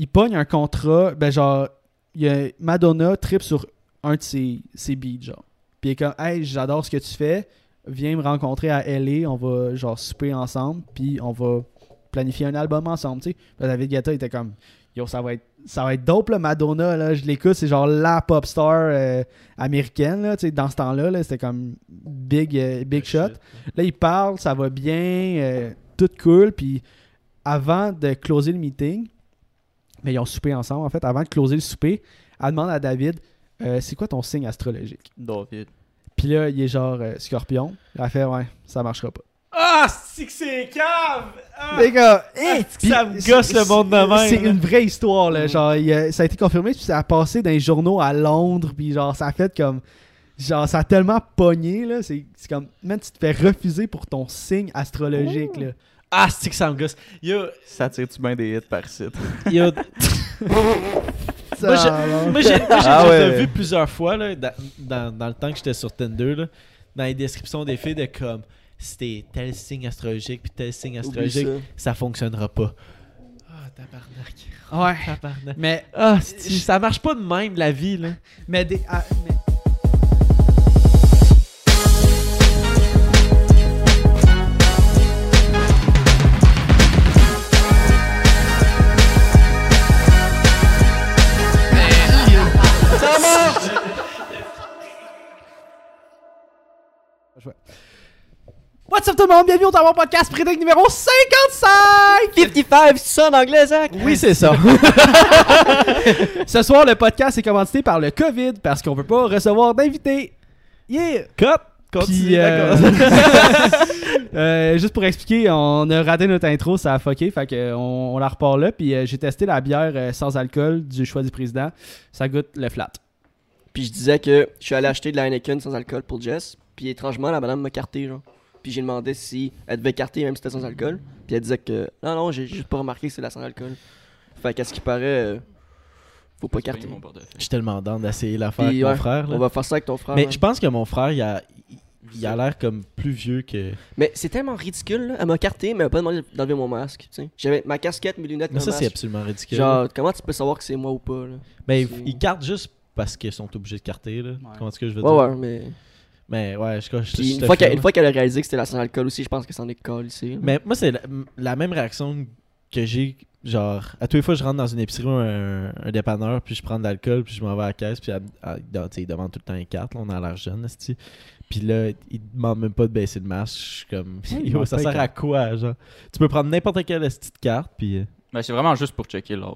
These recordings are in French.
il pogne un contrat, ben genre, il y a Madonna trip sur un de ses, ses beats, genre. Puis il est comme, hey, j'adore ce que tu fais, viens me rencontrer à LA, on va genre souper ensemble, puis on va planifier un album ensemble, tu sais. David Guetta était comme, yo, ça va être, ça va être dope, là, Madonna, là, je l'écoute, c'est genre la pop star euh, américaine, là, tu sais, dans ce temps-là, là, c'était comme big, euh, big shot. Là, il parle, ça va bien, euh, tout cool. Puis avant de closer le meeting, mais ils ont soupé ensemble, en fait. Avant de closer le souper, elle demande à David euh, C'est quoi ton signe astrologique? David. Puis là, il est genre euh, scorpion. Elle a fait Ouais, ça marchera pas. Ah, c'est que c'est cave! Ah, Les gars, Ah, hey, que ça me gosse le monde de même, C'est une vraie histoire, là. Mm. Genre, il ça a été confirmé, puis ça a passé dans les journaux à Londres, puis genre, ça a fait comme. Genre, ça a tellement pogné, là. C'est c'est comme. Même tu te fais refuser pour ton signe astrologique, là. Ah, c'est que ça me gosse. Yo, Ça tire-tu bien des hits par site? yo, Moi, j'ai moi, j'ai Ah déjà ouais. vu plusieurs fois, là, dans, dans, dans le temps que j'étais sur Tinder, là, dans les descriptions des filles, de comme si t'es tel signe astrologique puis tel signe astrologique, ça. fonctionnera pas. Ah, tabarnak. Ouais. Tabarnak. Mais, Ah, ça marche pas de même, la vie, là. mais, des, ah, mais- What's up tout le monde, bienvenue au Tower Podcast Prédic numéro 55! 55, c'est ça en anglais, Zach? Oui, c'est ça. Ce soir, le podcast est commandité par le COVID parce qu'on peut pas recevoir d'invités. Yeah! Cut! Puis, euh, euh, juste pour expliquer, on a raté notre intro, ça a fucké, fait que on, on la repart là. Puis euh, j'ai testé la bière euh, sans alcool du choix du président. Ça goûte le flat. Puis je disais que je suis allé acheter de la Heineken sans alcool pour Jess. Puis étrangement, la madame m'a carté, genre. Puis j'ai demandé si elle devait carter même si c'était sans alcool. Puis elle disait que non, non, j'ai juste pas remarqué que c'est la sans alcool. Fait qu'à ce qui paraît, euh, faut pas carter. Je suis tellement down d'essayer l'affaire avec Puis, mon ouais, frère, là. On va faire ça avec ton frère. Mais hein. je pense que mon frère, il a, il a l'air comme plus vieux que. Mais c'est tellement ridicule, là. Elle m'a carté, mais elle m'a pas demandé d'enlever mon masque, tu sais. J'avais ma casquette, mes lunettes, Mais mon ça, c'est absolument ridicule. Genre, comment tu peux savoir que c'est moi ou pas, là? Mais ils cartent juste parce qu'ils sont obligés de carter, là. Comment est-ce que je veux Ouais, dire? ouais, mais. Mais ouais, je, je, je, une fois, une fois qu'elle a réalisé que c'était la sans alcool aussi, je pense que c'en est colle ici. Mais moi, c'est la, la même réaction que j'ai. Genre, à tous les fois, je rentre dans une épicerie ou un, un dépanneur, puis je prends de l'alcool, puis je m'en vais à la caisse, puis ils demandent tout le temps une carte, là, on a l'air jeune. Puis là, ils demandent même pas de baisser le masque. Je suis comme, yo, ça sert à quoi, genre? Tu peux prendre n'importe quelle esti de carte, puis. euh, Ben, c'est vraiment juste pour checker l'âge.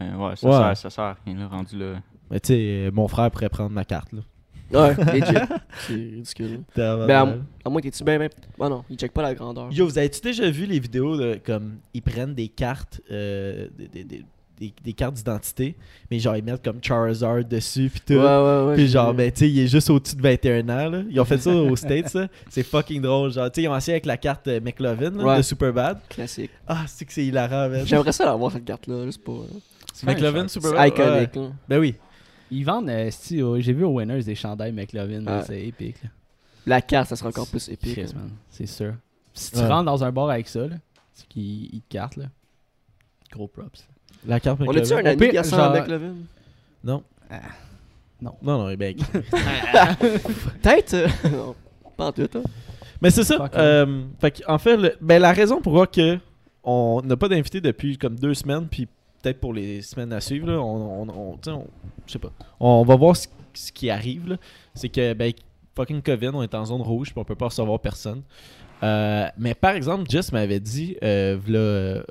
là. Euh, ouais, ça, Ouais. Sert, ça sert à rien, là, rendu là. Mais tu sais, mon frère pourrait prendre ma carte, là. Ouais, legit. c'est ridicule. Ben, à, à moins, t'es-tu bien, même. Ah non, il check pas la grandeur. Yo, vous avez-tu déjà vu les vidéos de comme ils prennent des cartes euh, des, des- des- des- des cartes d'identité, mais genre ils mettent comme Charizard dessus puis tout. Ouais, ouais, ouais. Puis j'ai genre, ben, tu sais, il est juste au-dessus de 21 ans, là. Ils ont fait ça aux States. C'est fucking drôle. Genre, tu sais, ils ont essayé avec la carte euh, McLovin, là, Ouais. de Superbad. Classique. Ah, c'est que c'est hilarant. J'aimerais ça l'avoir, cette carte-là, juste pour. Même McLovin, cher. C'est Superbad? iconique. Ben oui. Ils vendent, euh, au- j'ai vu au Winners des chandails McLovin, Ouais. c'est épique. là. La carte, ça sera encore plus épique. Man, c'est sûr. Si tu Ouais. rentres dans un bar avec ça, là, c'est qu'ils ils te cartent, là. Gros props. La carte On McLovin. a-tu un ami qui a ça genre- en McLovin? Non. Ah, non. Non, non, ben. Peut-être. euh, non, pas en tout, hein. Mais c'est ça. Euh, fait que, en fait, le- ben, la raison pour que on n'a pas d'invité depuis comme deux semaines, puis peut-être pour les semaines à suivre, là, on, on, sais, pas. On va voir ce, ce qui arrive. C'est que ben, fucking COVID, on est en zone rouge, puis on peut pas recevoir personne. Euh, mais par exemple, Jess m'avait dit, euh, v'là,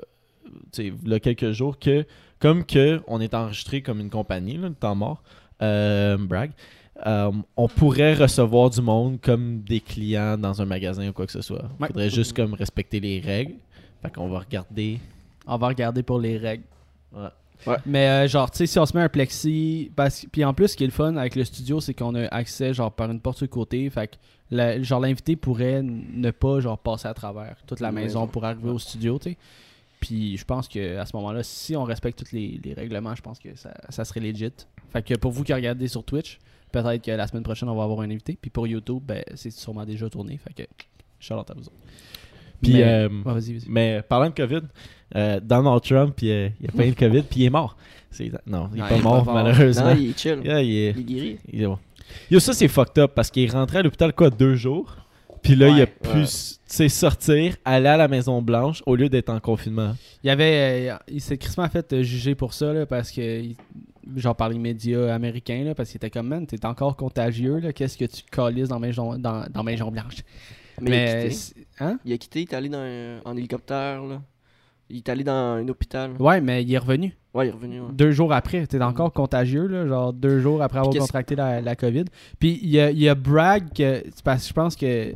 sais, v'là quelques jours, que comme que on est enregistré comme une compagnie, là, le temps mort, euh, brag, euh, on pourrait recevoir du monde comme des clients dans un magasin ou quoi que ce soit. Ouais. Faudrait juste comme respecter les règles. Fait qu'on va regarder. On va regarder pour les règles. Ouais. Ouais. Mais euh, genre, tu sais, si on se met un plexi, parce puis en plus, ce qui est le fun avec le studio, c'est qu'on a accès genre par une porte sur le côté, fait que la- genre l'invité pourrait ne pas genre passer à travers toute la maison maison. pour arriver au studio, tu sais. Puis je pense que à ce moment-là, si on respecte tous les, les règlements, je pense que ça, ça serait legit. Fait que pour vous qui regardez sur Twitch, peut-être que la semaine prochaine on va avoir un invité. Puis pour YouTube, ben c'est sûrement déjà tourné. Fait que out à vous autres. Puis, Mais- euh, Ouais, vas-y, vas-y. mais parlant de COVID, euh, Donald Trump, il, a- il a pas eu le COVID, puis il est mort. C'est- non, il est Non, pas il mort, pas mort. malheureusement. Non, il est chill. Yeah, il est- Il est guéri. il est bon. Yo, ça, c'est fucked up parce qu'il est rentré à l'hôpital, quoi, deux jours? Puis là, il a pu ouais. sortir, aller à la Maison-Blanche au lieu d'être en confinement. Il y avait. euh, il s'est crissement fait juger pour ça, là, parce que. Genre par les médias américains, là, parce qu'il était comme, man, t'es encore contagieux, là, qu'est-ce que tu calisses dans Maison, dans, dans Maison Blanche? Mais, il a quitté. c'est- Hein? Il a quitté, il est allé dans un- en hélicoptère. Là. Il est allé dans un hôpital. Ouais, mais il est revenu. Ouais, il est revenu. ouais. Deux jours après, t'es encore contagieux, là, genre deux jours après avoir contracté la, la COVID. Puis il y a, il y a brag que. Parce que je pense que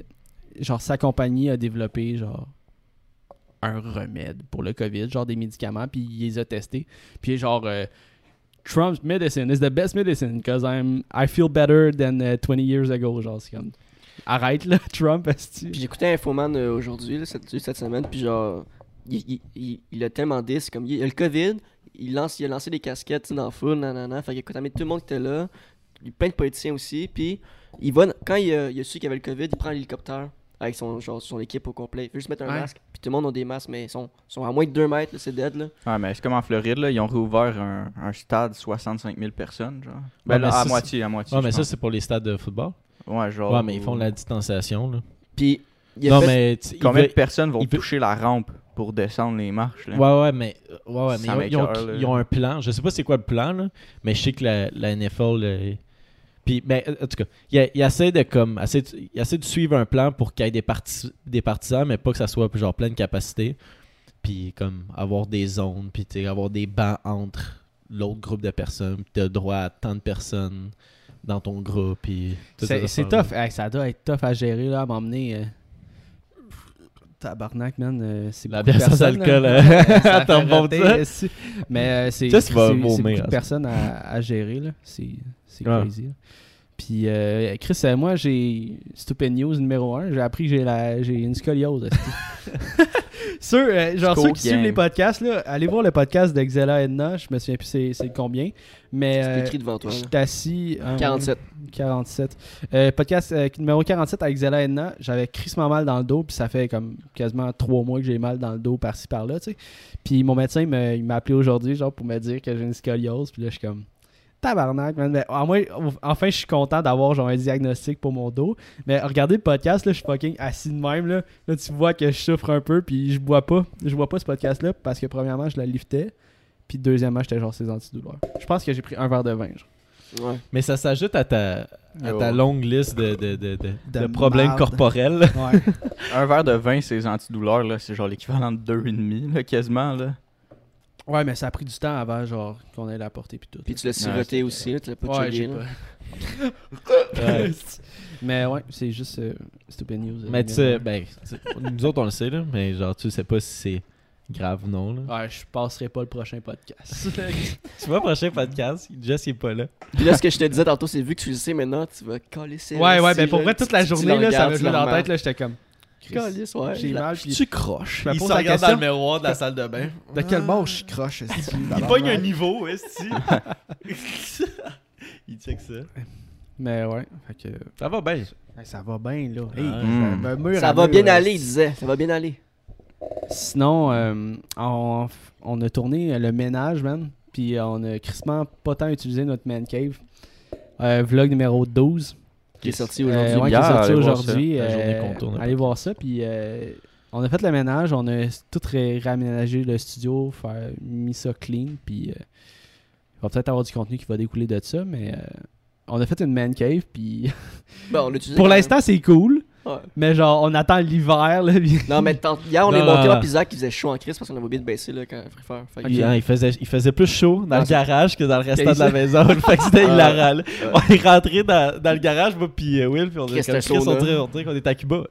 genre sa compagnie a développé genre un remède pour le COVID, genre des médicaments, puis il les a testés. Puis genre euh, Trump's medicine is the best medicine because I'm I feel better than uh, 20 years ago, genre c'est comme arrête là Trump esti. Puis j'écoutais Infoman euh, aujourd'hui, cette, cette semaine, puis genre, il, il, il, il a tellement dit, c'est comme, il, il a le COVID, il, lance, il a lancé des casquettes dans la foule, nanana, fait contaminé tout le monde qui était là, il plein de politiciens aussi, puis il va, quand il a, il a su qu'il y avait le COVID, il prend l'hélicoptère avec son, genre, son équipe au complet, il fait juste mettre un Ouais. masque, puis tout le monde a des masques, mais ils sont, sont à moins de 2 mètres, c'est dead, là. Ouais, mais c'est comme en Floride, là, ils ont réouvert un, un stade 65 000 personnes, genre. Ben Ouais, là, mais à ça, moitié, à moitié. Ouais, mais ça, c'est pour les stades de football. Ouais, genre. Ouais, mais ils font la distanciation, là. Puis, il a Non, fait- mais. Combien veut- de personnes vont toucher la rampe pour descendre les marches, là? Ouais, ouais, mais, ouais, ouais, mais ils, ont, ils ont- là. ils ont un plan. Je sais pas c'est quoi le plan, là, mais je sais que la, la NFL. euh, puis, mais, euh, en tout cas, il, il essaie de comme, essaie de- il essaie de suivre un plan pour qu'il y ait des, parti- des partisans, mais pas que ça soit genre pleine capacité. Puis, comme, avoir des zones, puis avoir des bancs entre l'autre groupe de personnes, puis t'as droit à tant de personnes dans ton groupe, puis. C'est tough, Hey, ça doit être tough à gérer là, à m'emmener. euh, Tabarnak, man. euh, c'est La bière sans alcool, t'en. Mais euh, c'est beaucoup de personnes à, à gérer. là. C'est crazy. là. Puis, euh, Chris, euh, moi, j'ai Stupid News numéro 1. J'ai appris que j'ai la- j'ai une scoliose. ceux, euh, genre, ceux qui suivent les podcasts, là, allez voir le podcast de Xela Edna. Je me souviens plus c'est combien. Mais c'est euh, écrit devant toi, je suis assis. euh, 47. 47. Euh, podcast euh, numéro 47 avec Zella Edna. J'avais crissement mal dans le dos, puis ça fait comme quasiment trois mois que j'ai mal dans le dos par-ci par-là, tu sais. Puis mon médecin, il me- il m'a appelé aujourd'hui, genre, pour me dire que j'ai une scoliose, puis là, je suis comme. Tabarnak, man. Mais, en moins, enfin, je suis content d'avoir genre un diagnostic pour mon dos. Mais regardez le podcast, là, je suis fucking assis de même. Là, là tu vois que je souffre un peu, puis je bois pas. Je bois pas ce podcast-là parce que, premièrement, je la liftais. Puis, deuxièmement, j'étais genre ces antidouleurs. Je pense que j'ai pris un verre de vin. Genre. Ouais. Mais ça s'ajoute à ta, à ta longue liste de, de, de, de, De de problèmes marde. corporels. Ouais. Un verre de vin, c'est antidouleurs, là. C'est genre l'équivalent de deux et demi, là, quasiment, là. Ouais, mais ça a pris du temps avant, genre, qu'on ait la portée puis tout. Puis tu l'as siroté aussi, là, tu l'as pas ouais, checké, pas. Mais ouais, c'est juste euh, stupid news. euh, mais tu sais, ben, tu- nous autres on le sait, là, mais genre tu sais pas si c'est grave ou non. Là. Ouais, je passerai pas le prochain podcast. Tu vois, prochain podcast, Jess il est pas là. Puis là, ce que je te disais tantôt, c'est vu que tu le sais maintenant, tu vas coller ses ouais, ouais, ben pour vrai, toute la journée, là, ça me jouait dans la tête, là, j'étais comme. Calice, ouais. J'ai mal, puis Tu croches. Il se regarde question. dans le miroir de la salle de bain. de quel bord je croche, esti, Il pogne un niveau, esti. il check ça. Mais ouais, fait que. Ça va bien. ça va bien, là. Hey. Mm. ça, mur Ça à va mur, bien euh, aller, il disait. Ça va bien aller. Sinon, euh, on, on a tourné euh, le ménage, man. Puis on a crissement pas tant utilisé notre man cave. Euh, vlog numéro 12. Qui est sorti Euh, aujourd'hui. ouais, qui est Hier, sorti allez voir aujourd'hui. ça. Euh, allez voir. Puis euh, on a fait le ménage, on a tout ré- réaménagé le studio, faire, mis ça clean. Puis euh, il va peut-être avoir du contenu qui va découler de ça, mais euh, on a fait une man cave. Puis Bon, on l'a utilisé pour l'instant, c'est cool. Ouais. Mais genre, on attend l'hiver. là, Non, mais tant- hier, on Non, est monté en pizza qui faisait chaud en crise parce qu'on avait oublié de baisser là, quand Free Fire. Fait hein, il, faisait, il faisait plus chaud dans Ah, le garage que dans le restant de la maison. fait que c'était Ah, hilarant. On est rentré dans, dans le garage, moi puis euh, Will, puis on est comme chaud, on dirait, on dirait qu'on est à Cuba.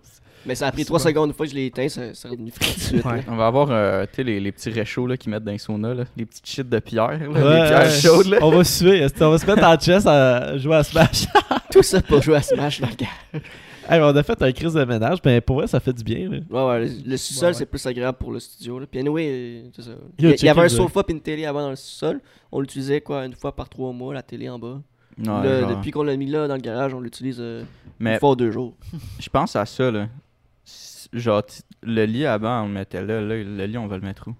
Mais ça a pris 3 secondes. Une fois que je l'ai éteint, ça, ça est revenu frais tout de suite. Ouais. On va avoir euh, tu sais, les, les petits réchauds là, qu'ils mettent dans les saunas, là. les petites shit de pierre, là, Ouais, les pierres chaudes. Là. On va suer. On va se mettre en chess à jouer à Smash? Tout ça pour jouer à Smash dans le gars. Hey, on a fait un crise de ménage, mais pour vrai, ça fait du bien. là. Ouais, ouais, le, le sous-sol, Ouais, ouais. c'est plus agréable pour le studio. Là. Puis anyway, c'est ça. Yo, Il y, a- il y checker avait un sofa et une télé avant dans le sous-sol. On l'utilisait quoi, une fois par trois mois, la télé en bas. Ouais, Là, genre. depuis qu'on l'a mis là dans le garage, on l'utilise euh, Mais une fois ou deux jours. je pense à ça, là. Genre, le lit avant, on le mettait là, là. Le lit, on va le mettre où?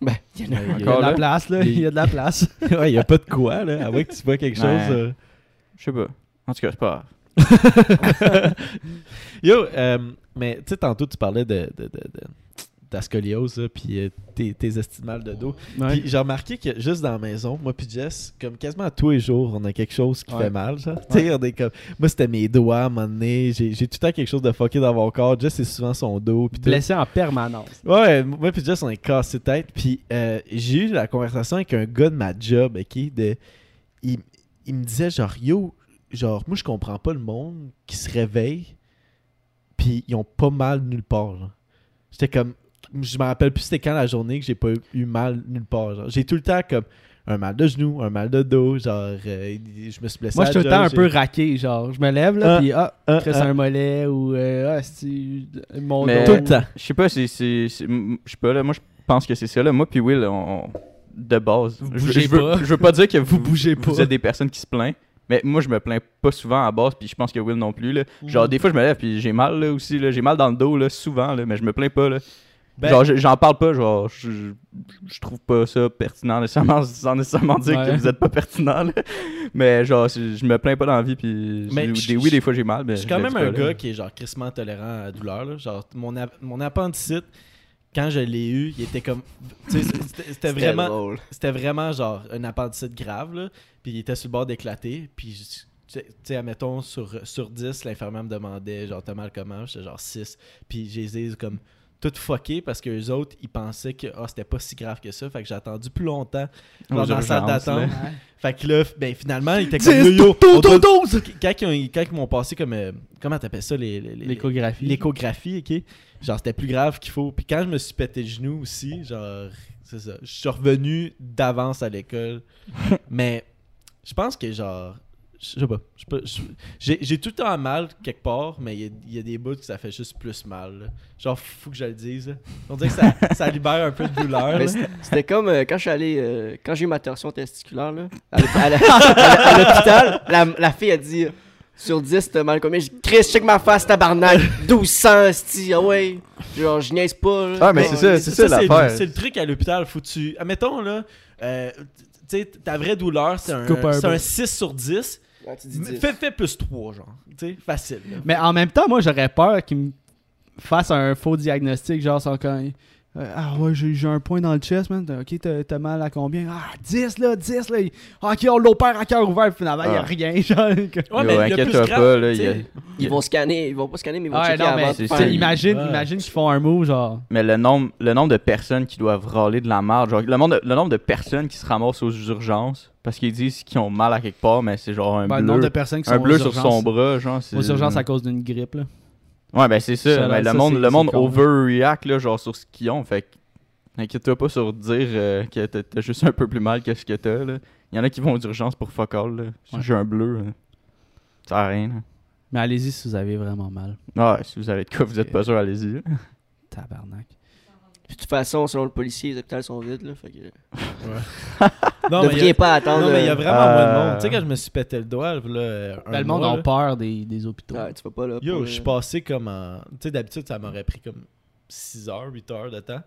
Ben, il y en a Il y a- Il y a Encore de la là? place, là. Il y a de la place. ouais, y a pas de quoi, là. À moins que tu vois quelque chose. Ouais. euh. Je sais pas. En tout cas, c'est pas grave. Yo, euh, mais tu sais, tantôt, tu parlais de. de, de, de ta scoliose, puis euh, tes, tes estimales de dos. Ouais. Puis j'ai remarqué que juste dans la maison, moi puis Jess, comme quasiment tous les jours, on a quelque chose qui Ouais. fait mal, genre. Tu sais, on est comme... Moi, c'était mes doigts, à un moment donné. J'ai tout le temps quelque chose de fucké dans mon corps. Jess, c'est souvent son dos. Puis. Blessé en permanence. Ouais, moi puis Jess, on est cassé tête. Puis euh, j'ai eu la conversation avec un gars de ma job, ok, de... Il, il me disait genre, yo, genre, moi je comprends pas le monde qui se réveille, puis ils ont pas mal nulle part. genre. J'étais comme, je me rappelle plus c'était quand la journée que j'ai pas eu- eu mal nulle part. J'ai tout le temps comme un mal de genou, un mal de dos, genre, euh, je me suis blessé. Moi, je suis tout le temps un peu raqué. Genre, je me lève, là, Ah, puis ah, ah, ah. un mollet ou euh, ah, c'est mon Mais- dos. Tout le temps. Je sais pas, c'est. c'est- c'est- m- Je sais pas, là. Moi, je pense que c'est ça, là. Moi, puis Will, on. on- De base. Vous je, bougez je veux, pas. je veux pas dire que vous, Vous bougez pas. Vous êtes des personnes qui se plaignent. Mais moi, je me plains pas souvent à base, puis je pense que Will non plus. Là. Genre, des fois, je me lève, puis j'ai mal là, aussi. Là. J'ai mal dans le dos, là, souvent, là, mais je me plains pas. Là. Ben- genre, je- j'en parle pas, genre, je, je trouve pas ça pertinent nécessairement, sans nécessairement dire Ouais. que vous êtes pas pertinent. là. Mais genre, je je me plains pas dans la vie, puis Mais je- des- oui, des fois j'ai mal. Mais Je suis quand même un là. gars qui est genre crissement tolérant à la douleur. Là. Genre, mon, ap- mon appendicite, quand je l'ai eu, il était comme. tu sais, C'était vraiment. C'était vraiment genre un appendicite grave. Là. Puis il était sur le bord d'éclater. Puis, tu sais- admettons, sur, sur 10, l'infirmière me demandait genre, t'as mal comment? J'étais genre 6. Puis j'ai les ai comme tout fucké parce que les autres, ils pensaient que ah, c'était pas si grave que ça. Fait que j'ai attendu plus longtemps genre, dans la salle d'attente. Fait que là, ben finalement, il était 10, comme yo, quand ils, ils m'ont passé comme. euh, comment t'appelles ça les- L'échographie. L'échographie, ok? Genre, c'était plus grave qu'il faut. Puis quand je me suis pété le genou aussi, genre, c'est ça. Je suis revenu d'avance à l'école. Mais je pense que, genre, je sais pas. J'ai j'ai tout le temps mal quelque part, mais il y a- il y, a des bouts que ça fait juste plus mal. là. Genre, faut que je le dise. là. On dirait que ça, ça libère un peu de douleur. C'était- comme euh, quand je suis allé. euh, quand j'ai eu ma torsion testiculaire, là. À l'hôpital, la, la fille a dit Sur 10, t'as mal combien J'ai dit Chris, check ma face, tabarnak. 1200, sti, ah ouais. Genre, je niaise pas. là. Ah, mais c'est ça, c'est ça c'est le- l'affaire. C'est le truc à l'hôpital. Faut tu. Admettons, là. euh, sais, ta vraie douleur, c'est un, coupes un c'est bout. un 6 sur 10. Ouais, tu dis 10. Fais, fais plus 3, genre. Tu sais, facile. là. Mais en même temps, moi, j'aurais peur qu'ils me fassent un faux diagnostic, genre, sans quand. Euh, ah ouais, j'ai j'ai un point dans le chest, man. Ok, t'as mal à combien? Ah, 10 là, 10 là. Ah, Ok, on l'opère à cœur ouvert, puis finalement, il Ah. a rien. Genre, Ouais, mais grave, pas, là, y a- Ils vont scanner, ils vont pas scanner, mais ils vont Ouais, checker non, avant mais de c'est faire. ça. imagine, Ouais. imagine qu'ils font un move, genre. Mais le nombre, le nombre de personnes qui doivent râler de la merde, genre le nombre de, le nombre de personnes qui se ramassent aux urgences parce qu'ils disent qu'ils ont mal à quelque part, mais c'est genre un Ben, le bleu, nombre de personnes qui un bleu sur son bras, genre. Aux urgences à cause d'une grippe, là. Ouais, ben c'est ça. Ça, mais là, le ça, monde, le monde overreact là, genre sur ce qu'ils ont. Fait que inquiète-toi pas sur dire euh, que t'as juste un peu plus mal que ce que t'as. là. Il y en a qui vont aux urgences pour fuck all. Là. Si Ouais. J'ai un bleu. là. Ça sert à rien. là. Mais allez-y si vous avez vraiment mal. Ah, ouais, si vous avez de quoi, vous êtes pas sûr, allez-y. Tabarnak. Puis de toute façon, selon le policier, les hôpitaux sont vides, là. Fait que. Non, ne mais il y devriez a- pas attendre. non, mais il y a euh, vraiment moins de Euh, monde. Tu sais, quand je me suis pété le doigt, là, un Ben, le monde mois, a là, peur des, des hôpitaux. Ouais, tu vas pas là. Yo, pour, je suis passé comme en. Tu sais, d'habitude, ça m'aurait pris comme 6 heures, 8 heures de temps.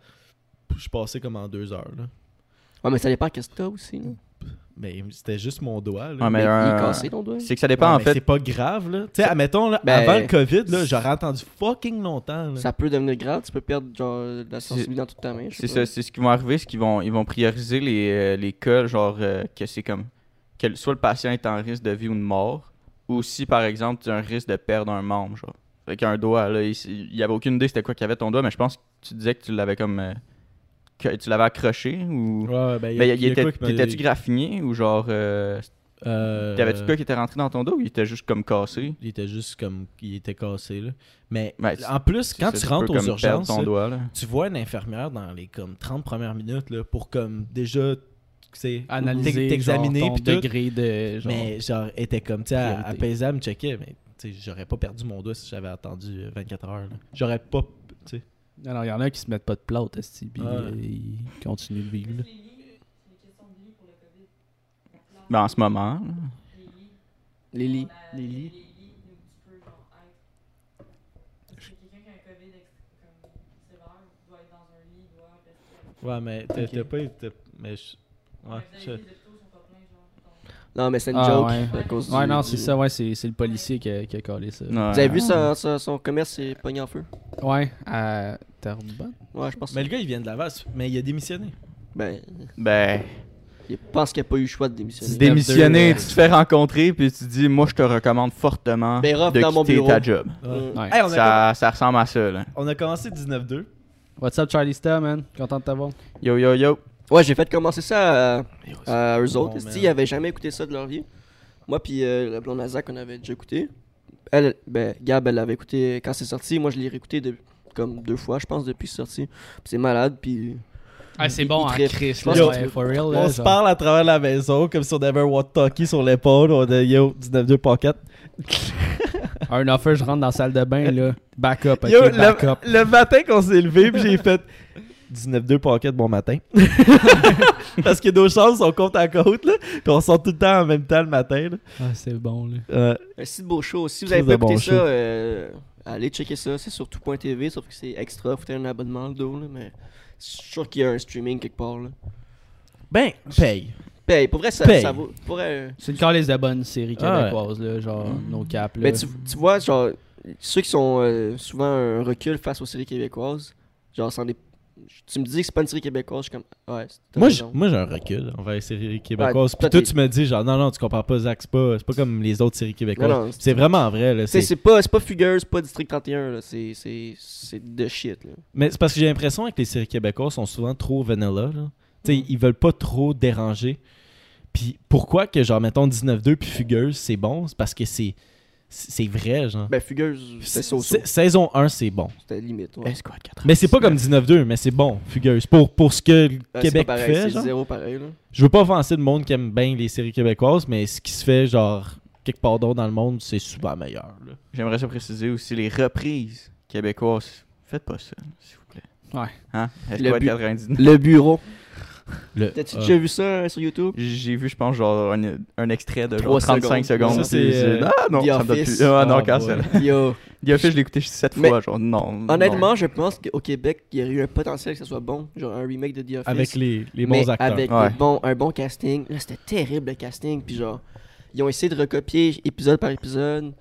Puis Je suis passé comme en 2 heures. Là. Ouais, mais ça dépend qu'est-ce que t'as aussi. là. Mais c'était juste mon doigt. Là. Ouais, mais Mais il est cassé ton doigt? C'est que ça dépend Ouais, en mais fait. C'est pas grave, là. Tu sais, admettons, là, Ben- avant le COVID, là, j'aurais entendu fucking longtemps. Là. Ça peut devenir grave, tu peux perdre genre de la sensibilité dans toute ta main. C'est ça, c'est ce qui va arriver, c'est qu'ils vont, ils vont prioriser les, euh, les cas, genre euh, que c'est comme que soit le patient est en risque de vie ou de mort, ou si par exemple tu as un risque de perdre un membre, genre. Fait qu'un doigt, là, il, il y avait aucune idée c'était quoi qu'il y avait ton doigt, mais je pense que tu disais que tu l'avais comme euh, tu l'avais accroché ou? Ouais, ben, il y a- Ben, il était, t'étais-tu graffiné ou genre. Euh, Euh, T'avais-tu quoi qui était rentré dans ton dos ou il était juste comme cassé? Il était juste comme. Il était cassé, là. Mais Ben, en plus, quand C'est tu rentres aux urgences, ton là, doigt, là. tu vois une infirmière dans les comme 30 premières minutes là, pour comme déjà sais, Analyser t'ex- t'examiner puis tout. degré de genre, Mais genre, elle était comme, tu sais, à, me checkait, mais tu sais, j'aurais pas perdu mon doigt si j'avais attendu euh, 24 heures. J'aurais pas, tu sais. Alors, il y en a qui se mettent pas de plate, puis ah. ils continuent de vivre. Là. Ben, en ce moment. Les lits. Les lits. Ouais, mais t'as okay. pas. Mais je... Ouais, je... Non, mais c'est une Ah, joke. ouais. à cause Ouais, du- non, du- c'est ça, ouais, c'est c'est le policier qui a, qui a collé ça. Ouais. Vous avez vu son, son, son commerce s'est pogné en feu? Ouais, à Terrebonne. Ouais, je pense. Mais le gars, il vient de Laval, mais il a démissionné. Ben, Ben, je pense qu'il n'y a pas eu le choix de démissionner. démissionner, tu te fais rencontrer, puis tu dis, moi, je te recommande fortement Ben, Rob, de dans mon quitter bureau. ta job. Ouais. Hey, on, a Ça, ça ressemble à ça, là. on a commencé 19-2. What's up, Charlie Star, man? Content de t'avoir. Yo, yo, yo. Ouais, j'ai fait commencer ça à, à eux autres. Ils avaient jamais écouté ça de leur vie. Moi, puis euh, le blond Nazak, on avait déjà écouté. Elle, ben, Gab, elle l'avait écouté quand c'est sorti. Moi, je l'ai réécouté de- comme deux fois, je pense, depuis que c'est sorti. Puis c'est malade, puis. Ah, c'est bon, hein. Chris. Ouais, for real, là, On se parle à travers la maison comme si on avait un walkie-talkie sur l'épaule. On a Yo, 19-2 pocket. Un offer, je rentre dans la salle de bain, là. Back up, ok, Yo, back up. le, le matin qu'on s'est levé, puis j'ai fait 19-2 pocket bon matin. Parce que nos chances sont côte à côte, là. Puis on sort tout le temps en même temps le matin, là. Ah, c'est bon, là. Euh, Un si beau show. Si vous avez pas bon écouté ça, euh, allez checker ça. C'est sur tout.tv, sauf que c'est extra. Faut un abonnement le dos, là. Mais je suis sûr qu'il y a un streaming quelque part, là. ben, paye. Paye, pour vrai, ça, Paye. ça vaut. Pour vrai, euh, C'est une calice de bonnes séries Ah ouais. québécoises, là. Genre, No Cap, là. Mais tu, tu vois, genre, ceux qui sont euh, souvent un recul face aux séries québécoises, genre, sans des. Tu me dis que c'est pas une série québécoise, je suis comme. Ouais, Moi, j'ai- raison. moi, j'ai un recul envers les séries québécoises. Puis toi, tu me dis, genre, non, non, tu comprends pas, Zach, c'est pas, c'est pas comme les autres séries québécoises. C'est vraiment vrai, c'est- c'est pas, c'est pas Fugueuse, c'est pas District 31, là. C'est, c'est, c'est de shit, là. Mais c'est parce que j'ai l'impression que les séries québécoises sont souvent trop vanilla. Là. Tu sais, Ils veulent pas trop déranger. Puis pourquoi que, genre, mettons 19-2 puis Fugueuse, c'est bon? C'est parce que c'est c'est vrai, genre. Ben, Fugueuse, c'était so C'est- Saison 1, c'est bon. C'était limite, ouais. Escouade 80. Mais c'est pas comme 19-2, mais c'est bon, Fugueuse. Pour, pour ce que le c'est Québec pas pareil, fait, c'est genre. zéro pareil, là. Je veux pas offenser le monde qui aime bien les séries québécoises, mais ce qui se fait, genre, quelque part d'autre dans le monde, c'est souvent meilleur. là. J'aimerais ça préciser aussi les reprises québécoises. Faites pas ça, s'il vous plaît. Ouais. Hein? Le 99. Le bureau. T'as-tu déjà vu ça euh, sur YouTube? J'ai vu, je pense, genre un, un extrait de genre Trois 35 secondes. secondes. Ça, c'est, euh, Ah non, The ça me donne Office. plus. Ah non, Ah, cancel. Yo. The Office, je l'ai écouté 7 Mais- fois. Genre, non. Honnêtement, je pense qu'au Québec, il y aurait eu un potentiel que ça soit bon. Genre un remake de The Office. Avec les, les mais bons acteurs. Avec Ouais. des bons- un bon casting. Là, c'était terrible le casting. Puis genre, ils ont essayé de recopier épisode par épisode.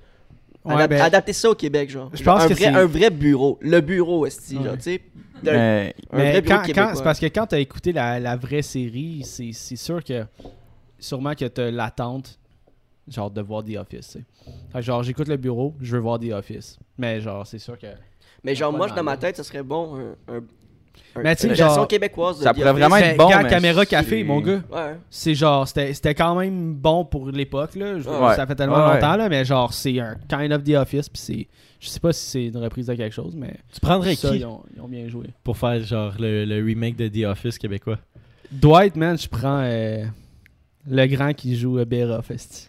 Ouais, Adap- ben, Adapter ça au Québec, genre. Je pense un que vrai, un vrai bureau. Le bureau, Ouais. genre, tu sais. D'un- Mais Mais quand, quand- c'est parce que quand t'as écouté la, la vraie série, c'est c'est sûr que sûrement que t'as l'attente genre de voir The Office. tu. Fait genre j'écoute le bureau, je veux voir The Office. Mais genre c'est sûr que Mais genre, moi, dans ma tête, ça serait bon. Un- Mais tu sais, une genre- québécoise de Ça pourrait vraiment être bon, quand mais caméra c'est- café mon gars, Ouais. c'est genre c'était c'était quand même bon pour l'époque là, Je- Ouais. ça fait tellement Ouais. longtemps là, mais genre c'est un kind of The Office puis c'est je sais pas si c'est une reprise de quelque chose mais Tu prendrais ça, qui ils, ont, ils ont bien joué. pour faire, genre, le, le remake de The Office québécois? Dwight man, je prends euh, le grand qui joue euh, Beroff, esti.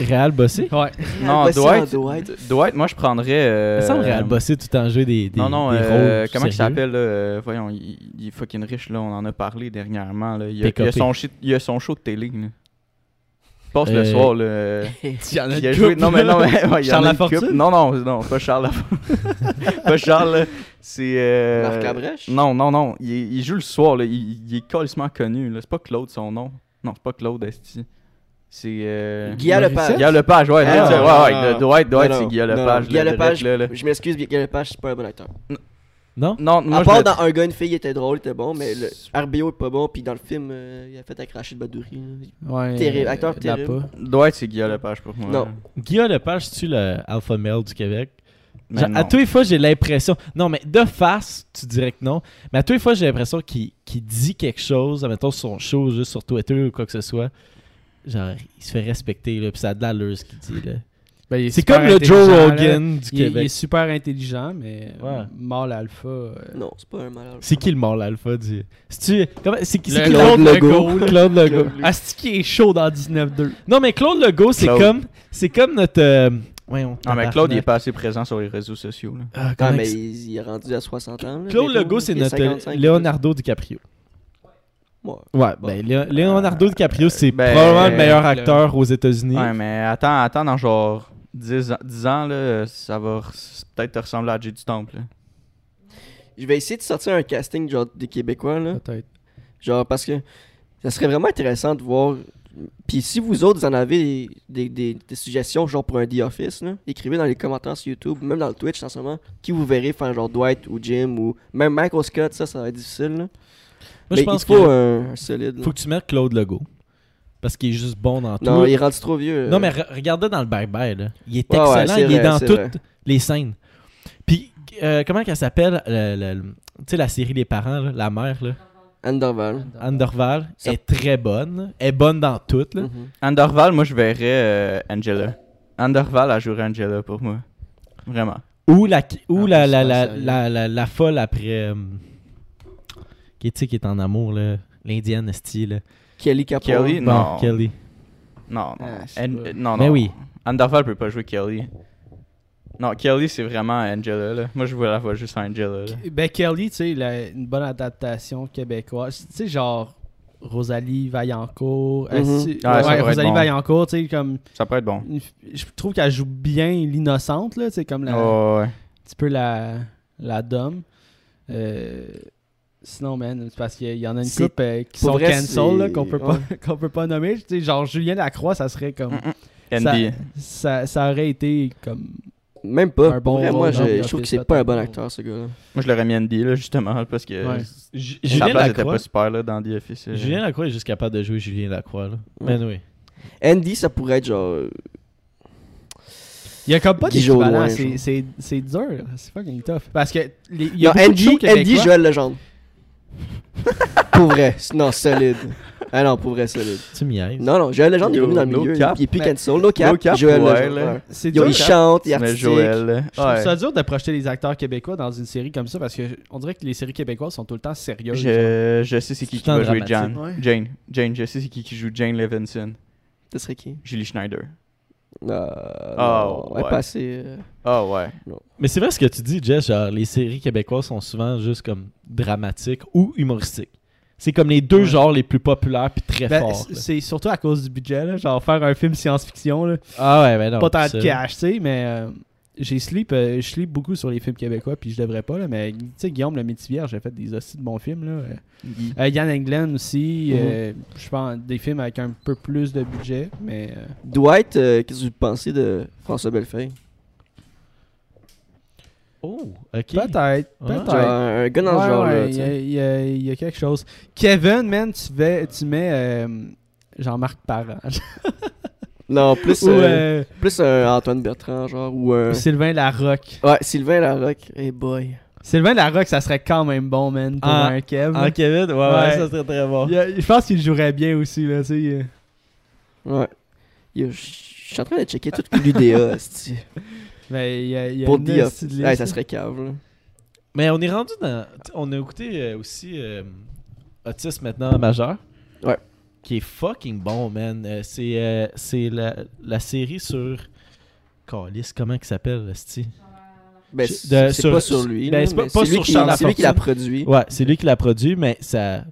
Réal Bossé? Ouais. Non, Dwight, Dwight. Dwight, moi je prendrais. euh, Il me semble Réal Bossé tout en jeu des, des, Non, non, des euh, rôles comment il s'appelle là, euh, Voyons, il, il est fucking riche là, on en a parlé dernièrement. Là. Il, a, PKP. il a son shit- il a son show de télé. Là. Il passe Euh, le soir. Là, Il y en a il a une joué. Non, mais non, mais. ouais, Charles Lafortune? Non, non, non, pas Charles Lafortune. pas Charles. là. C'est. euh, Marc Labrèche? Non, non, non. Il joue le soir. Là. Il, il est colissement connu. là. C'est pas Claude son nom. Non, c'est pas Claude Esti. C'est. Euh... Guillaume Lepage. Guillaume Lepage, ouais, Ah, non, ouais, ouais, non. Dwight, Dwight, c'est Guillaume Lepage. Guillaume Lepage, là, là. Je m'excuse, Guillaume Lepage, c'est pas un bon acteur. Non? Non, moi, à part dans Un gars, une fille, il était drôle, il était bon, mais le RBO est pas bon, puis dans le film, euh, il a fait à cracher de batterie. Ouais, Terrible, euh, acteur terrible. pas. Dwight, c'est Guillaume Lepage pour moi. Non. Guillaume Lepage, tu le alpha male du Québec? Genre, à non. tous les fois, j'ai l'impression. Non, mais de face, tu dirais que non. Mais à tous les fois, j'ai l'impression qu'il dit quelque chose, admettons sur son show, juste sur Twitter ou quoi que ce soit. Genre, il se fait respecter, là, puis ça a de l'allure ce qu'il dit, là. Ben, C'est comme le Joe là. Rogan du Il, est- il est Québec. super intelligent, mais Ouais. euh, mâle alpha. euh, Non, c'est pas un malheur. C'est qui le mort l'alpha du. C'est-tu. comment- C'est qui, Le Claude? Legault. Legault? Claude Legault. Asti qui est chaud dans 19-2. Non, mais Claude Legault, c'est comme. C'est comme notre. euh, voyons, Non, mais. Claude, il est pas assez présent sur les réseaux sociaux. Là. Ah, Ah, comment mais il- est rendu à 60 ans. là, Claude Legault, c'est notre 55, Leonardo DiCaprio. Ouais. Ouais, ben Leonardo DiCaprio, c'est Ben, probablement le meilleur le- acteur aux États-Unis. Ouais, mais attends, attends, dans genre 10 ans, 10 ans là, ça va peut-être te ressembler à Jay du Temple. là. Je vais essayer de sortir un casting genre des Québécois là. Peut-être. Genre parce que ça serait vraiment intéressant de voir. Puis si vous autres vous en avez des, des, des suggestions genre pour un The Office, là, écrivez dans les commentaires sur YouTube, même dans le Twitch en ce moment, qui vous verrez faire genre Dwight ou Jim ou même Michael Scott, ça ça va être difficile. Là. Moi, Mais je pense il faut un, un solide. là. faut que tu mettes Claude Legault. Parce qu'il est juste bon dans tout. Non, il est rendu trop vieux. Non, mais re- regardez dans le bye-bye, là. Il est Ouais, ouais, excellent, il est dans toutes vrai. les scènes. Puis, euh, comment qu'elle s'appelle, le- le- le- tu sais, la série Les Parents, là, la mère, là, Anderval. Ça- est très bonne. Elle est bonne dans toutes, là. Mhm. Anderval, moi, je verrais euh, Angela. Anderval a joué Angela pour moi. Vraiment. Ou la, ou Ah, la, la, la, la, la, la folle après... euh, qui, sais, qui est en amour, là. L'indienne, style. Kelly Capone. Kelly? Bon, Non. Kelly. Non, non. Ah, euh, non, non. Mais oui. Anderval peut pas jouer Kelly. Non, Kelly, c'est vraiment Angela, là. Moi, je vois la juste Angela, là. Ben, Kelly, tu sais, il a une bonne adaptation québécoise. Tu sais, genre Rosalie Vaillancourt. Mhm. si- Ouais, pourrait Rosalie bon. Vaillancourt, tu sais, comme. Ça peut être bon. Je trouve qu'elle joue bien l'innocente, là, tu sais, comme la, Oh, ouais. un petit peu la, la dom. Euh, sinon, man, c'est parce qu'il y en a une couple euh, qui sont vrai, cancel, là, qu'on peut, pas, qu'on peut pas nommer. Tu sais, genre Julien Lacroix, ça serait comme. Andy. Ça, ça aurait été comme. Même pas. Un bon vrai, moi, je, trouve que c'est pas un bon acteur, ce gars-là. Moi, je l'aurais mis Andy, là, justement, parce que Ouais. Julien place était Lacroix? pas super, là, dans The Office. euh. Julien Lacroix est juste capable de jouer Julien Lacroix, là. Mais oui. Andy, ça pourrait être genre. euh, Il y a comme pas d'équivalent. C'est, dur. C'est fucking tough. Parce que les, il y a Non, Andy, Andy. Joël Legendre. Pour vrai. Non, solide. Ah non, pour vrai, solide. Tu m'y aides. Non, non, Joël Legendre, il est Yo, revenu dans le no milieu. cap. Il est plus Mais- cancel. No cap. No cap, Joël ouais, Legendre. là. ouais. C'est Yo, dur. il Je chante, il artistique. Joël, là. trouve Ouais. ça dur de projeter les acteurs québécois dans une série comme ça parce que on dirait que les séries québécoises sont tout le temps sérieuses. Je, je sais c'est qui qui va jouer Jane. dramatique. Ouais. Jane. Jane, je sais c'est qui qui joue Jane Levinson. Ce serait qui? Julie Schneider. Euh, Ah, non, ouais, ouais. pas assez. euh, Ah ouais. Mais c'est vrai ce que tu dis, Jess, genre les séries québécoises sont souvent juste comme dramatiques ou humoristiques. C'est comme les deux Ouais. genres les plus populaires puis très Ben, forts. c'est- surtout à cause du budget. Là. Genre faire un film science-fiction. Ah ouais, ben non. pas tant de cash, tu sais, mais euh, j'ai sleep, euh, je sleep beaucoup sur les films québécois, puis je devrais pas, là, mais tu sais, Guillaume le Métivier, j'ai fait des aussi de bons films, là. Euh, euh, Yann Englund aussi, euh, je pense des films avec un peu plus de budget, mais euh, Dwight, euh, qu'est-ce que vous pensez de François Bellefeuille Oh, ok. peut-être, Ouais. peut-être. Un gars dans Ouais, ce genre ouais, il y, a- y y quelque chose. Kevin, man, tu, vais, tu mets euh, Jean-Marc Parent. Non, plus, Ou euh, euh, plus un Antoine Bertrand, genre, ou un. Sylvain Larocque. Ouais, Sylvain Larocque. Hey boy. Sylvain Larocque, ça serait quand même bon, man, pour Ah, un Kev. En Kevin, ouais, ouais, Ouais. ça serait très bon. A- je pense qu'il jouerait bien aussi, là, tu sais. euh. Ouais. Je suis en train de checker toute l'UDA, esti. Mais il y a, il y a Pour liste, Ouais, ça serait cave, là. Mais on est rendu dans. On a écouté euh, aussi euh, Autisme maintenant majeur. Ouais. Qui est fucking bon, man. Euh, c'est euh, c'est la, la série sur. Calice, comment il s'appelle, Sti? Ben, c'est sur- pas sur lui. ben, c'est pas- lui sur qui- Charles C'est lui qui l'a produit. Ouais, c'est lui qui l'a produit, mais ça.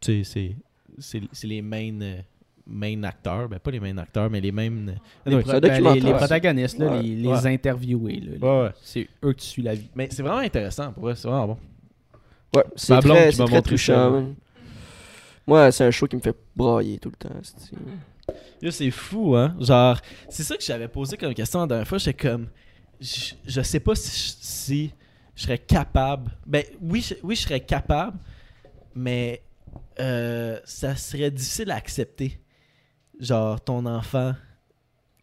Tu sais, c'est. C'est c'est les main, euh, main acteurs. Ben, pas les main acteurs, mais les mêmes. Les, pro- ben, les- documentaire. les protagonistes, là, Ouais. les, les Ouais. interviewés, là, Ouais, ouais. c'est eux tu suis la vie. Mais c'est vraiment intéressant, pour vrai, c'est vraiment bon. Ouais, c'est très, qui très touchant, man. Moi, c'est un show qui me fait brailler tout le temps, c'est fou, hein? Genre, c'est ça que j'avais posé comme question la dernière fois. J'étais comme. Je, je sais pas si je, serais capable. Ben, oui, je, oui, je serais capable, mais euh, ça serait difficile à accepter. Genre, ton enfant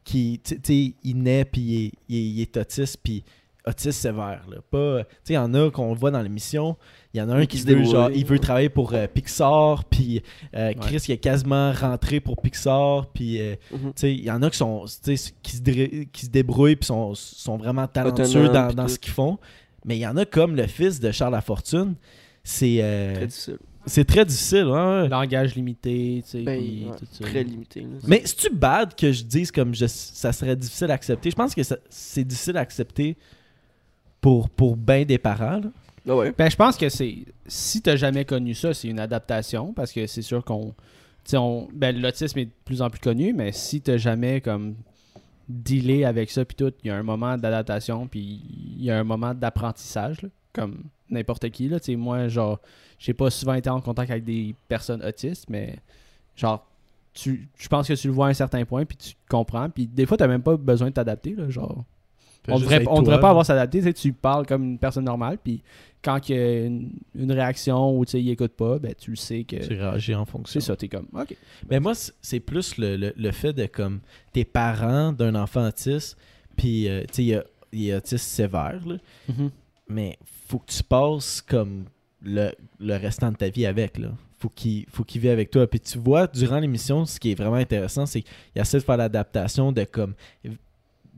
qui, tu sais, il naît, puis il il il est autiste, puis autiste sévère, là. Pas. Tu sais, il y en a qu'on voit dans l'émission. Il y en a un Qui qui se veut, débrouille. genre, il veut travailler pour euh, Pixar, puis euh, Chris Ouais. qui est quasiment rentré pour Pixar, puis euh, Mhm. tu sais, il y en a qui sont tu sais, qui se, dé- qui se débrouillent puis sont, sont vraiment talentueux dans, dans ce qu'ils font. Mais il y en a comme le fils de Charles Lafortune. C'est euh, Très difficile. c'est très difficile. ouais. Langage limité, tu sais, Ben, puis ouais, tout ça. Très limité. là. Mais c'est-tu bad que je dise comme je, ça serait difficile à accepter? Je pense que c'est difficile à accepter pour, pour bien des parents. là. Ah ouais. Ben, je pense que c'est. Si t'as jamais connu ça, c'est une adaptation, parce que c'est sûr qu'on. On. Ben, l'autisme est de plus en plus connu, mais si t'as jamais, comme. dealé avec ça, puis tout, il y a un moment d'adaptation, puis il y a un moment d'apprentissage, là. Comme n'importe qui. Là. Moi, genre, j'ai pas souvent été en contact avec des personnes autistes, mais genre, tu, je pense que tu le vois à un certain point, puis tu comprends. Puis des fois, t'as même pas besoin de t'adapter. Là, genre, on devrait, on devrait pas avoir s'adapter. Tu parles comme une personne normale, puis quand il y a une, une réaction ou il écoute pas, ben tu le sais que Tu réagis en fonction. c'est ça. T'es comme, ok. Mais moi, c'est plus le, le, le fait de comme tes parents d'un enfant autiste, puis euh, tu sais, il y a- il est autiste sévère, là, Mhm. mais faut que tu passes comme le, le restant de ta vie avec, là. Faut qu'il faut qu'il vive avec toi. Puis tu vois, durant l'émission, ce qui est vraiment intéressant, c'est qu'il essaie de faire l'adaptation de comme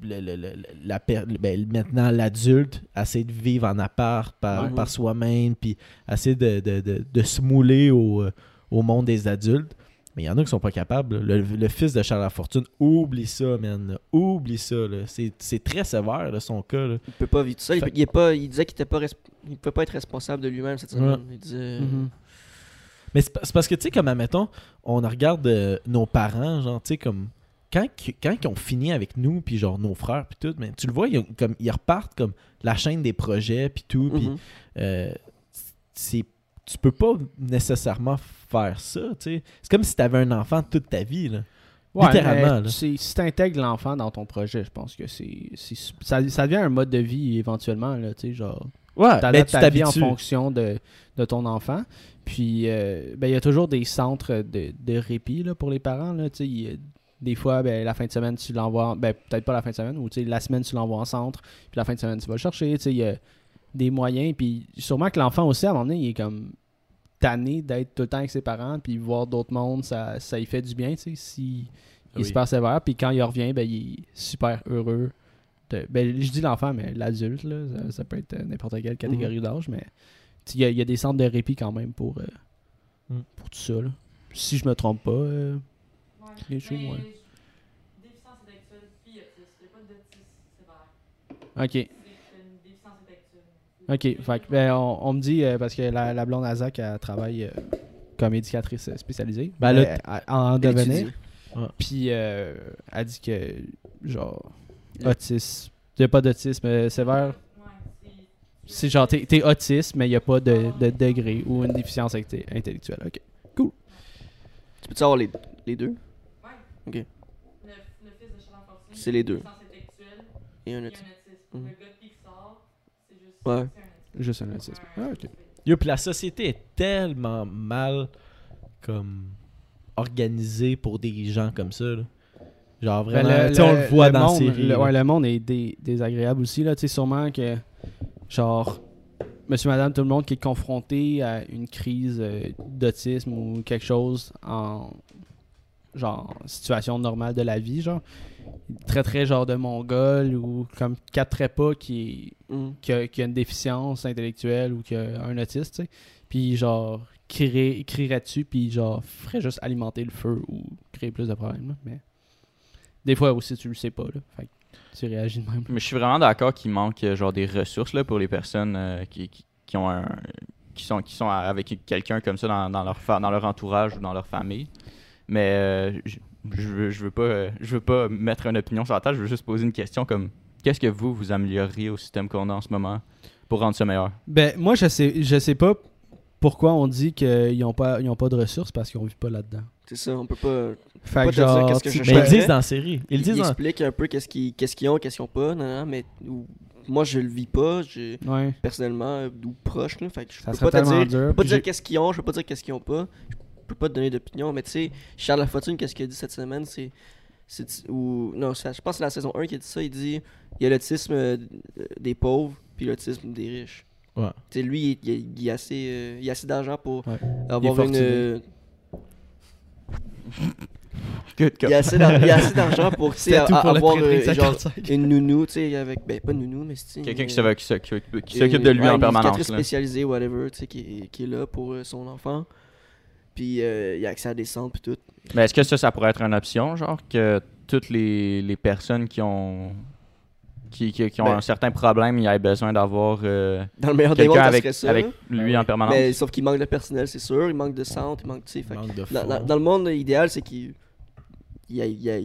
le, le- le- la per- ben, maintenant l'adulte essaie de vivre en appart par, Ouais. par soi-même, puis essaie de, de, de, de se mouler au, euh, au monde des adultes. Mais il y en a qui sont pas capables. Le, le fils de Charles Lafortune, oublie ça, man. Oublie ça. là. C'est c'est très sévère, là, son cas. là. Il peut pas vivre tout seul. Il, Fait- peut- il est pas, il disait qu'il était pas resp- il peut pas être responsable de lui-même cette semaine. Il disait. Mhm. Mais c'est pa- c'est parce que, tu sais, comme, admettons, on regarde euh, nos parents, genre, tu sais, comme, quand, qu- quand ils ont fini avec nous, puis genre, nos frères, puis tout, mais tu le vois, ils, ont- comme, ils repartent comme la chaîne des projets, puis tout, puis euh, c'est tu peux pas nécessairement faire ça, tu sais. C'est comme si tu avais un enfant toute ta vie, là. Ouais, Littéralement, là. si tu intègres l'enfant dans ton projet, je pense que c'est ça, ça devient un mode de vie éventuellement. Là, tu sais, genre, Ouais, t'adaptes tu ta vie en fonction de, de ton enfant. Puis, euh, ben, il y a toujours des centres de, de répit là, pour les parents. Là, tu sais, il y des fois, ben, la fin de semaine, tu l'envoies. en- Ben, peut-être pas la fin de semaine, ou la semaine, tu l'envoies en centre. Puis la fin de semaine, tu vas le chercher. Il y a des moyens. Puis sûrement que l'enfant aussi, à un moment donné, il est comme tanné d'être tout le temps avec ses parents. Puis voir d'autres mondes, ça, ça y fait du bien. Tu sais, si, il est Oui. super sévère. Puis quand il revient, ben, il est super heureux. de- ben, je dis l'enfant, mais l'adulte, là, ça, ça peut être n'importe quelle catégorie d'âge. Mais il y, a- il y a des centres de répit quand même pour, euh, Mm. pour tout ça. là. Si je me trompe pas. euh. Les ouais. Déficience intellectuelle, puis autisme. Il n'y a pas d'autisme sévère. ok. C'est une déficience intellectuelle. Ok, fait ben, on, on me dit, euh, parce que la, la blonde Azak, elle travaille euh, comme éducatrice euh, spécialisée Ben, euh, là, à- en Elle devenir. Puis euh, elle dit que, genre, autisme, il n'y a pas d'autisme euh, sévère. Ouais, c'est- C'est genre, t'es t'es autiste, mais il n'y a pas de, de degré ou une déficience inte- intellectuelle. Ok. Tu peux-tu avoir les, les deux? Le, le fils de Charles Fortune, C'est les deux. et un autisme. Mhm. Le gars de Pixar, c'est juste Ouais. c'est un autisme. Juste un autisme. Ah, ok. Yo, puis la société est tellement mal comme organisée pour des gens comme ça. là. Genre Ben, vraiment, tu sais, on le voit dans la monde, série. Le, ouais, le monde est dé- désagréable aussi. Là. Tu sais, sûrement que, genre, monsieur, madame, tout le monde qui est confronté à une crise euh, d'autisme ou quelque chose en, genre, situation normale de la vie, genre, très très genre de mongol ou comme quatre pas qui, Mhm. qui, a, qui a une déficience intellectuelle ou qui a un autiste, tu sais. Puis, genre, crierait, crierait dessus, puis, genre, ferait juste alimenter le feu ou créer plus de problèmes. là. Mais des fois aussi, tu le sais pas, là. Fait que tu réagis de même. Mais je suis vraiment d'accord qu'il manque euh, genre des ressources là, pour les personnes euh, qui, qui, qui ont un qui sont qui sont avec quelqu'un comme ça dans, dans leur dans leur entourage ou dans leur famille. Mais euh, je, je veux je veux pas euh, je veux pas mettre une opinion sur la table, je veux juste poser une question comme qu'est-ce que vous vous amélioreriez au système qu'on a en ce moment pour rendre ça meilleur? Ben, moi, je sais, je sais pas pourquoi on dit qu'ils n'ont pas, ils ont pas de ressources parce qu'on vit pas là-dedans. C'est ça, on peut pas. Fait Pas te dire genre, qu'est-ce que je Mais ils disent dans la série. Ils le Il, disent dans... explique un peu qu'est-ce qu'ils qu'est-ce qu'ils ont, qu'est-ce qu'ils ont pas, non, non, mais ou- moi je le vis pas, j'ai Ouais, personnellement euh, ou proche là, fait que je ça peux pas te dire, dur. peux pas dire qu'est-ce qu'ils ont, je peux pas dire qu'est-ce qu'ils ont pas, je peux pas te donner d'opinion, mais tu sais, Charles Lafortune qu'est-ce qu'il a dit cette semaine, c'est c'est ou non, je pense que c'est la saison 1 qui a dit ça, il dit il y a l'autisme euh, des pauvres puis l'autisme des riches. Ouais. Tu sais lui il, il- il a assez euh, il a assez d'argent pour Ouais. avoir Il une euh, Good il y a assez d'ar- il y a assez d'argent pour pour avoir euh, de genre 55. une nounou, tu sais, avec. Ben, pas une nounou, mais c'est. quelqu'un une- qui s'occupe une- de lui ouais, en une permanence là. spécialisée, whatever, tu sais, qui, est- qui est là pour euh, son enfant. Puis euh, il a accès à des centres, puis tout. Mais est-ce que ça, ça pourrait être une option, genre, que toutes les, les personnes qui ont qui, qui, qui ont Ben- un certain problème, ils aient besoin d'avoir euh, Dans le meilleur des mondes, avec, ça. lui Ben en permanence? Mais sauf qu'il manque de personnel, c'est sûr. Il manque de centre, il manque, de Dans, dans- fonds. dans le monde idéal, c'est qu'il il y a, il y a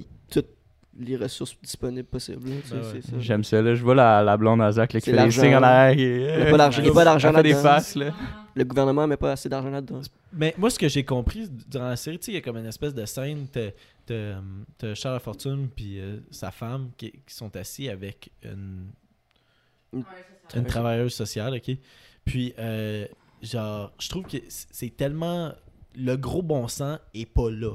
les ressources disponibles possibles. Ben ouais. J'aime ça, là. Je vois la, la blonde à Zach là, qui fait des signes en arrière. qui- Il y a pas d'argent- il y a pas d'argent Elle fait des là-dedans. faces, là. Le gouvernement met pas assez d'argent là-dedans. Mais moi, ce que j'ai compris durant la série, tu sais, il y a comme une espèce de scène. T'as Charles Fortune puis euh, sa femme qui, qui sont assis avec une, une travailleuse sociale, ok? Puis, euh, genre, je trouve que c'est tellement. Le gros bon sens est pas là.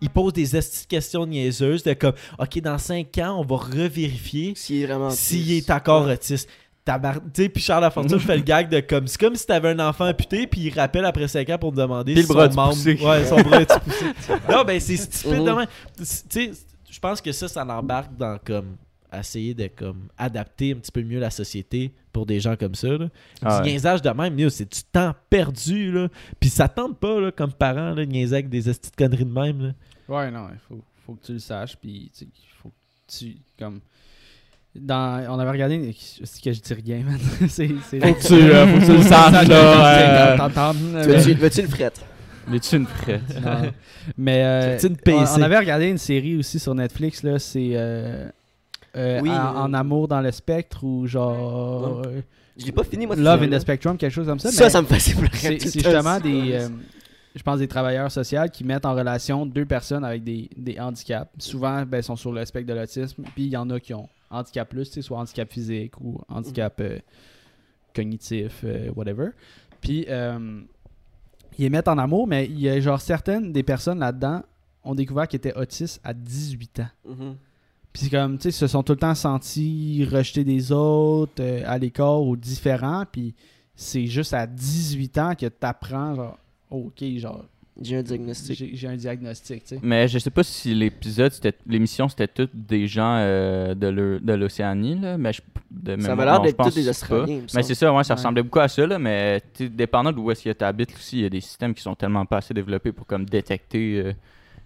Il pose des esti de questions niaiseuses de comme, ok, dans 5 ans, on va revérifier S'il est vraiment. s'il est encore autiste. Tabar- Tu sais, puis Charles Lafortune fait le gag de comme. C'est comme si t'avais un enfant amputé, puis il rappelle après 5 ans pour te demander Puis si le bras son membre. poussé. Ouais, son bras est poussé. non, ben c'est stupide Mhm. je pense que ça, ça l'embarque dans comme. Essayer de comme adapter un petit peu mieux la société pour des gens comme ça. Là. Ah du ouais. niaisage de même, c'est du temps perdu. Là. Puis ça tente pas là, comme parent, là, niaiser avec des de conneries de même. Là. Ouais, non, il faut, faut que tu le saches. Puis, tu il faut que tu. Comme. Dans, on avait regardé. C'est que je dis rien, man. c'est. c'est- Faut que tu, euh, faut que tu le saches, là, euh, T'entends, Tu mais- veux-tu le fret? Es-tu une frette? Non. Mais euh, une on, PC. on avait regardé une série aussi sur Netflix, là, c'est euh, euh, Oui, en, en amour dans le spectre ou genre euh, Je l'ai pas fini, moi. cette Love in the Spectrum, quelque chose comme ça. Ça, ça me pleurer. c'est justement des, euh, je pense des travailleurs sociaux qui mettent en relation deux personnes avec des, des handicaps. Souvent, ben, sont sur le spectre de l'autisme, puis il y en a qui ont handicap plus, soit handicap physique ou handicap euh, cognitif, euh, whatever. Puis ils les mettent en amour, mais il y a genre certaines des personnes là-dedans ont découvert qu'ils étaient autistes à 18 ans. Mhm. Puis c'est comme, tu sais, ils se sont tout le temps sentis rejetés des autres, euh, à l'écart ou différents. Puis c'est juste à 18 ans que t'apprends, genre, ok, genre, J'ai un diagnostic. j'ai un diagnostic, tu sais. Mais je sais pas si l'épisode, c'était l'émission, c'était toutes des gens euh, de l'E- de l'Océanie, là. Mais je, de Ça avait l'air d'être tous des. Australiens. Mais c'est ça, ouais, ça Ouais. ressemblait beaucoup à ça, là, mais tu sais, dépendant d'où est-ce que tu habites aussi, il y a des systèmes qui sont tellement pas assez développés pour comme détecter, euh,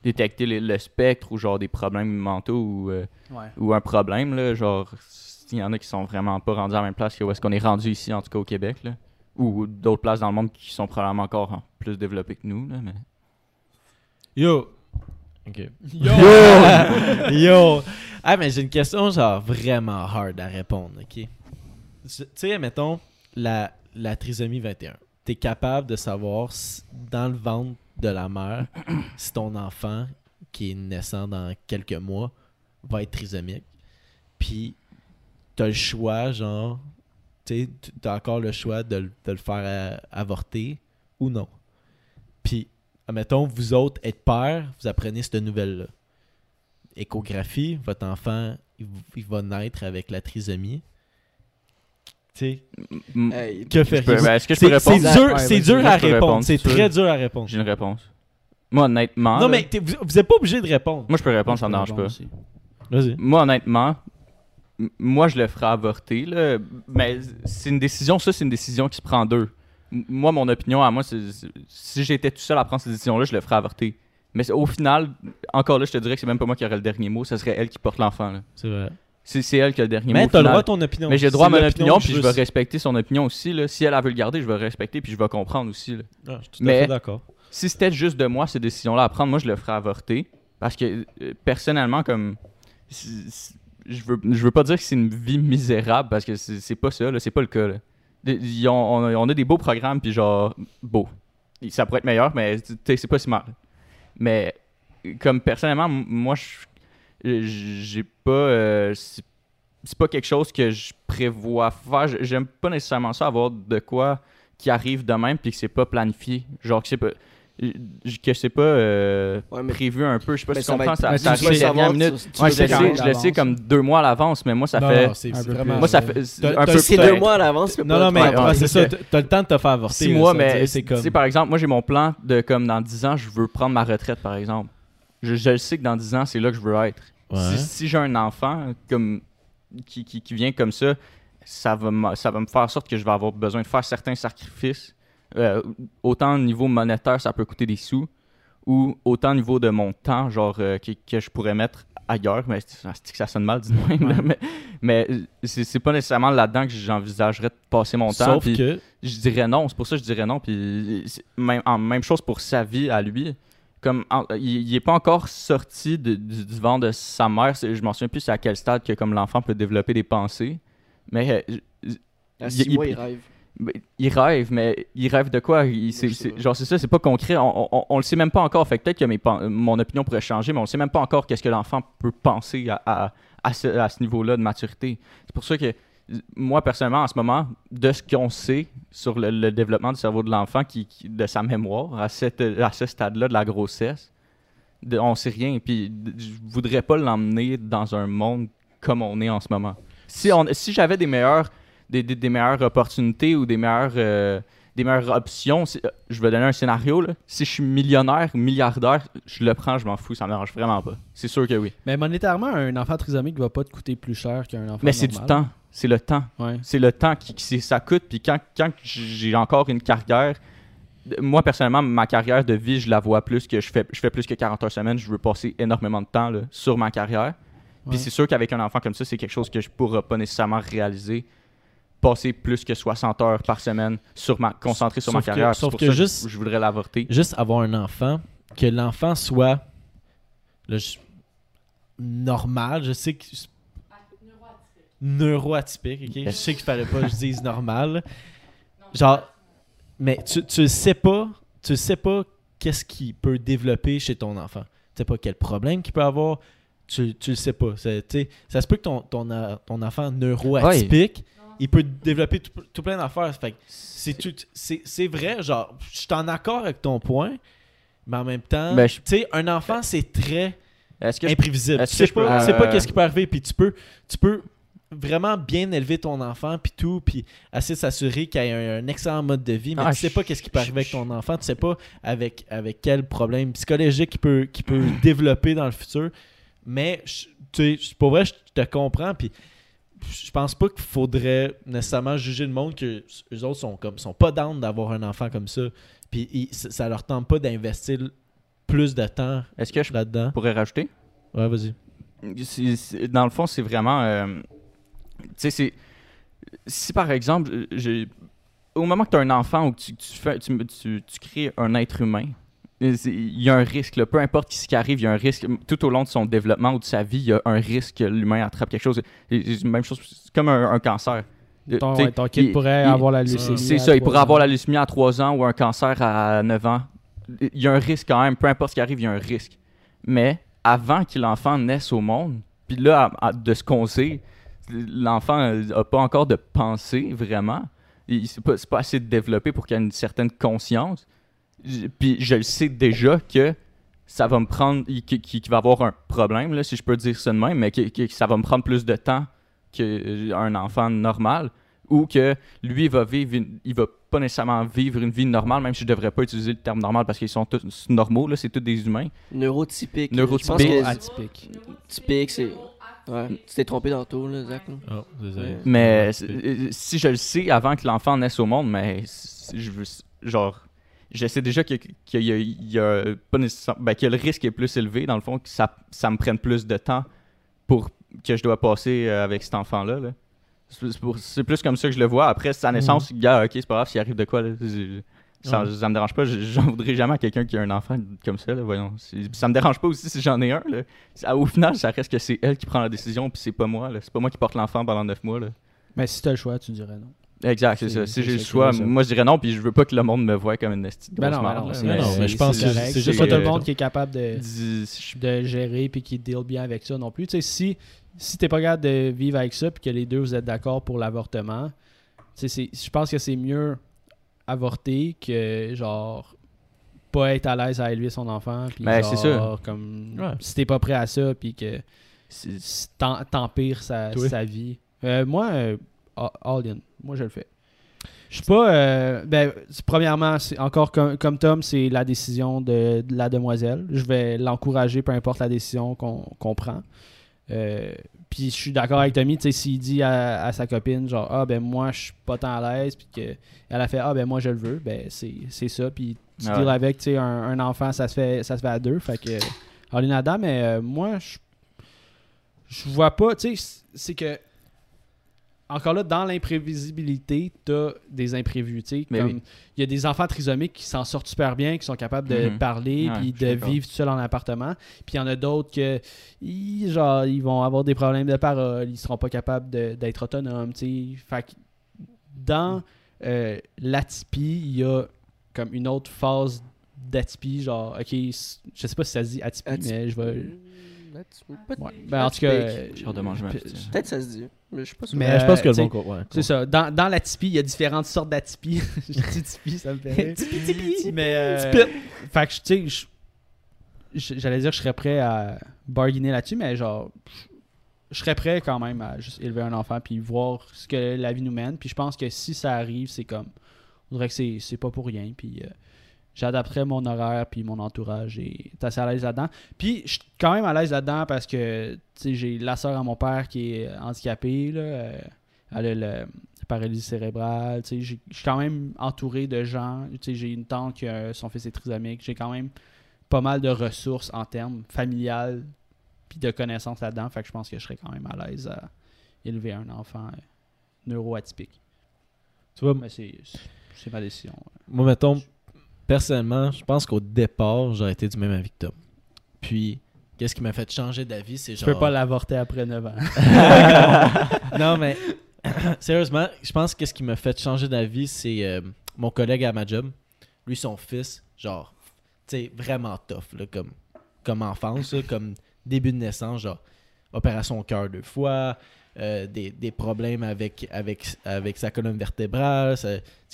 détecter le spectre ou genre des problèmes mentaux ou, euh, Ouais. ou un problème, là, genre il y en a qui sont vraiment pas rendus à la même place que où est-ce qu'on est rendu ici, en tout cas au Québec, là. Ou d'autres places dans le monde qui sont probablement encore hein, plus développées que nous, là, mais... Yo. Ok. Yo! Yo! Ah, mais j'ai une question, genre, vraiment hard à répondre, ok? Tu sais, mettons, la, la trisomie 21. T'es capable de savoir si- dans le ventre de la mère si ton enfant, qui est naissant dans quelques mois, va être trisomique. Puis, t'as le choix, genre, tu t'as encore le choix de, de le faire avorter ou non. Puis, admettons, vous autres, être père, vous apprenez cette nouvelle-là. Échographie, votre enfant, il va naître avec la trisomie. Tu sais, M- Hey, que faire? peux- ben, Est-ce que je peux c'est répondre? dur, Ouais, c'est dur Moi, à répondre. répondre, C'est très dur à répondre. J'ai une réponse. Moi, honnêtement... Non, là, mais vous, vous êtes pas obligé de répondre. Moi, je peux répondre, ça me Bon dérange pas. Vas-y. Moi, honnêtement, moi, je le ferai avorter, là. Mais c'est une décision, ça, c'est une décision qui se prend deux. Moi, mon opinion à moi, c'est si j'étais tout seul à prendre cette décision-là, je le ferais avorter. Mais au final, encore là, je te dirais que c'est même pas moi qui aurais le dernier mot, ce serait elle qui porte l'enfant. là. C'est vrai. C'est elle qui a le dernier Mais mot. au t'as le droit à ton opinion. Mais j'ai le droit à mon opinion, puis je vais respecter son opinion aussi. Là. Si elle, elle veut le garder, je vais le respecter, puis je vais comprendre aussi. là. Ah, je suis tout à Mais- fait d'accord. si c'était juste de moi, ces décisions-là à prendre, moi, je le ferais avorter. Parce que, euh, personnellement, comme. Je veux, je veux pas dire que c'est une vie misérable, parce que c'est pas ça, là, c'est pas le cas. Là. Des- ils ont- on, a, on a des beaux programmes, puis genre, beau. Ça pourrait être meilleur, mais c'est pas si mal. Mais, comme personnellement, moi, je- j'ai pas. euh, c'est pas quelque chose que je prévois faire. J'aime pas nécessairement ça, avoir de quoi qui arrive de même, puis que c'est pas planifié. Genre que c'est pas. que c'est pas euh, Ouais, mais- prévu un peu. Je sais pas si tu comprends, ça, ça arrive dernière minute. tu- tu Ouais, je sais le sais, je le sais comme deux mois à l'avance, mais moi, ça Non, fait. non, c'est un peu vraiment. plus. Moi, ça fait. c'est deux mois à l'avance. Non, non, mais Ouais, c'est ça. T'as le temps de te faire avorter. Six mois, mais c'est tu comme. sais, par exemple, moi j'ai mon plan de comme dans 10 ans, je veux prendre ma retraite, par exemple. Je, je le sais que dans 10 ans, c'est là que je veux être. Ouais. Si, si j'ai un enfant comme qui, qui, qui vient comme ça, ça va, me, ça va me faire en sorte que je vais avoir besoin de faire certains sacrifices. Euh, autant au niveau monétaire, ça peut coûter des sous, ou autant au niveau de mon temps, genre euh, que, que je pourrais mettre ailleurs. Mais que ça sonne mal, dis même. Ouais. mais mais euh, c'est pas nécessairement là-dedans que j'envisagerais de passer mon temps. Sauf que. je dirais non, c'est pour ça que je dirais non. Puis même, en même chose pour sa vie à lui. Comme en- il, il est pas encore sorti de- du, du ventre de sa mère. Je m'en souviens plus à quel stade que comme l'enfant peut développer des pensées. Mais euh, À Il- 6 il- mois, il rêve. ben, il rêve, mais il rêve de quoi? Il-. Genre, c'est ça, c'est pas concret. On, on, on le sait même pas encore. Fait peut-être que mes mon opinion pourrait changer, mais on sait même pas encore qu'est-ce que l'enfant peut penser à, à, à ce, à ce niveau-là de maturité. C'est pour ça que moi, personnellement, en ce moment, de ce qu'on sait sur le, le développement du cerveau de l'enfant, qui, qui- de sa mémoire, à, cette, à ce stade-là de la grossesse, de- on sait rien. Puis je voudrais pas l'emmener dans un monde comme on est en ce moment. Si, on, si j'avais des meilleurs des, des- des meilleures opportunités ou des meilleures, euh, des meilleures options. euh, Je vais donner un scénario. Là. Si je suis millionnaire milliardaire, je le prends, je m'en fous, ça me dérange vraiment pas. C'est sûr que oui. Mais monétairement, un enfant trisomique va pas te coûter plus cher qu'un enfant Mais c'est du temps. C'est le temps. Ouais. C'est le temps qui, qui- ça coûte. Puis quand, quand j'ai encore une carrière, moi personnellement, ma carrière de vie, je la vois plus que je fais, je fais plus que 40 heures semaine. Je veux passer énormément de temps là, sur ma carrière. Puis c'est sûr qu'avec un enfant comme ça, c'est quelque chose que je pourrais pas nécessairement réaliser. Passer plus que 60 heures par semaine sur ma, concentré sur ma que- carrière. sauf pour que ça juste- je voudrais l'avorter. Juste avoir un enfant, que l'enfant soit là, je- normal. Je sais que neuroatypique. ok? Je sais qu'il fallait pas que je dise normal. Genre, Mais tu, tu sais pas, tu sais pas qu'est-ce qu'il peut développer chez ton enfant. Tu sais pas quel problème qu'il peut avoir. Tu, tu le sais pas. C'est- tu sais, ça se peut que ton, ton, enfant neuroatypique, il peut développer tout, tout plein d'affaires. Fait que c'est tout- c'est c'est vrai, genre, je suis en accord avec ton point, mais en même temps, Ben, je- tu sais, un enfant, c'est très Est-ce que je- imprévisible. est-ce Tu que sais je peux- pas, tu sais pas euh, qu'est-ce qui peut arriver, puis tu peux, tu peux vraiment bien élever ton enfant, puis tout, puis de s'assurer qu'il y ait un, un excellent mode de vie, mais Ah, tu sais pas qu'est-ce qui peut arriver avec ton enfant, tu sais pas avec, avec quel problème psychologique qui peut, qui peut développer dans le futur. Mais, tu sais, pour vrai, je te comprends, puis je pense pas qu'il faudrait nécessairement juger le monde que les autres sont comme sont pas down d'avoir un enfant comme ça, puis ça leur tente pas d'investir plus de temps Est-ce que je là-dedans. pourrais rajouter? Ouais, vas-y. Dans le fond, c'est vraiment. euh, tu sais, c'est. Si par exemple, au moment que tu as un enfant ou que tu, tu fais, tu, tu- tu crées un être humain, il y a un risque. là. peu importe ce qui arrive, il y a un risque. Tout au long de son développement ou de sa vie, il y a un risque que l'humain attrape quelque chose. Même chose, c'est comme un, un cancer. Ton, ouais, ton kid il- pourrait il- avoir la leucémie. c'est ça, il pourrait ans. avoir la leucémie à 3 ans ou un cancer à 9 ans. Il y a un risque quand même, peu importe ce qui arrive, il y a un risque. Mais avant que l'enfant naisse au monde, puis là, à- à- de ce qu'on sait, l'enfant n'a pas encore de pensée vraiment. Il- C'est pas, c'est pas assez développé pour qu'il ait une certaine conscience. Puis je le sais déjà que ça va me prendre, il- qu'il va avoir un problème, là, si je peux dire ça de même, mais que, que ça va me prendre plus de temps qu'un enfant normal ou que lui va vivre une- il va pas nécessairement vivre une vie normale même si je devrais pas utiliser le terme normal parce qu'ils sont tous normaux là c'est tous des humains Neurotypique. Neurotypique. Je pense que Atypique. typique, c'est. Ouais, tu t'es trompé tantôt, là, Zach. là. Oh, désolé. mais euh, si je le sais avant que l'enfant naisse au monde mais je veux genre je sais déjà que- qu'il y a, il y a pas nécessairement ben, que le risque est plus élevé dans le fond que ça, ça me prenne plus de temps pour que je dois passer euh, avec cet enfant là, là. C'est plus comme ça que je le vois. Après, sa naissance, gars, ok, c'est pas grave, s'il arrive de quoi, là, ça, Ouais. ça me dérange pas. Je- J'en voudrais jamais à quelqu'un qui a un enfant comme ça, là, voyons. Ça me dérange pas aussi si j'en ai un, là. Ça- Au final, ça reste que c'est elle qui prend la décision, puis c'est pas moi. C'est pas moi qui porte l'enfant pendant neuf mois, là. Mais si t'as le choix, tu dirais non. Exact, c'est ça. Si j'ai le choix, ça. moi je dirais non, puis je veux pas que le monde me voie comme une esti de Ben non, ben non, non, mais je pense c'est que c'est juste pas tout le monde qui est capable de, de gérer puis qui deal bien avec ça non plus. Tu sais, si, si t'es pas capable de vivre avec ça puis que les deux vous êtes d'accord pour l'avortement, tu sais, c'est- je pense que c'est mieux avorter que genre pas être à l'aise à élever son enfant puis Ben, genre, c'est ça. comme Ouais. si t'es pas prêt à ça puis que t'empires sa, sa vie. Euh, moi, euh, all in. Moi, je le fais. Je suis pas. euh, ben, premièrement, c'est encore comme, comme Tom, c'est la décision de, de la demoiselle. Je vais l'encourager, peu importe la décision qu'on qu'on prend. Puis je suis d'accord avec Tommy, tu sais, s'il dit à, à sa copine, genre, ah ben moi, je suis pas tant à l'aise, puis qu'elle a fait, ah ben moi, je le veux, ben c'est ça. Puis tu Ah ouais. avec, tu sais, un, un enfant, ça se fait ça se fait à deux. Fait que, all in là-dedans, mais euh, moi, je je vois pas, tu sais, c'est que encore là, dans l'imprévisibilité, t'as des imprévus. tu sais, Mais comme oui. Il y a des enfants trisomiques qui s'en sortent super bien, qui sont capables de Mhm. parler, Ouais, puis de vivre tout seul en appartement. Puis il y en a d'autres que, ils, genre, ils vont avoir des problèmes de parole, ils seront pas capables de- d'être autonomes. tu sais. Fait que dans euh, l'atypie, il y a comme une autre phase d'atypie, genre, ok, je sais pas si ça se dit atypie, Atypie. mais je vais. Ouais. Ben, en tout cas, euh, J'ai hâte de manger ma. Peut-être ça se dit, mais je suis pas sûr. Mais, Mais je pense que le bon ouais, C'est ça. Dans, dans l'atypie, il y a différentes sortes d'atypie. Je dis typie, ça me fait rire. Mais. euh, fait que, tu sais, j'allais dire que je serais prêt à bargainer là-dessus, mais genre, je- serais prêt quand même à juste élever un enfant puis voir ce que la vie nous mène. Puis je pense que si ça arrive, c'est comme. On dirait que c'est c'est pas pour rien. Puis. euh, J'adapterais mon horaire puis mon entourage et t'es assez à l'aise là-dedans. Puis je suis quand même à l'aise là-dedans parce que j'ai la soeur à mon père qui est handicapée. Là, euh, elle a le paralysie cérébrale. Je suis quand même entouré de gens. J'ai une tante qui a son fils est trisomique. J'ai quand même pas mal de ressources en termes familiales puis de connaissances là-dedans. Fait que je pense que je serais quand même à l'aise à élever un enfant euh, neuroatypique. Tu vois, Mais c'est c'est ma décision. moi, mettons, personnellement, je pense qu'au départ, j'aurais été du même avis que Tom. Puis, qu'est-ce qui m'a fait changer d'avis, c'est Je genre... peux pas l'avorter après 9 ans. non, mais sérieusement, je pense que ce qui m'a fait changer d'avis, c'est euh, mon collègue à ma job. Lui, son fils, genre, tu sais, vraiment tough, là, comme, comme enfance, là, comme début de naissance, genre, opération au cœur deux fois, euh, des, des problèmes avec, avec, avec sa colonne vertébrale,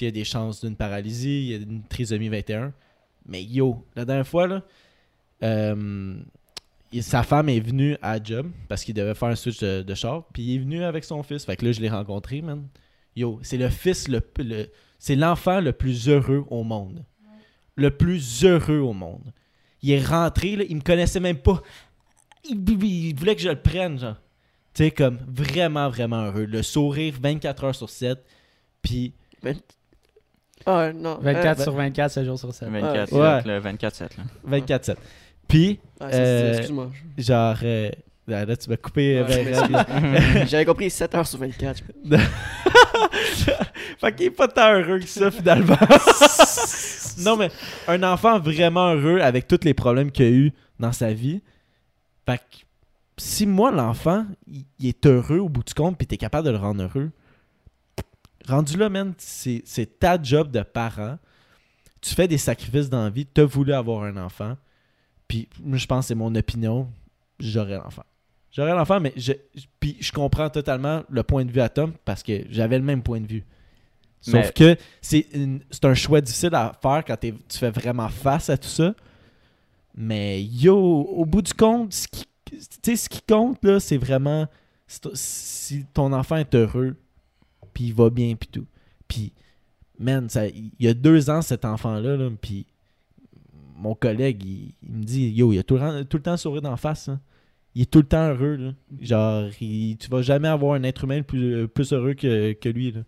il y a des chances d'une paralysie, il y a une trisomie 21. Mais yo, la dernière fois, là, euh, sa femme est venue à job parce qu'il devait faire un switch de, de char, puis il est venu avec son fils. Fait que là, je l'ai rencontré, man. Yo, c'est le fils, le, c'est l'enfant le plus heureux au monde. Le plus heureux au monde. Il est rentré, là, il me connaissait même pas. Il, il- il voulait que je le prenne, genre. Tu sais, comme vraiment, vraiment heureux. Le sourire 24 heures sur 7. Puis, Ah, ouais, non. 24 euh, sur 24, 7 jours sur 7. 24, Ouais. là, le 24-7. là. 24-7. Puis, ah, Euh, excuse-moi. genre, euh, là, là, tu m'as coupé. Ouais, J'avais compris 7 heures sur 24. fait qu'il est pas tant heureux que ça, finalement. non, mais un enfant vraiment heureux avec tous les problèmes qu'il a eu dans sa vie. Fait que si moi, l'enfant, il, il est heureux au bout du compte, puis t'es capable de le rendre heureux, rendu là, man, c'est ta job de parent. Tu fais des sacrifices dans la vie, t'as voulu avoir un enfant, puis je pense que c'est mon opinion, j'aurais l'enfant. J'aurais l'enfant, mais je, puis je comprends totalement le point de vue à Tom parce que j'avais le même point de vue. Sauf Mais- que c'est un choix difficile à faire quand tu fais vraiment face à tout ça. Mais yo, au bout du compte, ce qui, tu sais, ce qui compte, là, c'est vraiment si, to- si ton enfant est heureux, puis il va bien, puis tout. Puis, man, ça- il y a deux ans, cet enfant-là, là, mon collègue, il, me dit, yo, il a tout le, temps- tout le temps sourire d'en face. hein. Il est tout le temps heureux. Là. Genre, tu vas jamais avoir un être humain plus, plus heureux que, que lui. Là.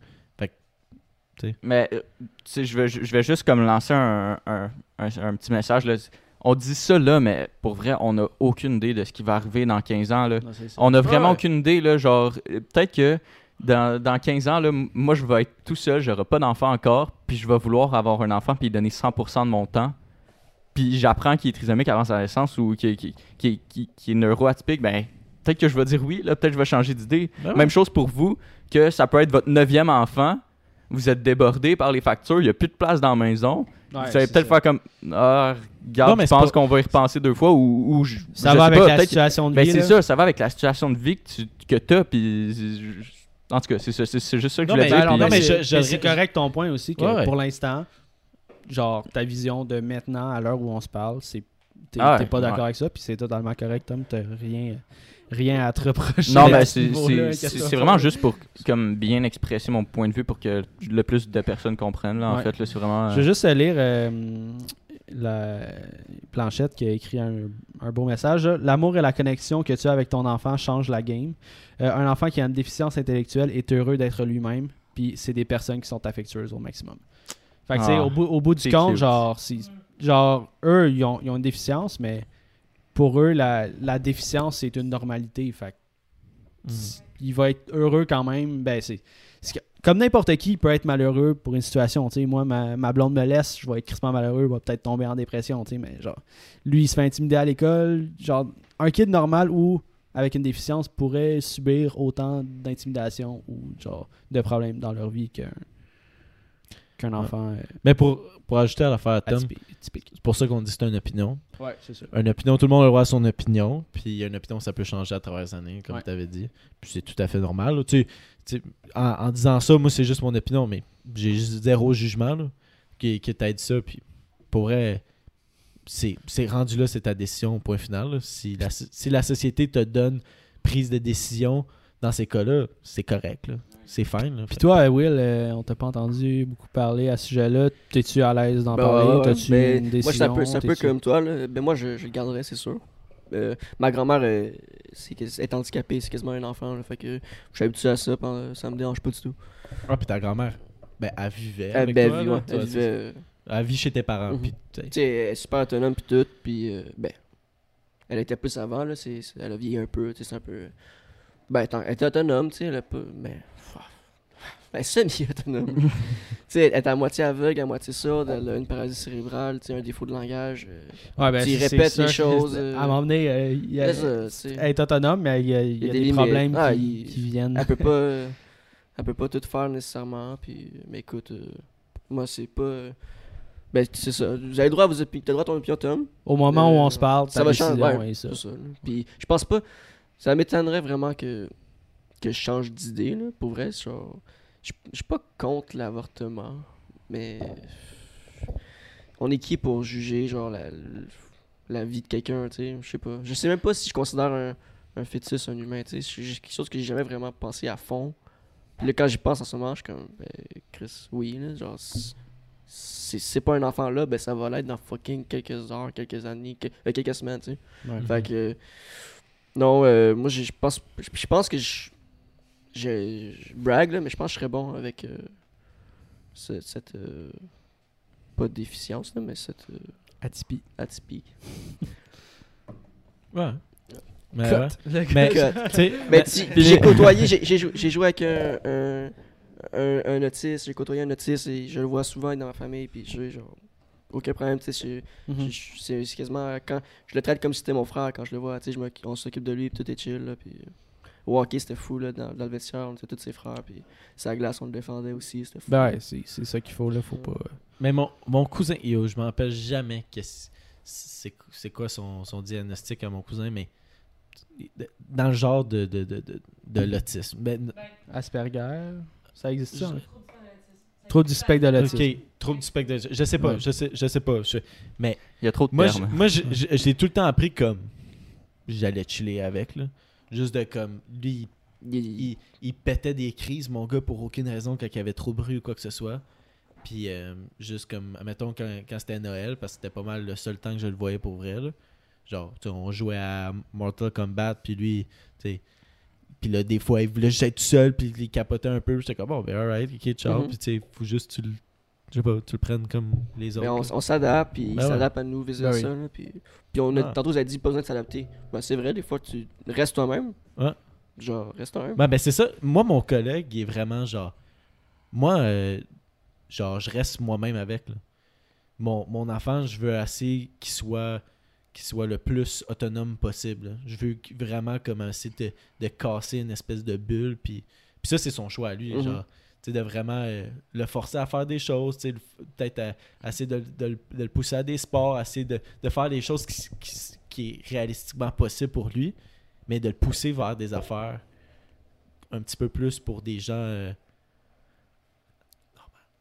Mais, euh, tu sais, je vais, je vais juste comme lancer un, un, un- un petit message. Là. On dit ça là, mais pour vrai, on n'a aucune idée de ce qui va arriver dans 15 ans. Là. On n'a vraiment Ouais. aucune idée. Là, genre, euh, peut-être que dans, dans 15 ans, là, moi, je vais être tout seul, j'aurai pas d'enfant encore, puis je vais vouloir avoir un enfant puis donner 100% de mon temps. Puis j'apprends qu'il est trisomique avant sa naissance ou qu'il qu'il- qu'il- qu'il- qu'il est neuroatypique, ben peut-être que je vais dire oui, là, peut-être que je vais changer d'idée. Ben. Même chose pour vous, que ça peut être votre neuvième enfant, vous êtes débordé par les factures, il n'y a plus de place dans la maison. Ouais, vous allez peut-être faire comme Ah, regarde, je pense pas- qu'on va y repenser deux fois ou, ou je, Ça je va sais avec pas, la situation de ben, vie. c'est ça, ça va avec la situation de vie que tu que as, puis en tout cas, c'est juste ça que Non, je voulais mais- dire. Non, mais c'est- je- je- mais c'est correct ton point aussi que Ouais, ouais. pour l'instant, genre ta vision de maintenant à l'heure où on se parle, c'est t'es Ah ouais, pas d'accord ouais. avec ça, puis c'est totalement correct, Tom. T'as rien, rien à te reprocher. Non, ce c'est vraiment juste pour comme bien expresser mon point de vue pour que le plus de personnes comprennent. Là, en Ouais. fait, là, c'est vraiment. Je veux juste lire euh, la planchette qui a écrit un, un beau message. L'amour et la connexion que tu as avec ton enfant changent la game. Euh, un enfant qui a une déficience intellectuelle est heureux d'être lui-même, puis c'est des personnes qui sont affectueuses au maximum. Fait que, Ah, au, bout, au bout du compte, cute. genre, c'est- genre, eux, ils ont, ils ont une déficience, mais pour eux, la, la déficience, c'est une normalité. Fait Mhm. il va être heureux quand même. Ben, c'est. Comme n'importe qui il peut être malheureux pour une situation, tu sais, moi, ma, ma blonde me laisse, je vais être crispement malheureux, je vais peut-être tomber en dépression, tu sais, mais genre, lui, il se fait intimider à l'école, genre, un kid normal ou avec une déficience pourrait subir autant d'intimidation ou, genre, de problèmes dans leur vie qu'un qu'un Ouais. enfant euh, Mais pour, pour ajouter à l'affaire Tom, c'est pour ça qu'on dit que c'est une opinion. Ouais, c'est ça. Une opinion, tout le monde a le droit à son opinion. Puis une opinion, ça peut changer à travers les années, comme Ouais. tu avais dit. Puis c'est tout à fait normal. là. Tu tu en, en disant ça, moi, c'est juste mon opinion, mais j'ai juste zéro jugement là, qui, qui t'aide ça. Puis pour vrai, c'est c'est rendu là, c'est ta décision, point final. là. Si la, si la société te donne prise de décision dans ces cas-là, c'est correct. là. C'est fine. là. Puis toi, Will, euh, on t'a pas entendu beaucoup parler à ce sujet-là. T'es-tu à l'aise d'en Ben, parler? ouais. T'as-tu Ben, une Moi, décision? c'est un peu, c'est un peu comme toi. Là. Ben, moi, je, je le garderais, c'est sûr. Euh, ma grand-mère euh, c'est est handicapée, c'est quasiment un enfant. Là, fait que je suis habitué à ça, ça me dérange pas du tout. Ah, puis ta grand-mère, ben, elle vivait. Avec ben, toi, elle là. ouais, vivait, euh, Elle vit chez tes parents. Mhm. puis, tu sais, elle est super autonome puis tout, puis euh, ben, elle était plus avant, là, c'est, c'est- elle a vieilli un peu, tu sais, c'est un peu... Ben, elle était autonome, tu sais, elle a pas... Mais... Ben, semi-autonome. tu sais, elle est à moitié aveugle, à moitié sourde, elle a une paralysie cérébrale, un défaut de langage. euh, Ouais, ben, Tu répètes les choses, euh, À un moment donné, euh, il y a- ça, elle est autonome, mais il y a, il y a des problèmes Ah, qui, il- qui viennent. elle peut pas... euh, elle peut pas tout faire nécessairement, puis... Mais écoute, euh, moi, c'est pas... euh, Ben, c'est ça. Vous avez le droit à vos opinions. T'as le droit à ton opinion, Tom. Au moment où Euh, on se parle, ça va changer, ouais, est ça. Ça. Puis je pense pas. Ça m'étonnerait vraiment que, que je change d'idée, là, pour vrai. genre, Je suis pas contre l'avortement, mais. On est qui pour juger, genre, la, la vie de quelqu'un, tu sais? Je sais pas. Je sais même pas si je considère un, un fœtus un humain, tu sais? C'est quelque chose que j'ai jamais vraiment pensé à fond. Puis là, quand j'y pense en ce moment, je suis comme, ben, Chris, oui, là, genre, c'est- pas un enfant là, ben ça va l'être dans fucking quelques heures, quelques années, que- euh, quelques semaines, tu sais? Ouais. Fait que. Non, euh, moi, je pense, je pense que je. Je, je brague, là, mais je pense que je serais bon avec euh, ce- cette. euh, pas déficience, là, mais cette euh, Atypie. atypie. Ouais. Mais, ouais. Mais, Cut. tu sais, Mais puis j'ai les- côtoyé, j'ai- j'ai jou- j'ai joué avec un, un, un, un autiste, j'ai côtoyé un autiste et je le vois souvent dans ma famille, puis j'ai genre. Aucun problème, tu sais, je- Mhm. je- c'est c'est quasiment quand je le traite comme si c'était mon frère quand je le vois tu sais je on s'occupe de lui puis tout est chill là puis au hockey c'était fou là dans, dans le vestiaire on était tous ses frères puis sa glace on le défendait aussi c'était fou Ben ouais, c'est c'est ça qu'il faut, là. Faut pas. Mais mon, mon cousin, yo, je m'en rappelle jamais que c'est quoi son, son diagnostic à mon cousin, mais dans le genre de, de, de, de, de l'autisme. Ben, Asperger, ça existe ça? Hein? Trop du spectre de l'autisme. Trop du spectre de l'autisme. ok, trop du spectre de- Je sais pas, Ouais. je sais, je sais pas. je- Il y a trop de moi, termes. moi j'ai tout le temps appris comme j'allais chiller avec, là. Juste de comme, lui, Il- il- pétait des crises, mon gars, pour aucune raison, quand il y avait trop de bruit ou quoi que ce soit. Puis, euh, juste comme, mettons, quand, quand c'était Noël, parce que c'était pas mal le seul temps que je le voyais pour vrai, là. Genre, tu sais, on jouait à Mortal Kombat, puis lui, tu sais. Puis là, des fois, il voulait juste être tout seul, puis il capotait un peu. J'étais comme, bon, ben, alright, ok, ciao. Mhm. Puis, tu sais, faut juste, tu le. Je sais pas, tu le prennes comme les autres. mais on, s'adapte puis il Ben ouais. s'adapte à nous vice Ben versa là, puis puis on a Ah. tantôt vous avez dit pas besoin de s'adapter ben c'est vrai des fois tu restes toi-même Ouais. genre reste toi-même Ben, ben c'est ça. Moi, mon collègue, il est vraiment genre. Moi, euh, genre, je reste moi-même avec. là. Mon, mon enfant, je veux assez qu'il soit, qu'il soit le plus autonome possible. là. Je veux vraiment commencer de, de casser une espèce de bulle. Puis, puis ça, c'est son choix à lui. Mhm. Genre, de vraiment euh, le forcer à faire des choses. Peut-être à- essayer de, de le- de le pousser à des sports. Essayer de, de faire des choses qui, qui, qui est réalistiquement possible pour lui mais de le pousser vers des affaires un petit peu plus pour des gens. euh,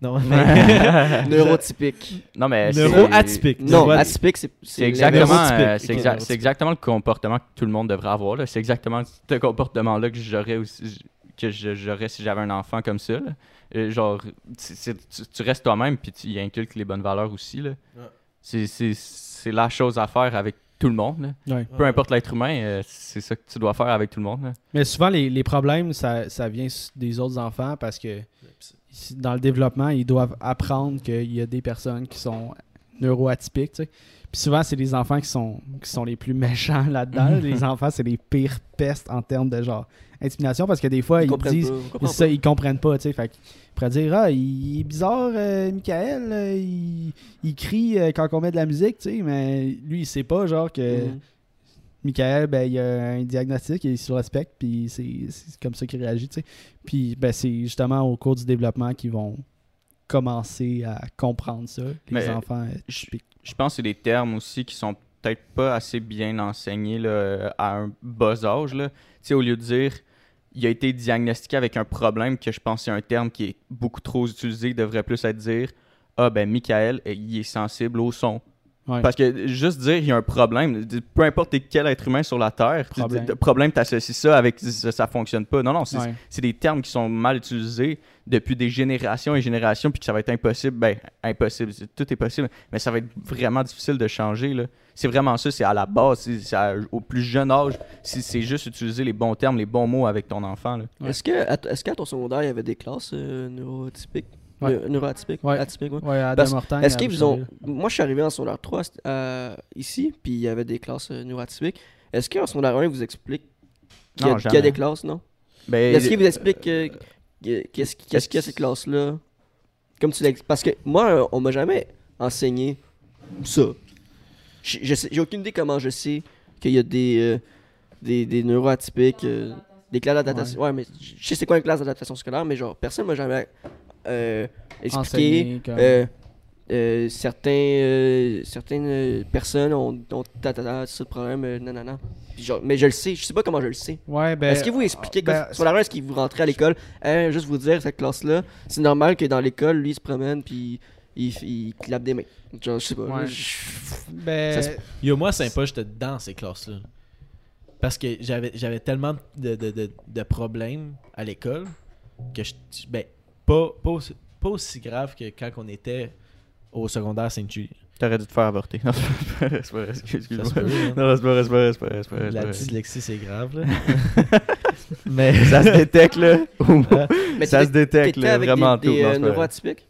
Non, mais. neurotypique Non, mais c'est- Neuro-atypique. non atypique c'est exactement, euh, c'est exa- exactement le comportement que tout le monde devrait avoir. C'est exactement ce comportement-là que j'aurais aussi que j'aurais si j'avais un enfant comme ça. là. Euh, genre, tu, tu restes toi-même puis tu y inculques les bonnes valeurs aussi. là. Ouais. C'est- la chose à faire avec tout le monde. là. Ouais. Peu importe l'être humain, euh, c'est ça que tu dois faire avec tout le monde. là. Mais souvent, les, les problèmes, ça, ça vient des autres enfants parce que dans le développement, ils doivent apprendre qu'il y a des personnes qui sont neuroatypiques. tu sais. Puis souvent, c'est les enfants qui sont, qui sont les plus méchants là-dedans. les enfants, c'est les pires pestes en termes de genre intimidation parce que des fois, Ils ils, comprennent disent. pas, ils ça, ils comprennent pas, tu sais. Fait qu'ils pourraient dire Ah, il est bizarre, euh, Michael, euh, il, il crie euh, quand on met de la musique, tu sais, mais lui, il sait pas, genre, que Mhm. Michael, ben, il a un diagnostic et il se respecte, puis c'est c'est comme ça qu'il réagit, tu sais. Puis, ben, c'est justement au cours du développement qu'ils vont commencer à comprendre ça, les Mais, enfants je- pense que c'est des termes aussi qui sont peut-être pas assez bien enseignés là, à un bas âge. Là. Tu sais, au lieu de dire il a été diagnostiqué avec un problème, que je pense c'est un terme qui est beaucoup trop utilisé, devrait plus être dire Ah ben Michael, eh, il est sensible au son. Ouais. Parce que juste dire il y a un problème, peu importe quel être humain sur la Terre, tu- Problème. problème t'associes ça avec ça, ça fonctionne pas. Non, non, c'est Ouais. des termes qui sont mal utilisés depuis des générations et générations, puis que ça va être impossible. Ben, impossible, c'est- tout est possible, mais ça va être vraiment difficile de changer. C'est vraiment ça, c'est à la base, c'est au plus jeune âge, c'est juste utiliser les bons termes, les bons mots avec ton enfant. Ouais. Est-ce qu'à ton secondaire, il y avait des classes euh, neurotypiques? Ouais. Neu- Neuroatypiques Ouais. Atypiques, ouais. Ouais, Adam Hortang, Est-ce à qu'ils ont. Moi, je suis arrivé en secondaire 3 euh, ici, puis il y avait des classes euh, neuroatypiques. Est-ce qu'en secondaire 1, ils vous expliquent qu'il y, a- y des classes, non? Ben, Est-ce qu'ils vous expliquent euh, que- qu'est-ce qui- qu'est-ce qu'il y a cette classe-là Comme tu l'as Parce que moi, on m'a jamais enseigné ça. J'ai aucune idée comment je sais qu'il y a des, euh, des, des neuroatypiques, euh, des classes d'adaptation. Ouais. mais je je sais c'est quoi une classe d'adaptation scolaire, mais genre, personne m'a jamais euh, comme- euh, euh, certains, euh, certaines personnes ont, ont ta, ta, ta, ce problème, euh, nanana. Genre, mais je le sais, je sais pas comment je le sais. Ouais, ben, est-ce que vous expliquez, ben, sur la est-ce que vous rentrez à l'école, Hein, juste vous dire, cette classe-là, c'est normal que dans l'école, lui, il se promène, puis il, il, clappe des mains. Genre, je sais pas. Ouais. je- ben, ça se- Yo, moi, sympa, j'étais dans ces classes-là. Parce que j'avais j'avais tellement de, de, de, de problèmes à l'école que je. Ben, pas, pas, aussi, pas aussi grave que quand on était au secondaire Saint-Julie. T'aurais dû te faire avorter. Non, c'est pas vrai, c'est pas vrai, Ça excuse-moi. se peut. Non, c'est pas vrai, c'est pas vrai, c'est pas vrai, c'est pas vrai, c'est La dyslexie, c'est grave, là. Mais. Ça se détecte, là. Mais ça t'étais- se détecte, t'étais là, avec vraiment des, tout. des Non, euh, c'est pas vrai. neuroatypiques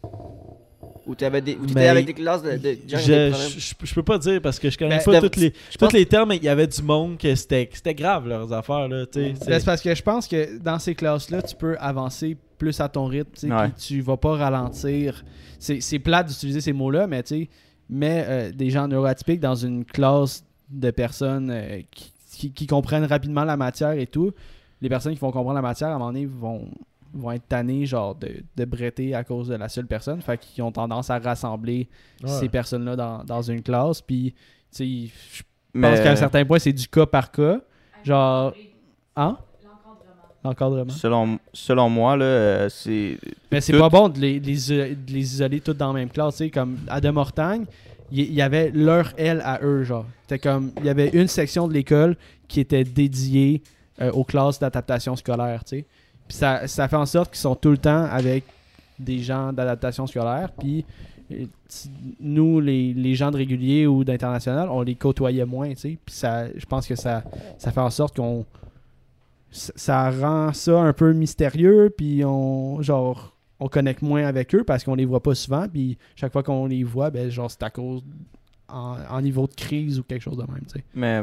Ou t'avais des, t'étais avec des classes de, de gens qui avaient des Je, je, je peux pas dire parce que je connais Ben, pas toutes les, tous les termes, mais il y avait du monde que c'était grave leurs affaires. Là, tu sais, Ben, c'est- c'est parce que je pense que dans ces classes-là, tu peux avancer plus à ton rythme, tu Ouais. vas pas ralentir. C'est c'est plate d'utiliser ces mots-là, mais tu sais, mets euh, des gens neuroatypiques dans une classe de personnes euh, qui, qui- qui comprennent rapidement la matière et tout. Les personnes qui vont comprendre la matière, à un moment donné, vont, vont être tannées, genre, de, de bretter à cause de la seule personne. Fait qu'ils ont tendance à rassembler Ouais. ces personnes-là dans, dans une classe. Puis, tu sais, je pense Mais qu'à un certain point, c'est du cas par cas. Genre, hein? L'encadrement. Selon, selon moi, là, euh, c'est. Mais c'est Tout- pas bon de les, de les de les isoler toutes dans la même classe. Comme Adam Mortagne, il y avait leur L à eux. genre. C'était comme, il y avait une section de l'école qui était dédiée euh, aux classes d'adaptation scolaire. tu sais. Puis ça, ça fait en sorte qu'ils sont tout le temps avec des gens d'adaptation scolaire. Puis euh, nous, les, les gens de régulier ou d'international, on les côtoyait moins. tu sais. Puis ça, je pense que ça, ça fait en sorte qu'on ça- rend ça un peu mystérieux puis on genre on connecte moins avec eux parce qu'on les voit pas souvent puis chaque fois qu'on les voit ben genre c'est à cause en, en niveau de crise ou quelque chose de même tu sais Mais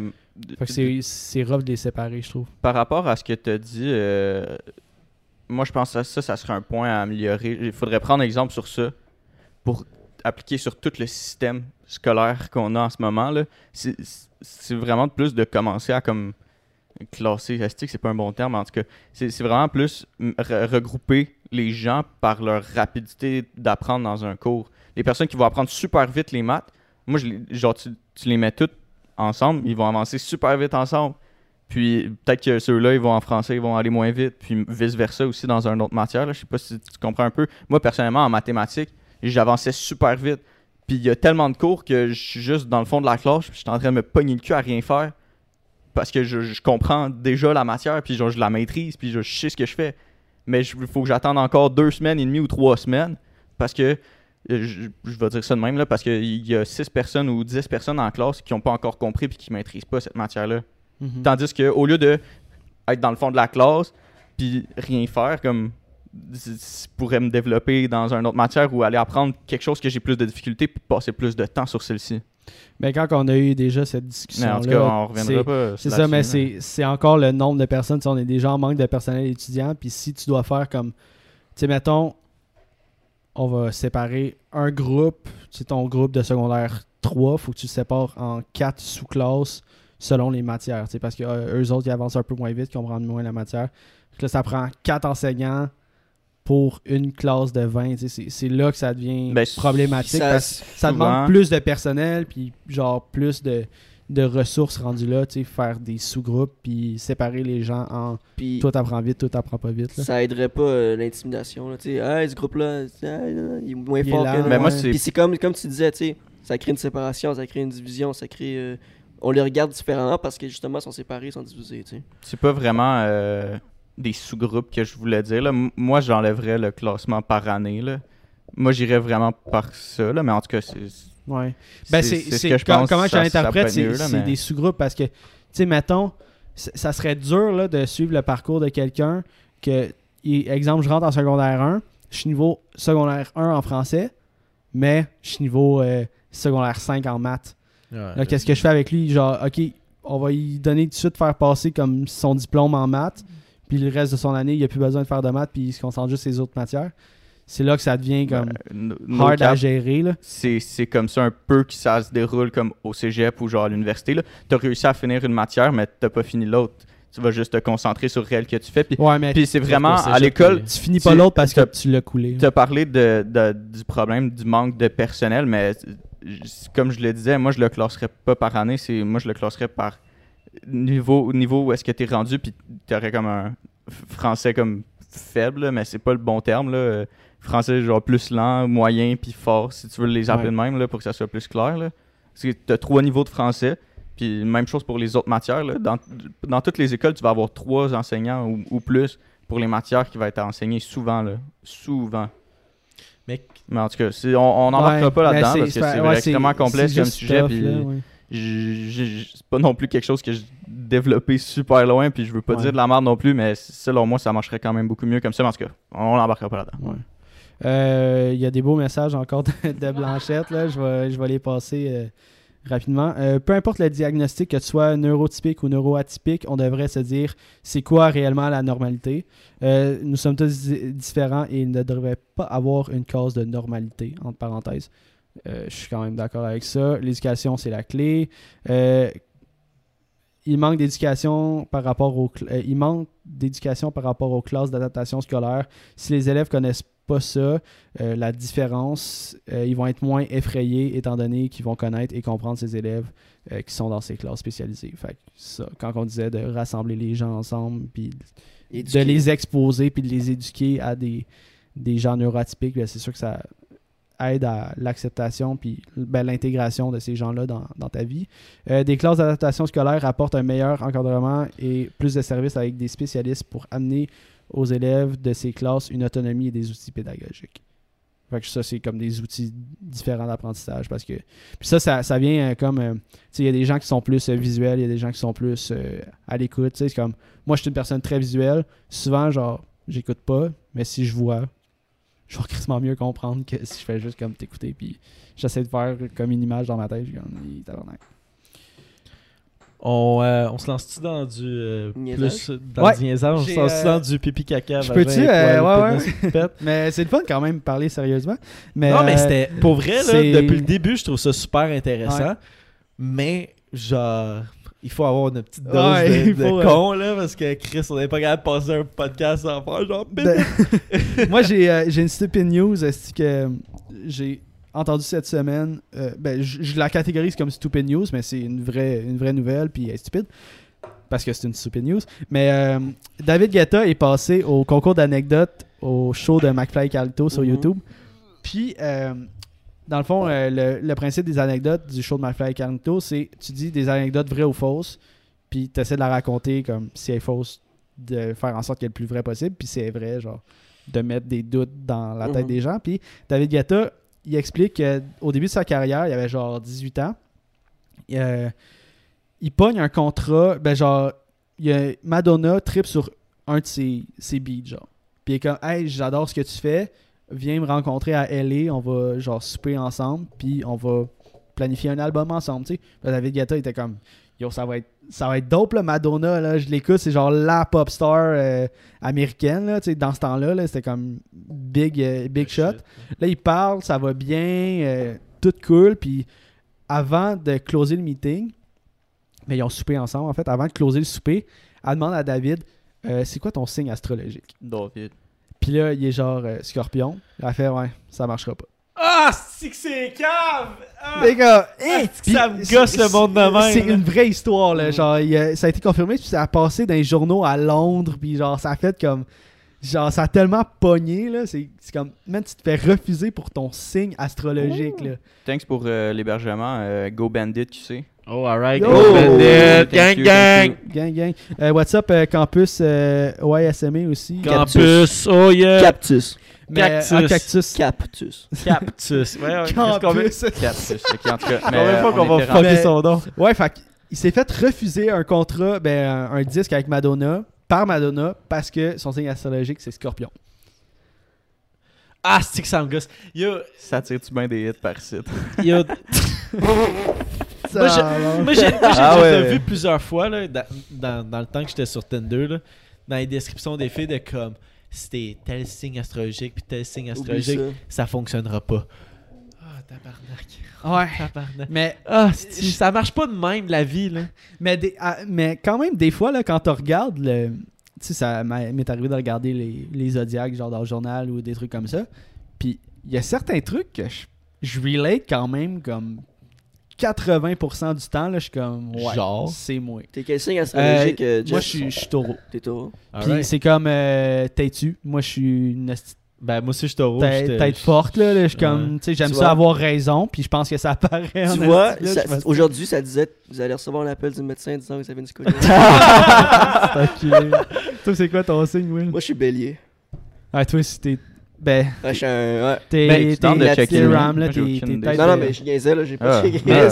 c'est rough de les séparer je trouve par rapport à ce que tu as dit, euh, moi je pense que ça, ça serait un point à améliorer. Il faudrait prendre exemple sur ça pour appliquer sur tout le système scolaire qu'on a en ce moment. c'est vraiment plus de commencer à comme classer, que c'est pas un bon terme, en tout cas, c'est vraiment plus re- regrouper les gens par leur rapidité d'apprendre dans un cours. Les personnes qui vont apprendre super vite les maths, moi, je genre, tu, les mets toutes ensemble, ils vont avancer super vite ensemble. Puis peut-être que ceux-là, ils vont en français, ils vont aller moins vite. Puis vice-versa aussi dans une autre matière. Je sais pas si tu comprends un peu. Moi, personnellement, en mathématiques, j'avançais super vite. Puis il y a tellement de cours que je suis juste dans le fond de la classe, puis je suis en train de me pogner le cul à rien faire. Parce que je, je comprends déjà la matière, puis genre, je la maîtrise, puis je, je sais ce que je fais. Mais il faut que j'attende encore deux semaines et demie ou trois semaines. Parce que, euh, je, je vais dire ça de même, là, parce qu'il y a six personnes ou dix personnes en classe qui n'ont pas encore compris puis qui ne maîtrisent pas cette matière-là. Mhm. Tandis que au lieu de être dans le fond de la classe puis rien faire comme je pourrais me développer dans une autre matière ou aller apprendre quelque chose que j'ai plus de difficultés puis passer plus de temps sur celle-ci. Mais quand on a eu déjà cette Mais discussion en tout cas, on c'est- reviendra pas. C'est là-dessus, ça, mais c'est encore le nombre de personnes. On est déjà en manque de personnel étudiant. Puis si tu dois faire comme. Tu sais, mettons, on va séparer un groupe. Tu ton groupe de secondaire 3, faut que tu le sépares en quatre sous-classes selon les matières. Parce que euh, eux autres, ils avancent un peu moins vite, comprennent moins la matière. Que là, ça prend quatre enseignants pour une classe de 20. Tu sais, c'est- là que ça devient Ben, problématique. Ça- parce que ça souvent- demande plus de personnel, puis genre plus de, de ressources rendues là, tu sais, faire des sous-groupes, puis séparer les gens en Puis toi t'apprends vite, toi t'apprends pas vite. Là. ça aiderait pas euh, l'intimidation. là, Tu sais, hey, ce groupe-là, là, il est moins Il est fort lent, que nous. Ben, moi, Puis c'est comme, comme tu disais, tu sais, ça crée une séparation, ça crée une division, ça crée. euh, on les regarde différemment parce que justement, ils sont séparés, ils sont divisés, tu sais. C'est pas vraiment euh, des sous-groupes que je voulais dire. Là. Moi, j'enlèverais le classement par année. Là. Moi, j'irais vraiment par ça. Là. Mais en tout cas, c'est Ouais. Ben, c'est- ce que je pense. comment je l'interprète, c'est, mais- des sous-groupes parce que, tu sais, mettons, ça serait dur là, de suivre le parcours de quelqu'un que, exemple, je rentre en secondaire 1, je suis niveau secondaire 1 en français, mais je suis niveau euh, secondaire 5 en maths. Là, qu'est-ce que je fais avec lui? Genre, OK, on va lui donner tout de suite faire passer comme son diplôme en maths, puis le reste de son année, il a plus besoin de faire de maths, puis il se concentre juste sur les autres matières. C'est là que ça devient comme Ben, no- no hard à gérer. C'est comme ça un peu que ça se déroule comme au cégep ou genre à l'université. là. T'as réussi à finir une matière, mais t'as pas fini l'autre. Tu vas juste te concentrer sur le réel que tu fais. Puis, Ouais, puis c'est vraiment à l'école. tu finis pas tu- l'autre parce que tu l'as coulé. Tu as parlé de, de- du problème du manque de personnel, mais j- comme je le disais, moi je le classerais pas par année, c'est moi je le classerais par niveau niveau où est-ce que tu es rendu puis tu aurais comme un français comme faible, mais c'est pas le bon terme là. Français genre plus lent, moyen puis fort si tu veux les appeler Ouais. de même là, pour que ça soit plus clair là. Parce que tu as trois niveaux de français. Puis même chose pour les autres matières. là. Dans, dans toutes les écoles, tu vas avoir trois enseignants ou, ou plus pour les matières qui vont être enseignées souvent. Là. Souvent. Mais Mais en tout cas, on n'embarquera Ouais, pas là-dedans parce que c'est ouais, extrêmement complexe comme sujet. tough, Puis là, c'est pas non plus quelque chose que j'ai développé super loin. Puis je veux pas Ouais. dire de la merde non plus, mais selon moi, ça marcherait quand même beaucoup mieux comme ça. Tout cas, on n'embarquera pas là-dedans. Ouais. Euh, Il y a des beaux messages encore de, de Blanchette. Là. Je, vais, je vais les passer euh, rapidement. Euh, peu importe le diagnostic, que tu sois neurotypique ou neuroatypique, on devrait se dire c'est quoi réellement la normalité? Nous sommes tous di- différents et il ne devrait pas avoir une cause de normalité, entre parenthèses. Euh, je suis quand même d'accord avec ça. L'éducation, c'est la clé. Euh, il manque d'éducation par rapport aux euh, il manque d'éducation par rapport aux classes d'adaptation scolaire. Si les élèves connaissent pas ça, la différence, ils vont être moins effrayés étant donné qu'ils vont connaître et comprendre ces élèves qui sont dans ces classes spécialisées. Fait que ça, quand on disait de rassembler les gens ensemble, puis de les exposer, puis de les éduquer à des, des gens neuroatypiques, ben, c'est sûr que ça aide à l'acceptation puis ben, l'intégration de ces gens-là dans, ta vie. Euh, des classes d'adaptation scolaire apportent un meilleur encadrement et plus de services avec des spécialistes pour amener aux élèves de ces classes une autonomie et des outils pédagogiques. Fait que ça, c'est comme des outils différents d'apprentissage. Parce que. Puis ça, ça, vient euh, comme. euh, tu sais, il y a des gens qui sont plus visuels, il y a des gens qui sont plus à l'écoute. Tu sais, c'est comme. Moi, je suis une personne très visuelle. Souvent, genre, j'écoute pas, mais si je vois, je vais quasiment mieux comprendre que si je fais juste comme t'écouter. Puis j'essaie de faire comme une image dans ma tête. Je suis comme, Hi, tabarnak. on, euh, on se lance-tu dans du euh, Niaisage? plus dans Ouais. du niaisage? On se J'ai, lance euh, dans du pipi caca? je peux-tu, euh, ouais, pipette? Mais c'est le fun quand même de parler sérieusement. Mais, non, mais euh, c'était. Pour vrai, là, depuis le début, je trouve ça super intéressant. Ouais. Mais, genre. Il faut avoir une petite dose Ouais, de, il de faut, con, là, parce que Chris, on n'est pas capable de passer un podcast sans faire genre. Ben, moi, j'ai euh, j'ai une stupid news est-ce que j'ai entendu cette semaine. euh, ben, je la catégorise comme stupid news, mais c'est une vraie, une vraie nouvelle, puis elle est stupide. Parce que c'est une stupid news. Mais euh, David Guetta est passé au concours d'anecdotes au show de McFly et Carlito sur Mhm. YouTube. Puis, euh, dans le fond, euh, le, le principe des anecdotes du show de McFly et Carlito, c'est tu dis des anecdotes vraies ou fausses, puis tu essaies de la raconter comme si elle est fausse, de faire en sorte qu'elle est le plus vraie possible, puis si elle est vraie, genre, de mettre des doutes dans la tête Mhm. des gens. Puis David Guetta, il explique qu'au début de sa carrière, il avait genre 18 ans. Euh, il pogne un contrat, ben genre, il y a Madonna trip sur un de ses, ses beats, genre. Puis il est comme, hey, j'adore ce que tu fais, viens me rencontrer à LA, on va genre souper ensemble, puis on va planifier un album ensemble, tu sais. David Guetta était comme, yo, ça va être, ça va être dope, là, Madonna, là, je l'écoute, c'est genre la pop star euh, américaine, là, tu sais, dans ce temps-là, là, c'était comme big, euh, big shot. Là, il parle, ça va bien, euh, tout cool. Puis avant de closer le meeting, mais ils ont soupé ensemble en fait. Avant de closer le souper, elle demande à David C'est quoi ton signe astrologique? David. Puis là, il est genre euh, scorpion. Elle fait Ouais, ça marchera pas. Ah, c'est que c'est cave! Ah, Les gars, ah, hey, ça me gosse le monde de même. C'est une vraie histoire, là. Mm. Genre, il a- ça a été confirmé, puis ça a passé dans les journaux à Londres, puis genre, ça a fait comme. Genre, ça a tellement pogné, là. C'est c'est comme. Même tu te fais refuser pour ton signe astrologique, là. Thanks pour euh, l'hébergement. euh, Go Bandit, tu sais. Oh, alright. Go Bandit, gang, you, gang. Gang, gang. Euh, what's up, euh, campus euh, YSME aussi? Campus, oh yeah. Cactus. Mais, Cactus. ah, cactus. Cactus. Cactus. Ouais, ouais, Campus. Cactus. ok, en tout cas. mais, euh, fois on qu'on va fucker son nom? Ouais, fait il s'est fait refuser un contrat, ben, un, un disque avec Madonna, par Madonna, parce que son signe astrologique, c'est Scorpion. Ah, c'est que ça me gosse. Yo, Ça tire-tu bien des hits par site? yo, Moi, Ça, Moi, j'ai moi, j'ai Ah ouais. vu plusieurs fois, là, dans, dans, dans le temps que j'étais sur Tinder, là, dans les descriptions des filles, de comme si t'es tel signe astrologique puis tel signe astrologique, ça. ça fonctionnera pas. Tabarnak. Ouais. Tabarnak. Mais, Ah, c'est- ça marche pas de même, la vie, là. mais, des- ah, mais quand même, des fois, là, quand tu regardes le. Tu sais, ça m'est arrivé de regarder les, les zodiacs, genre dans le journal ou des trucs comme ça. Puis, il y a certains trucs que je, je relate quand même comme 80% du temps, là, je suis comme. Ouais, Genre? c'est moi. T'es quel signe astrologique, euh, Moi, Jeff? je suis- je suis taureau. T'es taureau? Puis c'est comme euh, têtu. Moi, je suis une Ben, moi aussi, je suis taureau. tête, forte. Là, là. Je suis Ouais. comme, tu sais, j'aime ça vois? avoir raison. Puis je pense que ça apparaît en Tu vois, là, aujourd'hui, ça disait vous allez recevoir l'appel du médecin disant que vous avez une scoliose. C'est enculé. Toi, c'est quoi ton signe, Will? Moi, je suis bélier. Ah, toi, si t'es. Ben, Ouais, je suis un. Ouais. t'es. Ben, tu t'es de t'es checker, ram, là, moi, j'ai t'es Non, non, mais je niaisais, là, j'ai pas Ah. checké. Mais-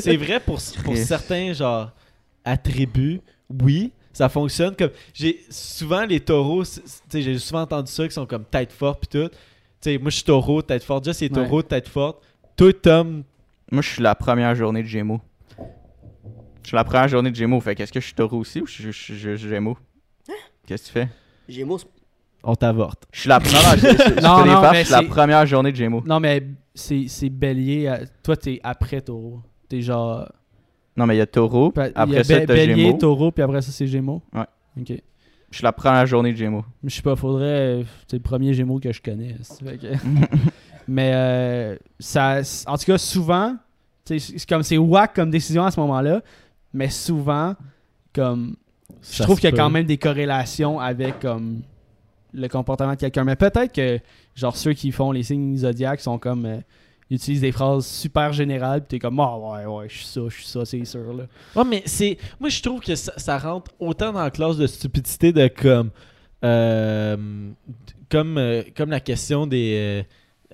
C'est vrai pour, pour certains genre attributs, oui, ça fonctionne comme j'ai souvent les taureaux, j'ai souvent entendu ça qui sont comme tête forte puis tout. Tu sais, moi je suis taureau, tête forte, Jess c'est Ouais. taureau, tête forte. Toi Tom, Moi, je suis la première journée de Gémeaux. Je suis la première journée de Gémeaux. Fait qu'est-ce que je suis taureau aussi ou je suis Gémeaux? Qu'est-ce que tu fais? Gémeaux, c'est- on t'avorte. Je suis la première. Non, non, je, je- je Non, fais des non, farces, mais je suis la c'est- première journée de Gémeaux. Non, mais c'est c'est bélier. à- Toi, t'es après taureau. T'es genre. Non, mais il y a taureau. pa- il y a Après ça, t'as Gémeaux. taureau, puis après ça, c'est gémeaux. Ouais. Ok. Je suis la première journée de Gémeaux. Je sais pas, faudrait. C'est le premier Gémeaux que je connais. c'est fait que- Mais euh, ça, en tout cas, souvent, tu sais, c'est comme c'est whack comme décision à ce moment-là, mais souvent, comme je trouve qu'il y a quand même des corrélations avec comme le comportement de quelqu'un. Mais peut-être que genre ceux qui font les signes zodiaques sont comme euh, ils utilisent des phrases super générales, puis t'es comme ah ouais ouais, je suis ça, je suis ça, c'est sûr là. Ouais, mais c'est. Moi, je trouve que ça, ça rentre autant dans la classe de stupidité de comme. euh, comme, euh, comme la question des. euh,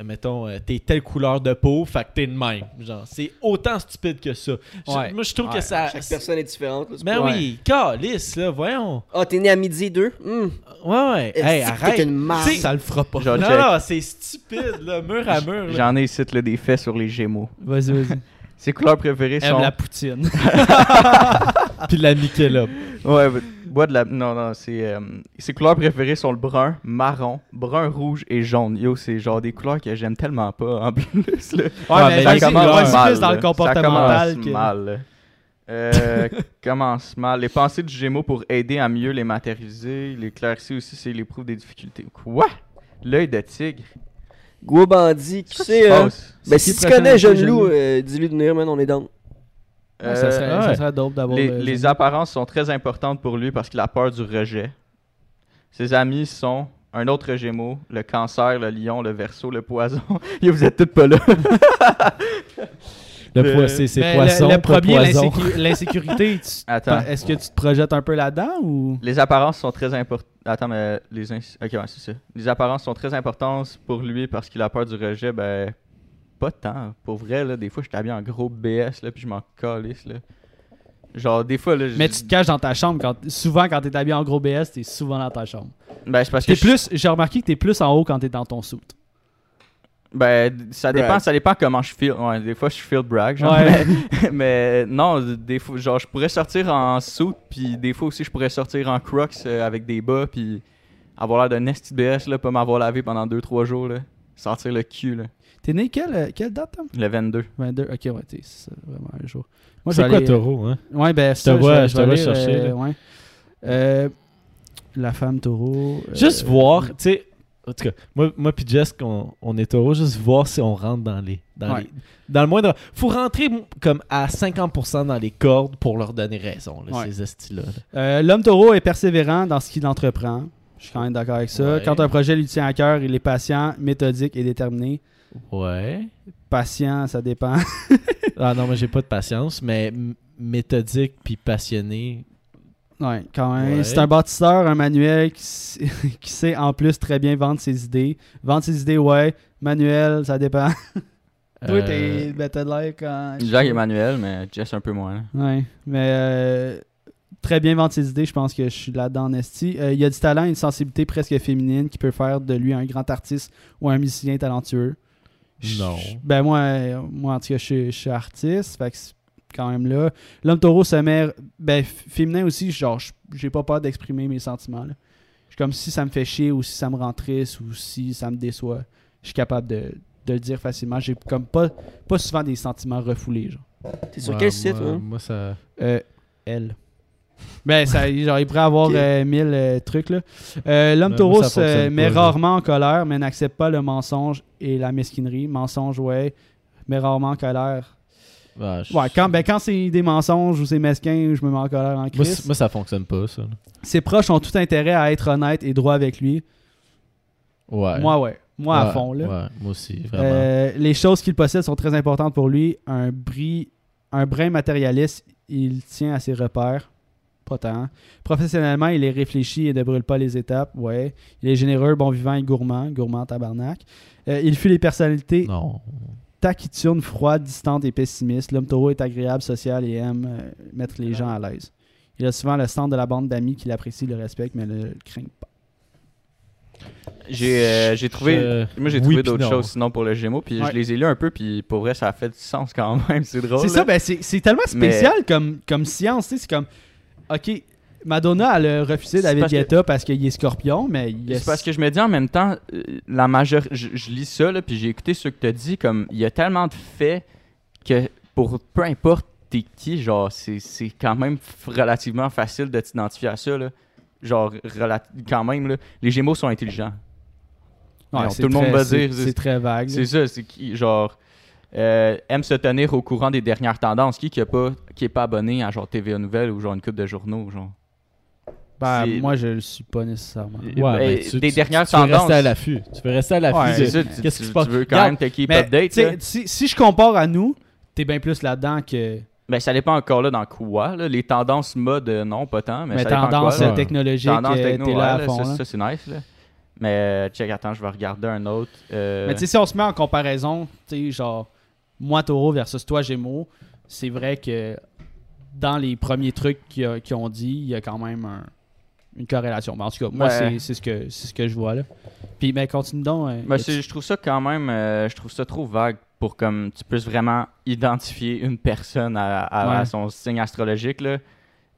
mettons, euh, t'es telle couleur de peau, fait que t'es de même. Genre, c'est autant stupide que ça. Je- Ouais. Moi, je trouve Ouais, que ça. chaque personne est différente. là, Ben oui, calice, là, voyons. Ah, t'es né à midi 2 Hum. Ouais, ouais. Hey, arrête. Une Ça le fera pas. Genre, Non, check. non, c'est stupide, là, mur à mur. J'en ai ici là, des faits sur les Gémeaux. Vas-y, vas-y. Ses couleurs préférées Aime sont. la poutine. Puis la Michelob. Ouais, mais bois de la. Non, non, c'est. euh, Ses couleurs préférées sont le brun, marron, brun, rouge et jaune. Yo, c'est genre des couleurs que j'aime tellement pas en plus. Là. Ouais, Ah, mais mais vas-y, ça commence mal, plus dans le comportemental Ça que. commence mal. Euh, commence mal. Les pensées du Gémeaux pour aider à mieux les matérialiser. L'éclaircie aussi, c'est l'éprouve des difficultés. Quoi? L'œil de tigre. Gros bandit, qui Qu'est-ce sait. qui se euh? Ben, si tu connais Jeune Loup, euh, dis-lui de venir, man, on est down. Ouais, ça, serait, Euh, ça ouais. serait dope d'avoir. les, euh, apparences sont très importantes pour lui parce qu'il a peur du rejet. Ses amis sont un autre Gémeaux, le cancer, le lion, le verso, le poison. Yo, vous êtes tous pas là. Le Le- poi- c'est poisson, le, le premier, l'insécurité, Attends. est-ce que tu te projettes un peu là-dedans ou? Les apparences sont très importantes. Attends, mais les. ins- Ok, ouais, c'est ça. Les apparences sont très importantes pour lui parce qu'il a peur du rejet. Ben, pas tant. Pour vrai, là, des fois, je suis habillé en gros BS, là, puis je m'en calisse, là. Genre, des fois, là. je- Mais tu te caches dans ta chambre. Quand, souvent, quand t'es habillé en gros BS, t'es souvent dans ta chambre. Ben, c'est parce que. T'es je- plus, j'ai remarqué que t'es plus en haut quand t'es dans ton soute. Ben, ça dépend, ça dépend comment je feel. Ouais, des fois, je feel brag, genre. Ouais. Mais, mais non, des fois, genre, je pourrais sortir en suit, puis des fois aussi, je pourrais sortir en crocs euh, avec des bas, puis avoir l'air d'un nasty BS, là, pas m'avoir lavé pendant 2-3 jours, là. Sortir le cul, là. T'es né quelle, euh, quelle date, Tom? Le 22. 22. Ok, ouais, t'es c'est ça, vraiment un jour. Moi, C'est je quoi taureau, hein? Ouais, ben, te ça, vois- je te vais vois chercher, euh, ouais. Euh, la femme taureau. euh, Juste voir, tu sais, en tout cas, moi, moi puis Jess, on, on est taureau, juste voir si on rentre dans les. Dans, Ouais. les, dans le moindre. Faut rentrer comme à 50% dans les cordes pour leur donner raison, là, Ouais. ces estis-là. là. Euh, L'homme taureau est persévérant dans ce qu'il entreprend. Je suis quand même d'accord avec ça. Ouais. Quand un projet lui tient à cœur, il est patient, méthodique et déterminé. Ouais. Patient, ça dépend. Ah non, mais j'ai pas de patience, mais méthodique puis passionné. ouais, quand même. Ouais. C'est un bâtisseur, un manuel qui, sait en plus très bien vendre ses idées. Vendre ses idées, ouais. Manuel, ça dépend. Toi, Euh, t'es ben, t'as de l'air quand. Jacques Emmanuel, mais Jess un peu moins. Ouais, mais euh, très bien vendre ses idées, je pense que je suis là-dedans en esti. Euh, il a du talent, une sensibilité presque féminine qui peut faire de lui un grand artiste ou un musicien talentueux. Je- Non. Ben moi, moi en tout cas, je suis, je suis artiste, fait que c'est quand même là. L'homme taureau se met, ben féminin aussi, genre, je- j'ai pas peur d'exprimer mes sentiments. là. Je suis comme si ça me fait chier ou si ça me rend triste ou si ça me déçoit. Je suis capable de, de le dire facilement. J'ai comme pas, pas souvent des sentiments refoulés, genre. T'es sur ouais, quel site, moi, hein? moi, ça. Euh, elle. Ben, ça, genre, il pourrait avoir euh, mille euh, trucs, là. Euh, L'homme Ben, taureau moi, se met rarement en colère, mais n'accepte pas le mensonge et la mesquinerie. Mensonge, ouais, mais rarement en colère. Je- Ouais, quand, ben, quand c'est des mensonges ou c'est mesquin, je me mets en colère en moi, crise. c- moi, ça fonctionne pas, ça. Ses proches ont tout intérêt à être honnêtes et droits avec lui. Ouais. Moi, ouais. Moi, à fond, là. Ouais, moi aussi, vraiment. Euh, les choses qu'il possède sont très importantes pour lui. Un, bris, un brin matérialiste, il tient à ses repères. Pas tant. Professionnellement, il est réfléchi et ne brûle pas les étapes. Ouais. Il est généreux, bon vivant et gourmand. Gourmand, tabarnak. Euh, il fuit les personnalités non. taciturnes, froides, distantes et pessimistes. L'homme taureau est agréable, social et aime euh, mettre les gens à l'aise. Il a souvent le centre de la bande d'amis qui l'apprécient, le respectent, mais ne le craignent pas. J'ai euh, j'ai trouvé. Moi, j'ai oui trouvé d'autres choses sinon pour le Gémeaux, puis Ouais. je les ai lus un peu, puis pour vrai, ça a fait du sens quand même. C'est drôle. C'est ça, ben c'est c'est tellement Mais- spécial comme, comme science. tu sais, C'est comme, OK, Madonna, elle a refusé C'est David que- Guetta parce qu'il est scorpion, mais il est- C'est parce que je me dis en même temps, euh, la majeure, je, je lis ça, là, puis j'ai écouté ce que tu as dit, comme il y a tellement de faits que pour peu importe t'es qui, genre, c'est c'est quand même relativement facile de t'identifier à ça. Là. Genre, quand même, là, les Gémeaux sont intelligents. Ouais, c'est tout le monde très- va c'est- dire, C'est très vague. C'est ça, c'est qui, genre, euh, aime se tenir au courant des dernières tendances. Qui qui est pas, qui est pas abonné à genre TVA Nouvelles ou genre une coupe de journaux, genre? Ben, moi, je le suis pas nécessairement. Ouais, Ben, tu- des tu- dernières tu veux tendances. rester à l'affût. Tu veux rester à l'affût. Ouais, tu, Qu'est-ce qui tu- se passe? tu veux quand Regarde, même te keep Mais, update. tu si, si je compare à nous, t'es bien plus là-dedans que Ben, ça dépend encore là dans quoi. Là. Les tendances mode, euh, non, pas tant. Mais, mais ça dépend tendance quoi, euh, là. technologique, Tendance techno, t'es ouais, là à fond. ça, là. ça, c'est nice. Là. Mais check, attends, je vais regarder un autre. euh, Mais tu sais, si on se met en comparaison, tu sais, genre, moi taureau versus toi gémeaux, c'est vrai que dans les premiers trucs qu'ils ont dit, il y a quand même un- une corrélation. Mais en tout cas, moi, Ouais. c'est- ce, que- c'est ce que je vois là. Puis, mais continue donc. euh, Ben, je trouve ça quand même, euh, je trouve ça trop vague pour comme tu puisses vraiment identifier une personne à, à- à Ouais. son signe astrologique. Là.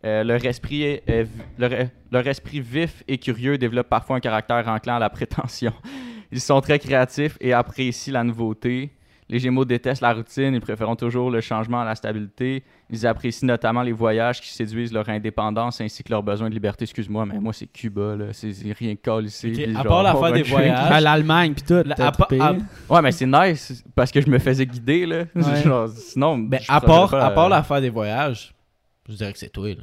Euh, leur, esprit est- est vi- leur, leur esprit vif et curieux développe parfois un caractère enclin à la prétention. Ils sont très créatifs et apprécient la nouveauté. Les Gémeaux détestent la routine, ils préfèrent toujours le changement à la stabilité. Ils apprécient notamment les voyages qui séduisent leur indépendance ainsi que leur besoin de liberté. Excuse-moi, mais moi c'est Cuba, là. c'est rien que call ici. À genre, part l'affaire des voyages, à l'Allemagne, puis tout. La- à à- Ouais, mais c'est nice parce que je me faisais guider, là. Ouais. Genre, sinon, Ben, je à part, pas, à part euh, l'affaire des voyages, je dirais que c'est toi, là.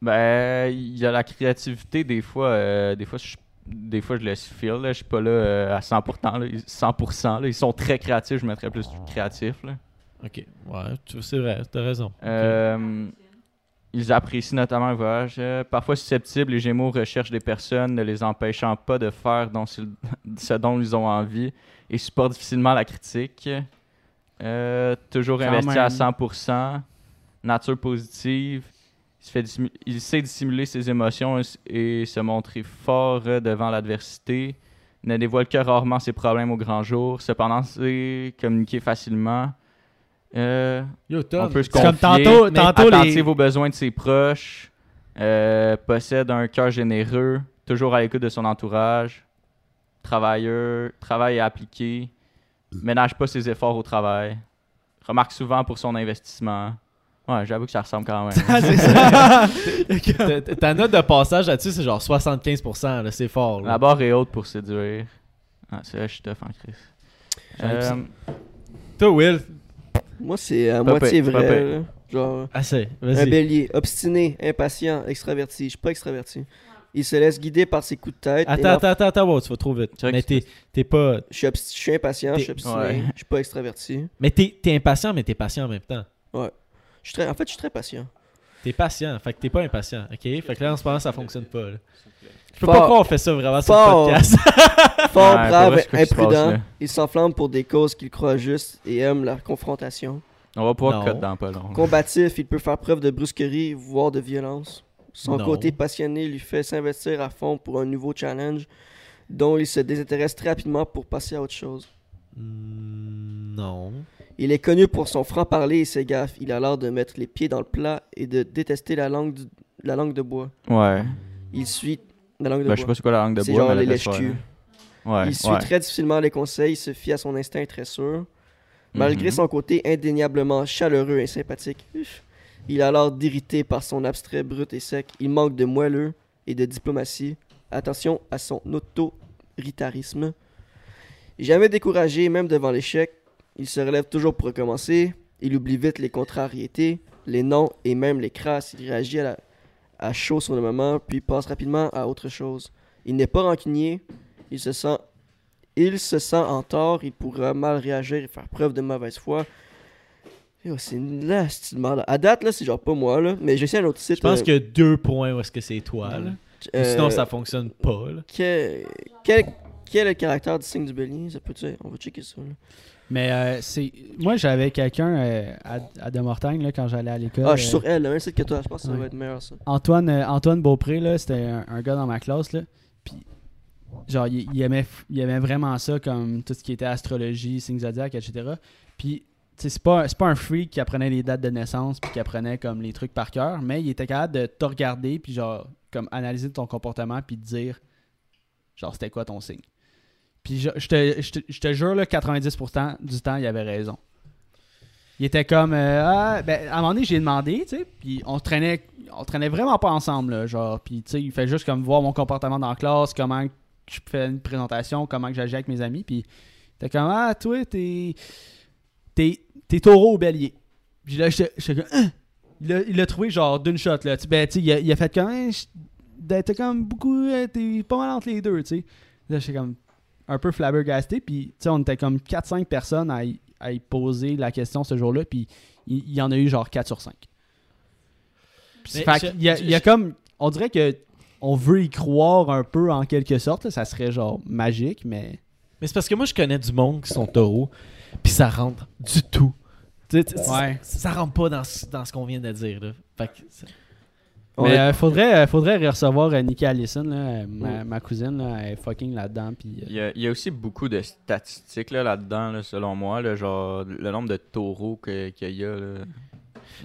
Ben, il y a la créativité, des fois, euh, des fois, je, des fois, je laisse feel, là. Je suis pas là euh, à 100%, là. Ils- 100%, là. Ils sont très créatifs, je mettrais plus créatif, là. Ok, ouais, c'est vrai, t'as raison. Euh, ils apprécient notamment le voyage. Euh, parfois susceptibles, les Gémeaux recherchent des personnes ne les empêchant pas de faire dont ce ce dont ils ont envie et supportent difficilement la critique. Euh, toujours Quand investi même. à 100%. Nature positive. Il, se fait dissimu- il sait dissimuler ses émotions et, se montrer fort euh, devant l'adversité. ne dévoile que rarement ses problèmes au grand jour. Cependant, c'est communiquer facilement. Euh, Yo, on peut se C'est comme confier, tantôt, tantôt attentif les... aux besoins de ses proches, euh, possède un cœur généreux, toujours à l'écoute de son entourage, travailleur, travail appliqué, ménage pas ses efforts au travail, remarque souvent pour son investissement. Ouais, j'avoue que ça ressemble quand même. Ah, c'est ça. ta- note de passage là-dessus, c'est genre 75%, là, c'est fort. là. La barre est haute pour séduire. Ah, c'est vrai, je suis tough en Chris. Euh, Toi, Will, Moi, c'est à Pas moitié vrai. pire. là. Genre, assez, un bélier, obstiné, impatient, extraverti. Je suis pas extraverti. Il se laisse guider par ses coups de tête. Attends, attends, attends, attends, wow, tu vas trop vite. Mais t'es t'es pas. Je suis, obst- je suis impatient, je suis obstiné, Ouais. je suis pas extraverti. Mais t'es t'es impatient, mais t'es patient en même temps. Je suis très... En fait, je suis très patient. T'es patient, fait que t'es pas impatient, ok? Fait que là, en ce moment, ça fonctionne pas. là. Je peux Fort. pas croire qu'on fait ça vraiment sur le podcast. Fort, Ouais, brave, passe, imprudent. Il s'enflamme pour des causes qu'il croit justes et aime la confrontation. on va pouvoir cut dans pas long. Combatif, il peut faire preuve de brusquerie, voire de violence. Son Non. côté passionné lui fait s'investir à fond pour un nouveau challenge dont il se désintéresse très rapidement pour passer à autre chose. Hmm, non. Il est connu pour son franc-parler et ses gaffes. Il a l'art de mettre les pieds dans le plat et de détester la langue, du- la langue de bois. Ouais. Il suit la langue de Ben, je sais bois. pas c'est quoi la langue de C'est bois. genre mais les la reste, lèche-culs. ouais. Il suit ouais. très difficilement les conseils, se fie à son instinct très sûr. Malgré Mhm. son côté indéniablement chaleureux et sympathique, uf, il a l'air d'irriter par son abstrait brut et sec. Il manque de moelleux et de diplomatie. Attention à son autoritarisme. Jamais découragé, même devant l'échec, il se relève toujours pour recommencer. Il oublie vite les contrariétés, les noms et même les crasses. Il réagit à, la- à chaud sur le moment, puis passe rapidement à autre chose. Il n'est pas rancunier. Il se sent il se sent en tort, il pourra mal réagir et faire preuve de mauvaise foi. Yo, c'est une last merde. À date, là, c'est genre pas moi, là. Mais j'ai essayé un autre site. Je pense euh, que deux points où est-ce que c'est toi, là. euh, Sinon, ça fonctionne pas, là. Quel, quel est le caractère du signe du bélier? Ça peut On va checker ça. là. Mais euh, c'est... Moi, j'avais quelqu'un euh, à, à De Mortagne, là, quand j'allais à l'école. Ah, je suis euh, sur elle, là, un site que toi. Je pense que ça ouais. va être meilleur, ça. Antoine, euh, Antoine Beaupré, là, c'était un, un gars dans ma classe, là. Puis, genre, il, il aimait, il aimait vraiment ça, comme tout ce qui était astrologie, signe zodiac, etc. Puis, c'est pas, c'est pas un freak qui apprenait les dates de naissance, puis qui apprenait comme les trucs par cœur, mais il était capable de te regarder, puis genre, comme analyser ton comportement, puis te dire, genre, c'était quoi ton signe. Puis, je, je te, je, te, je te jure, là, 90% du temps, il avait raison. Il était comme euh, ah, ben, à un moment donné j'ai demandé tu sais puis on traînait on traînait vraiment pas ensemble genre puis tu sais il fait juste comme voir mon comportement dans la classe comment je fais une présentation comment j'agis avec mes amis puis t'es comme ah toi t'es t'es t'es taureau ou bélier puis là j'étais comme Hein? il l'a- il trouvé genre d'une shot là ben tu sais il a, il fait comme Hein, ben, t'es comme beaucoup euh, t'es pas mal entre les deux tu sais là j'étais comme un peu flabbergasté puis tu sais on était comme 4-5 personnes à y, à y poser la question ce jour-là puis il, y en a eu genre 4 sur 5 Mais fait je- qu'il y a, je- il y a comme on dirait que on veut y croire un peu en quelque sorte là, ça serait genre magique mais Mais c'est parce que moi, je connais du monde qui sont taureaux, puis ça rentre du tout. Ouais. Ça, ça rentre pas dans, ce- dans ce qu'on vient de dire, là. Fait que mais est- euh, faudrait euh, faudrait recevoir euh, Nikki Allison là, euh, ma, ma cousine là, elle est fucking là-dedans puis euh, Il y, a, il y a aussi beaucoup de statistiques là, là-dedans, là, selon moi. là, genre, le nombre de taureaux que- qu'il y a. Là,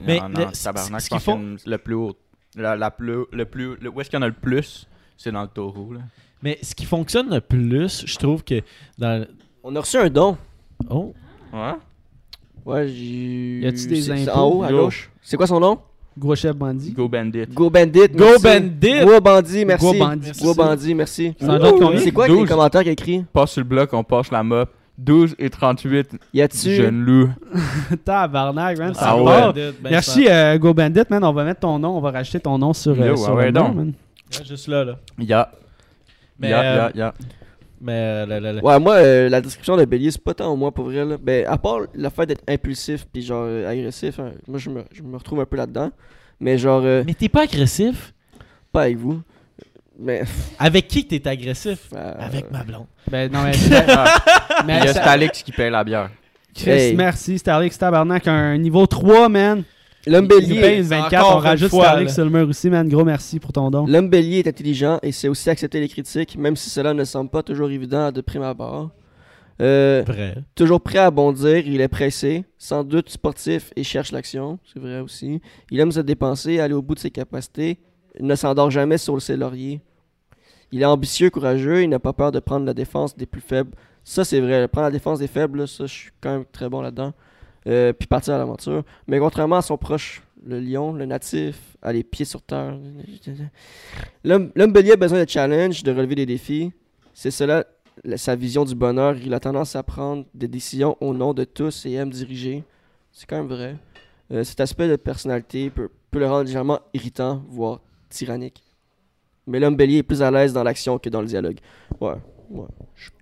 Mais en, le- en tabarnak, ce le plus haut. La, la plus, le plus, le- où est-ce qu'il y en a le plus C'est dans le taureau. Là. Mais ce qui fonctionne le plus, je trouve que dans. On a reçu un don. Oh, Ouais. Ouais, j'ai. Y a-tu des impôts? En haut, à gauche. C'est quoi son nom? Gros chef bandit Go Bandit. Go Bandit. Go merci. Bandit! Go Bandit, merci. Go Bandit. Go Bandit, merci. En donne combien? C'est quoi les 12. commentaires qu'il a écrit? Passe sur le bloc, on passe la mop. 12 et 38, Y a-tu. jeune loup. tabarnak man ça Ah ouais. Ben, Merci euh, Go Bandit man on va mettre ton nom on va rajouter ton nom sur, euh, Yo, sur ah ouais, le nom, man. juste là, là. Ya. Mais, Ya, euh, ya, ya. Mais euh. Ouais, moi, euh, la description de Bélier, c'est pas tant moi pour vrai. Là. Ben, à part le fait d'être impulsif puis genre euh, agressif, hein, moi je me, je me retrouve un peu là-dedans. Mais genre, euh, Mais t'es pas agressif? pas avec vous. Mais. Avec qui t'es agressif? euh, Avec ma blonde. ben non mais, Ah, mais Il y a ça- Stalix qui paye la bière. Chris, Hey. merci Starlix Tabarnak un niveau 3 man L'homme bélier, une c'est 24, encore on rajoute une fois, Starlink là. sur le mur aussi, man. Gros merci pour ton don. l'homme bélier est intelligent et sait aussi accepter les critiques, même si cela ne semble pas toujours évident de prime abord. Euh, Vrai. toujours prêt à bondir, il est pressé, sans doute sportif et cherche l'action, c'est vrai aussi. Il aime se dépenser, aller au bout de ses capacités, il ne s'endort jamais sur ses lauriers. Il est ambitieux, courageux, il n'a pas peur de prendre la défense des plus faibles. Ça, c'est vrai, prendre la défense des faibles, là, ça, je suis quand même très bon là-dedans. Euh, puis partir à l'aventure. Mais contrairement à son proche, le lion, le natif, a les pieds sur terre. L'homme bélier a besoin de challenge, de relever des défis. C'est cela la- sa vision du bonheur. Il a tendance à prendre des décisions au nom de tous et aime diriger. C'est quand même vrai. Euh, cet aspect de personnalité peut, le rendre légèrement irritant, voire tyrannique. Mais l'homme bélier est plus à l'aise dans l'action que dans le dialogue. Ouais. ouais.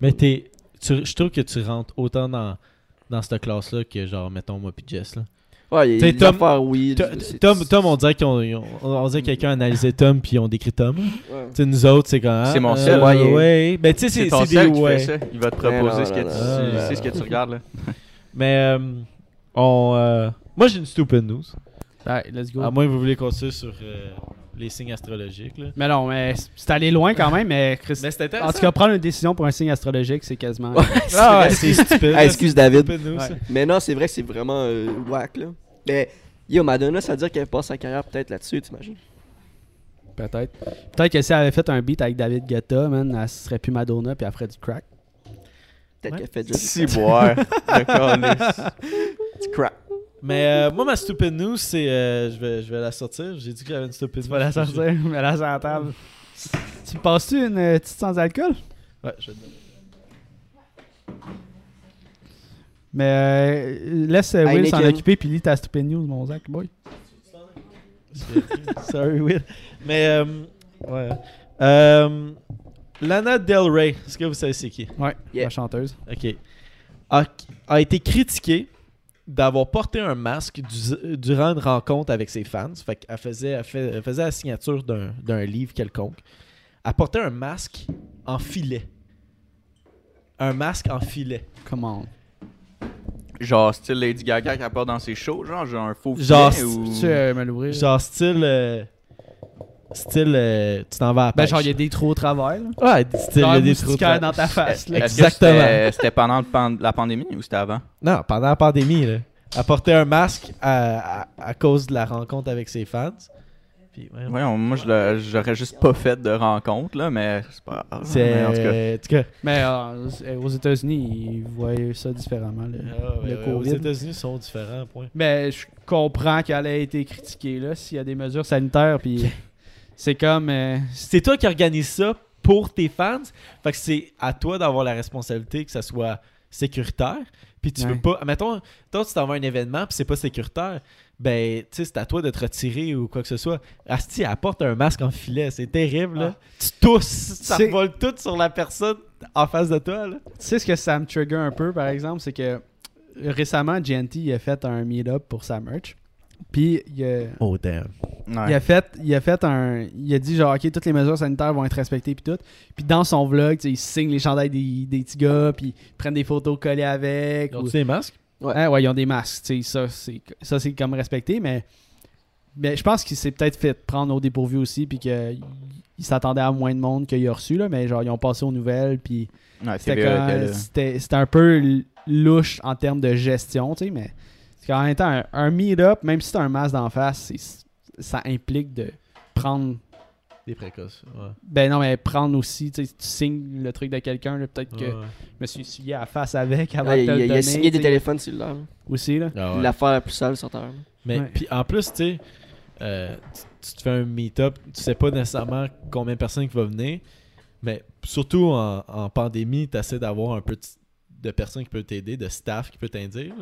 Mais t'es, je trouve que tu rentres autant dans, dans cette classe-là que, genre, mettons, moi puis Jess. Là. Ouais, il y a T'sais, des Tom- oui. To- c'est- Tom, Tom, on dirait, qu'on, on dirait que quelqu'un a analysé Tom puis ont décrit Tom. Tu Ouais. sais, nous autres, c'est quand C'est mon euh, seul. moyen. Ouais, ben tu sais, c'est, des qui ouais. fait ça. Il va te proposer ce que tu ce que regardes là. Mais euh, on, euh, moi, j'ai une stupid news. Ouais, let's go. À moins que vous voulez continuer sur euh, les signes astrologiques. Là. Mais non, mais c'est allé loin quand même, mais Chris- Mais. En tout cas, prendre une décision pour un signe astrologique, c'est quasiment. ah ouais, c'est stupide. Ah, excuse David. Ouais. Mais non, c'est vrai que c'est vraiment euh, whack, là. Mais, yo, Madonna, ça veut dire qu'elle passe sa carrière peut-être là-dessus, t'imagines? Peut-être. Peut-être que si elle avait fait un beat avec David Guetta, man, elle serait plus Madonna puis elle ferait du crack. Peut-être Ouais. qu'elle fait déjà Si boire. D'accord, du crap. Mais euh, moi, ma stupid news, c'est. euh, je, vais, je vais la sortir. J'ai dit que j'avais une stupid Tu news. vas la sortir, mais là, sur la table. Tu me passes-tu une euh, petite sans alcool? Ouais, je vais te donner. Mais euh, laisse euh, Will s'en occuper puis lis ta stupid news, mon Zach, boy. Sorry, Will. Mais, euh, ouais. Euh, Lana Del Rey, est-ce que vous savez c'est qui? Ouais, Yeah. la chanteuse. Ok. A, a été critiquée d'avoir porté un masque du- durant une rencontre avec ses fans. Fait qu'elle faisait, elle fait- elle faisait la signature d'un d'un livre quelconque. Elle portait un masque en filet. Un masque en filet. Comment? Genre style Lady Gaga qui apporte dans ses shows, genre, genre un faux Genre, filet ou... Tu euh? Genre style. euh, style. euh, tu t'en vas à la Ben, genre, il y a des trous au travers. là. Ouais, style. Il y a des trous- dans ta face. là. Exactement. c'était- pendant le pan- la pandémie ou c'était avant? Non, pendant la pandémie, là. Elle portait un masque à, à- à cause de la rencontre avec ses fans. Puis, ouais, Ouais, on- moi je l'aurais- j'aurais juste pas fait de rencontre là, mais c'est pas grave. Mais en tout cas, en tout cas, Mais euh, aux États-Unis, ils voient ça différemment. là. ah, le ouais, aux COVID. États-Unis, sont différents, point. Mais je comprends qu'elle ait été critiquée là, s'il y a des mesures sanitaires, puis c'est comme. euh, C'est toi qui organise ça pour tes fans. Fait que c'est à toi d'avoir la responsabilité que ça soit sécuritaire. Puis tu Ouais. veux pas. Mettons, toi, tu t'en vas à un événement, puis c'est pas sécuritaire. Ben, tu sais, c'est à toi de te retirer ou quoi que ce soit. Asti, apporte un masque en filet. C'est terrible, là. Tu tousses, ça vole tout sur la personne en face de toi, là. Tu sais ce que ça me trigger un peu, par exemple, c'est que récemment, GNT a fait un meet-up pour sa merch. Puis il a, Oh, damn. ouais. il a fait, il a fait un, il a dit genre ok toutes les mesures sanitaires vont être respectées puis tout. Puis dans son vlog, tu sais, il signe les chandails des, des petits gars, puis ils prennent des photos collées avec. Ils ou- ont des masques? Ouais. Ouais, ouais, ils ont des masques, tu sais, ça c'est ça c'est comme respecté, mais mais je pense qu'il s'est peut-être fait prendre au dépourvu aussi, puis qu'il il s'attendait à moins de monde qu'il a reçu là, mais genre ils ont passé aux nouvelles, puis Ouais, c'était c'était c'était un peu louche en termes de gestion, tu sais, mais c'est qu'en même temps, un, un meet-up, même si t'as un masque d'en face, ça implique de prendre. Des précautions. Ouais. Ben non, mais prendre aussi, tu sais, tu signes le truc de quelqu'un, peut-être que Ouais. je me suis essuyé à la face avec avant de il, te le il a signé des téléphones cellulaires. là. Aussi, là. Ah ouais. L'affaire la plus sale sur Terre. Mais puis en plus, tu sais, euh, tu, tu te fais un meet-up, tu sais pas nécessairement combien de personnes qui vont venir, mais surtout en, en pandémie, tu essaies d'avoir un peu de, personnes qui peuvent t'aider, de staff qui peut t'aider,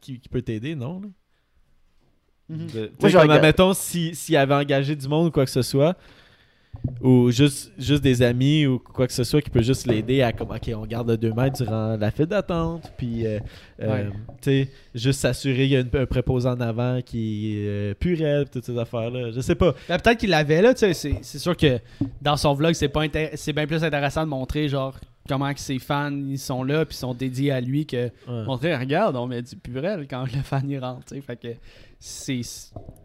qui, qui peut t'aider, non? là? Mhm. De- Moi, comme, admettons, si- s'il avait engagé du monde ou quoi que ce soit, ou juste, juste des amis ou quoi que ce soit qui peut juste l'aider à comme, ok, on garde le 2 mètres durant la file d'attente, puis, euh, euh, Ouais. tu sais, juste s'assurer qu'il y a une- un préposé en avant qui est euh, purel, toutes ces affaires-là. Je sais pas. Ben, peut-être qu'il l'avait là, tu sais. C'est, c'est sûr que dans son vlog, c'est, pas intér- c'est bien plus intéressant de montrer, genre, comment que ses fans ils sont là puis sont dédiés à lui que Ouais. montrer regarde on met du purel quand le fan y rentre tu sais fait que c'est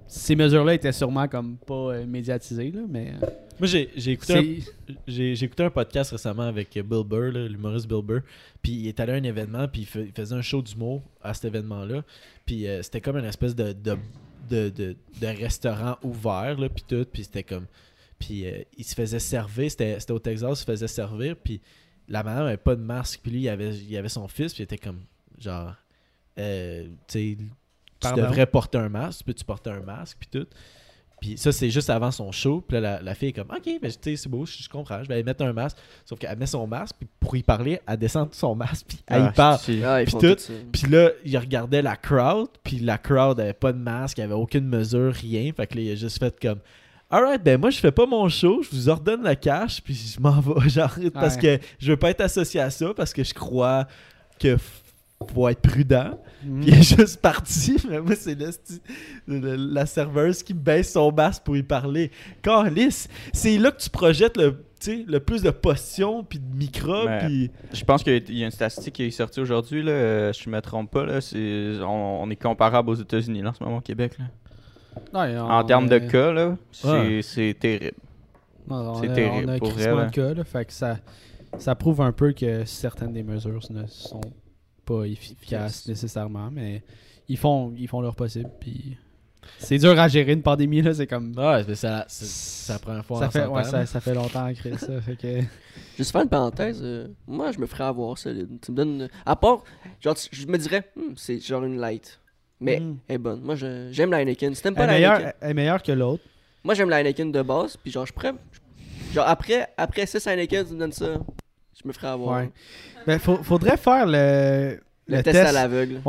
ces mesures là étaient sûrement comme pas euh, médiatisées là mais euh, Moi, j'ai j'ai écouté, un, c'est j'ai, j'ai écouté un podcast récemment avec Bill Burr, là, l'humoriste Bill Burr. Puis il est allé à un événement, puis il, fa- il faisait un show d'humour à cet événement-là. Puis euh, c'était comme une espèce de, de, de, de, de restaurant ouvert, là, puis tout. Puis c'était comme. Puis il se faisait servir, c'était, c'était au Texas, il se faisait servir. Puis la madame avait pas de masque. Puis lui, il avait, il avait son fils, puis il était comme. Genre. euh, tu sais, tu Pardon? devrais porter un masque, peux-tu porter un masque, puis tout. Puis ça, c'est juste avant son show. Puis là, la, la fille est comme, OK, ben, tu sais, c'est beau, je, je comprends, je vais aller mettre un masque. Sauf qu'elle met son masque, puis pour y parler, elle descend son masque, puis elle y Ah, parle. Ah, Puis tout, tout. Puis là, il regardait la crowd, puis la crowd avait pas de masque, il avait aucune mesure, rien. Fait que là, il a juste fait comme, Alright, ben moi, je fais pas mon show, je vous ordonne le cash, puis je m'en vais. Genre, parce que je veux pas être associé à ça, parce que je crois que faut être prudent. Mm. Puis il est juste parti. Mais moi, c'est le sti- le- la serveuse qui baisse son masque pour y parler. Carlis, c'est là que tu projettes le, tu sais, le plus de potions puis de microbes. Ouais. Je pense qu'il y a une statistique qui est sortie aujourd'hui, là, euh, si je me trompe pas, là, c'est, on, on est comparable aux États-Unis là, en ce moment au Québec. Là. Ouais, on- en termes de cas, là, c'est, Ouais. c'est terrible. non, on c'est a- terrible, on a pour vrai, de cas là, fait que ça ça prouve un peu que certaines des mesures ne sont pas efficaces nécessairement mais ils font ils font leur possible puis c'est dur à gérer une pandémie là c'est comme Ouais, mais ça, c'est c'est la première fois ça en fait 100 ouais, ans, ça, ça fait longtemps à créer ça fait que Juste faire une parenthèse, euh, moi je me ferais avoir solide. Tu me donnes. À part, genre, je me dirais, Hmm, c'est genre une light. Mais Mm. elle est bonne. Moi je- j'aime la Heineken. Si t'aimes elle pas est la meilleure, Heineken, elle est meilleure que l'autre moi j'aime la Heineken de base. Puis genre, je pourrais. Genre, après, après 6 Heineken, tu me donnes ça. Je me ferais avoir. ouais ben faut- faudrait faire le Le, test, à l'aveugle.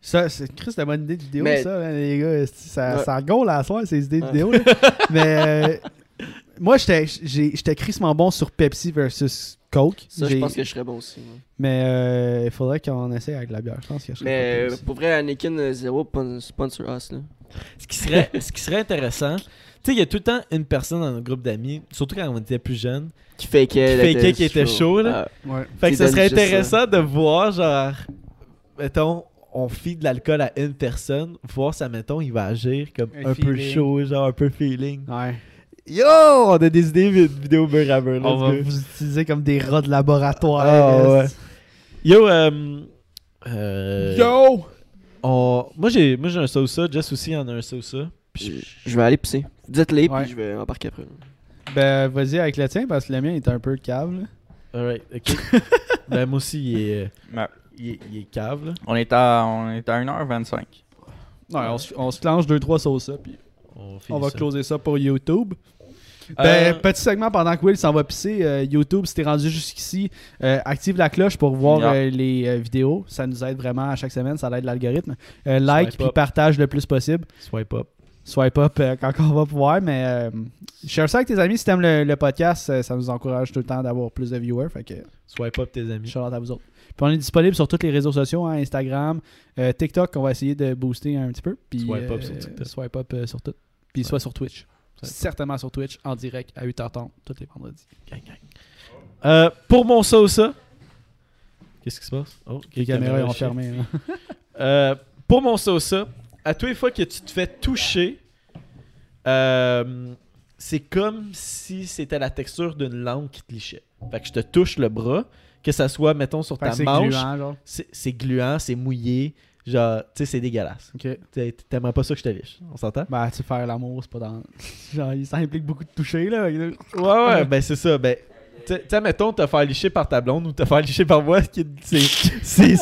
Ça, c'est Chris, la bonne idée de vidéo, Mais- ça, hein, les gars. esti, Ça, Ouais. ça gaule à soir, ces idées de Ouais. vidéo. là. Mais euh, moi, j'étais j'ai- j'étais crissement bon sur Pepsi versus Coke. Ça, je pense que je serais bon aussi. Mais euh, il faudrait qu'on essaie avec la bière. Je pense que je serais Mais pire euh, pour vrai, Heineken euh, zéro, pon- sponsor us. Là. Ce qui serait, ce qui serait intéressant, tu sais, il y a tout le temps une personne dans notre groupe d'amis, surtout quand on était plus jeune. Qui fakeait. Qui test qu'il était chaud, là. Ah, Ouais. Fait que Qui ce serait ça. intéressant de voir, genre, mettons, on file de l'alcool à une personne, voir ça, mettons, il va agir comme Un un, peu chaud, genre un peu feeling. Ouais. Yo! On a des idées vid- vidéo beurre à beurre, On va go. vous utiliser comme des rats de laboratoire. Ah. Yo, euh, euh, Yo! on- moi j'ai moi j'ai un sauce Jess aussi en a un sauce Je, je vais aller pisser. Dites-les, Ouais. puis je vais embarquer après. Ben, vas-y avec le tien, parce que le mien est un peu cave. là. Alright, ok. ben moi aussi il est, euh, Ouais. il est, il est cave là. On est à, on est à 1h25. Ouais, on, se- on se clenche 2-3 sauces, puis On, on va ça. closer ça pour YouTube. Euh, Ben, petit segment pendant que Will s'en va pisser. euh, YouTube, si t'es rendu jusqu'ici, euh, active la cloche pour voir Yeah. les vidéos. Ça nous aide vraiment à chaque semaine, ça aide l'algorithme. Like puis partage le plus possible. Swipe up. Swipe up quand on va pouvoir, mais share ça avec tes amis si t'aimes le, le podcast. ça nous encourage tout le temps d'avoir plus de viewers. Fait que Swipe up tes amis. shout out à vous autres. Puis on est disponible sur tous les réseaux sociaux, hein, Instagram, TikTok, on va essayer de booster un petit peu. Puis, Swipe up sur TikTok. Swipe up sur tout. Puis soit sur Twitch. Certainement sur Twitch, en direct à 8h30, tous les vendredis. Gang, gang. Euh, pour mon sauce Qu'est-ce qui se passe? Oh, Les caméras ont ont fermé. hein. Euh, pour mon sauce, à tous les fois que tu te fais toucher, euh, c'est comme si c'était la texture d'une langue qui te lichait. Fait que je te touche le bras, que ça soit, mettons, sur Fait ta c'est manche, gluant, genre. c'est c'est gluant, c'est mouillé, genre, tu sais, c'est dégueulasse. Ok. T'sais, T'aimerais pas ça que je te liche, on s'entend? Bah, tu faire l'amour, c'est pas dans. Genre, ça implique beaucoup de toucher, là. Ouais, ouais, ben c'est ça, ben... Tu sais, mettons, te faire licher par ta blonde ou te faire licher par moi, c'est... Tu sais,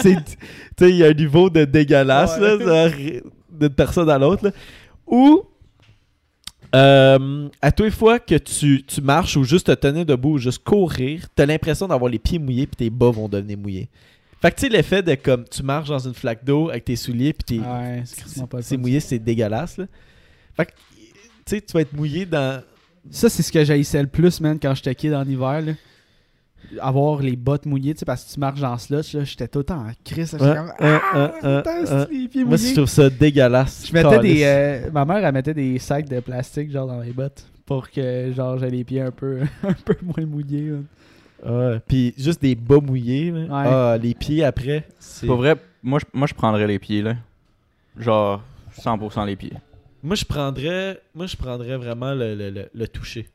il y a un niveau de dégueulasse, Ouais. là, d'une personne à l'autre, là. Ou... euh, à tous les fois que tu, tu marches ou juste te tenir debout ou juste courir, t'as l'impression d'avoir les pieds mouillés puis tes bas vont devenir mouillés. Fait que tu sais, l'effet de comme tu marches dans une flaque d'eau avec tes souliers puis tes, Ouais, c'est mouillé, c'est dégueulasse, là. Fait que, tu sais, tu vas être mouillé dans... Ça, c'est ce que j'haïssais le plus, man, quand j'étais kid en hiver, là. Avoir les bottes mouillées, tu sais, parce que tu marches dans ce slush, là, j'étais tout le temps en crise. Ouais, comme, ah, euh, euh, les pieds Moi, je trouve ça dégueulasse. Je mettais des. euh, ma mère, elle mettait des sacs de plastique, genre, dans les bottes. Pour que, genre, j'ai les pieds un peu, un peu moins mouillés. Ouais, Puis juste des bas mouillés. là. Ouais. Ah, les pieds après. c'est- Pour vrai, moi je, moi je prendrais les pieds là. Genre 100% les pieds. Moi, je prendrais, moi, je prendrais vraiment le, le, le- le toucher.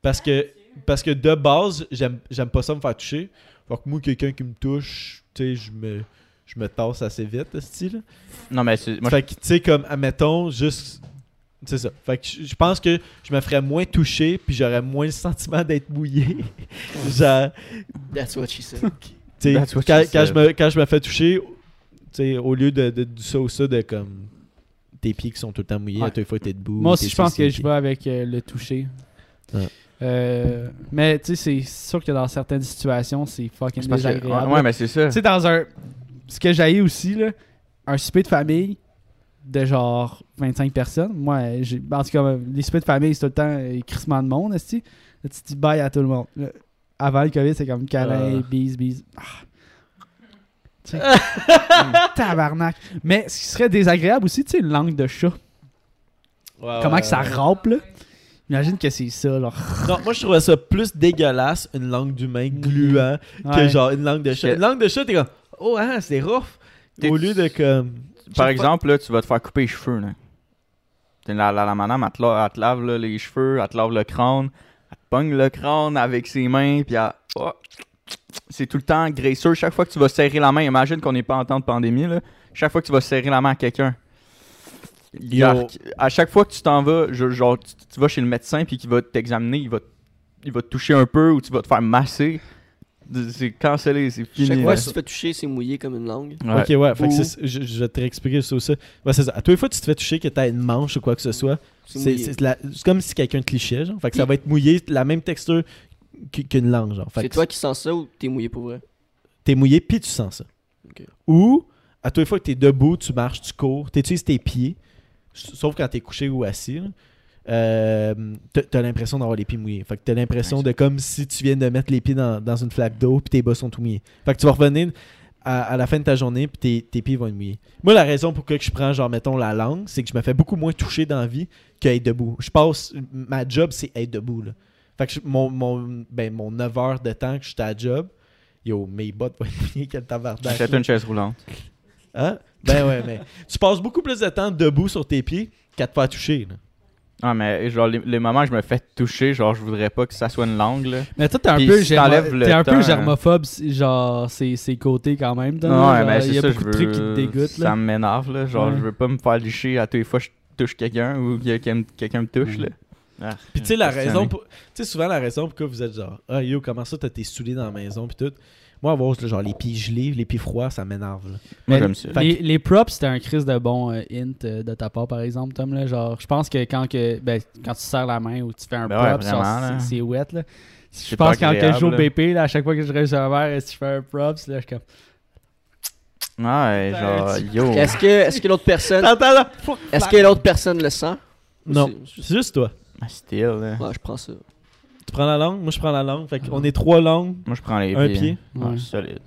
Parce que, parce que de base, j'aime j'aime pas ça me faire toucher. Fait que moi, quelqu'un qui me touche, tu sais, je me, je me tasse assez vite, style. Non mais c'est moi fait que, tu sais, comme, admettons, juste. C'est ça. Fait que je pense que je me ferais moins toucher, puis j'aurais moins le sentiment d'être mouillé. Genre, That's what she said. That's what quand, she quand said. je me, quand je me fais toucher, tu sais, au lieu de, de, du ça ou ça, de comme. Tes pieds qui sont tout le temps mouillés, Ouais. à que t'es debout. Moi aussi, je pense que je vais avec euh, le toucher. Ouais. Euh, mais tu sais, c'est sûr que dans certaines situations, c'est fucking c'est parce que- désagréable. ouais, mais c'est ça. Tu sais, dans un. Ce que j'ai aussi, là, un souper de famille de genre 25 personnes. Moi, j'ai. En tout cas, les soupers de famille, c'est tout le temps euh, crissement de monde, esti. Là, tu dis bye à tout le monde. Là, avant le COVID, c'est comme câlin, Ah. bise, bise. Ah. Sais, tabarnak. Mais ce qui serait désagréable aussi, tu sais, une langue de chat. Ouais, Comment ouais, que ça ouais. rampe, là? Imagine que c'est ça, là. Non, moi je trouvais ça plus dégueulasse, une langue d'humain gluant, que genre une langue de chat. Une langue de chat, t'es comme, oh, hein, c'est rough. Au lieu de comme. Par exemple, là, tu vas te faire couper les cheveux. Là. La, la, la madame, elle te, la- elle te lave là, les cheveux, elle te lave le crâne, elle te pogne le crâne avec ses mains, puis elle. oh, c'est tout le temps graisseux. Chaque fois que tu vas serrer la main, imagine qu'on n'est pas en temps de pandémie, là. Chaque fois que tu vas serrer la main à quelqu'un. À chaque fois que tu t'en vas, je- genre, tu, tu vas chez le médecin, puis qu'il va t'examiner, il va, il va te toucher un peu, ou tu vas te faire masser. C'est cancellé, c'est fini. Chaque fois que tu te fais toucher, c'est mouillé comme une langue. Ouais. Ok, ouais, fait que je, je vais te réexpliquer ça. Ouais, c'est ça. À toutes les fois que tu te fais toucher, que t'as une manche ou quoi que ce soit, C'est c'est mouillé. c'est la- c'est comme si quelqu'un te lichait, genre. Fait que ça va être mouillé, la même texture qu'- qu'une langue, genre. C'est toi qui sens ça ou t'es mouillé pour vrai? T'es mouillé, puis tu sens ça. Ou, à toutes les fois que t'es debout, tu marches, tu cours, t'utilises tes pieds, sauf quand t'es couché ou assis, là, euh, t'as- l'impression d'avoir les pieds mouillés. Fait que t'as l'impression de comme si tu viens de mettre les pieds dans, dans une flaque d'eau, puis tes bas sont tout mouillés. Fait que tu vas revenir à, à la fin de ta journée, puis tes, tes pieds vont être mouillés. Moi, la raison pour laquelle je prends, genre, mettons, la langue, c'est que je me fais beaucoup moins toucher dans la vie qu'être debout. Je passe, ma job, c'est être debout, là. Fait que je- mon, mon, ben, mon 9 heures de temps que j'étais à job, yo, mes bottes vont être mouillées, quel tabarnak. Achète là. une chaise roulante. Hein? Ben ouais, mais tu passes beaucoup plus de temps debout sur tes pieds qu'à te faire toucher. Là. Ah, mais genre, les, les moments que je me fais toucher, genre, je voudrais pas que ça soit une langue, là. Mais toi, t'es un, peu, si t'es un peu germophobe, c'est- genre, ses, ses côtés quand même. genre, mais Il c'est y a ça, beaucoup je de trucs qui te dégoûtent. Ça m'énerve, là. Genre, Ouais. je veux pas me faire licher à tous les fois que je touche quelqu'un ou que quelqu'un me touche, là. Ah, Puis tu sais, la c'est raison. Tu sais, souvent, la raison pourquoi vous êtes genre, ah yo, comment ça, t'as tes souliers dans la maison, puis tout. Moi, avoir genre les pieds gelés, les pieds froids, ça m'énerve. Mais ça. Les, les props, c'était un crise de bon euh, hint euh, de ta part, par exemple, Tom. Là, genre, je pense que quand, que, ben, quand tu serres la main ou tu fais un Ben prop, c'est- c'est wet. Là. Je pense quand que je joue au BP, là, à chaque fois que je reste un verre, si je fais un props, là, je suis comme. Ouais, genre, yo. Est-ce que, est-ce que l'autre personne, Attends, là. est-ce que l'autre personne le sent? Non, C'est- c'est juste toi. Ah, Still, là. Ouais, je prends ça. Tu prends la langue, moi je prends la langue. Fait qu'on est trois langues, Moi, je prends les un pieds. pied. Ouais, Ouais. solide.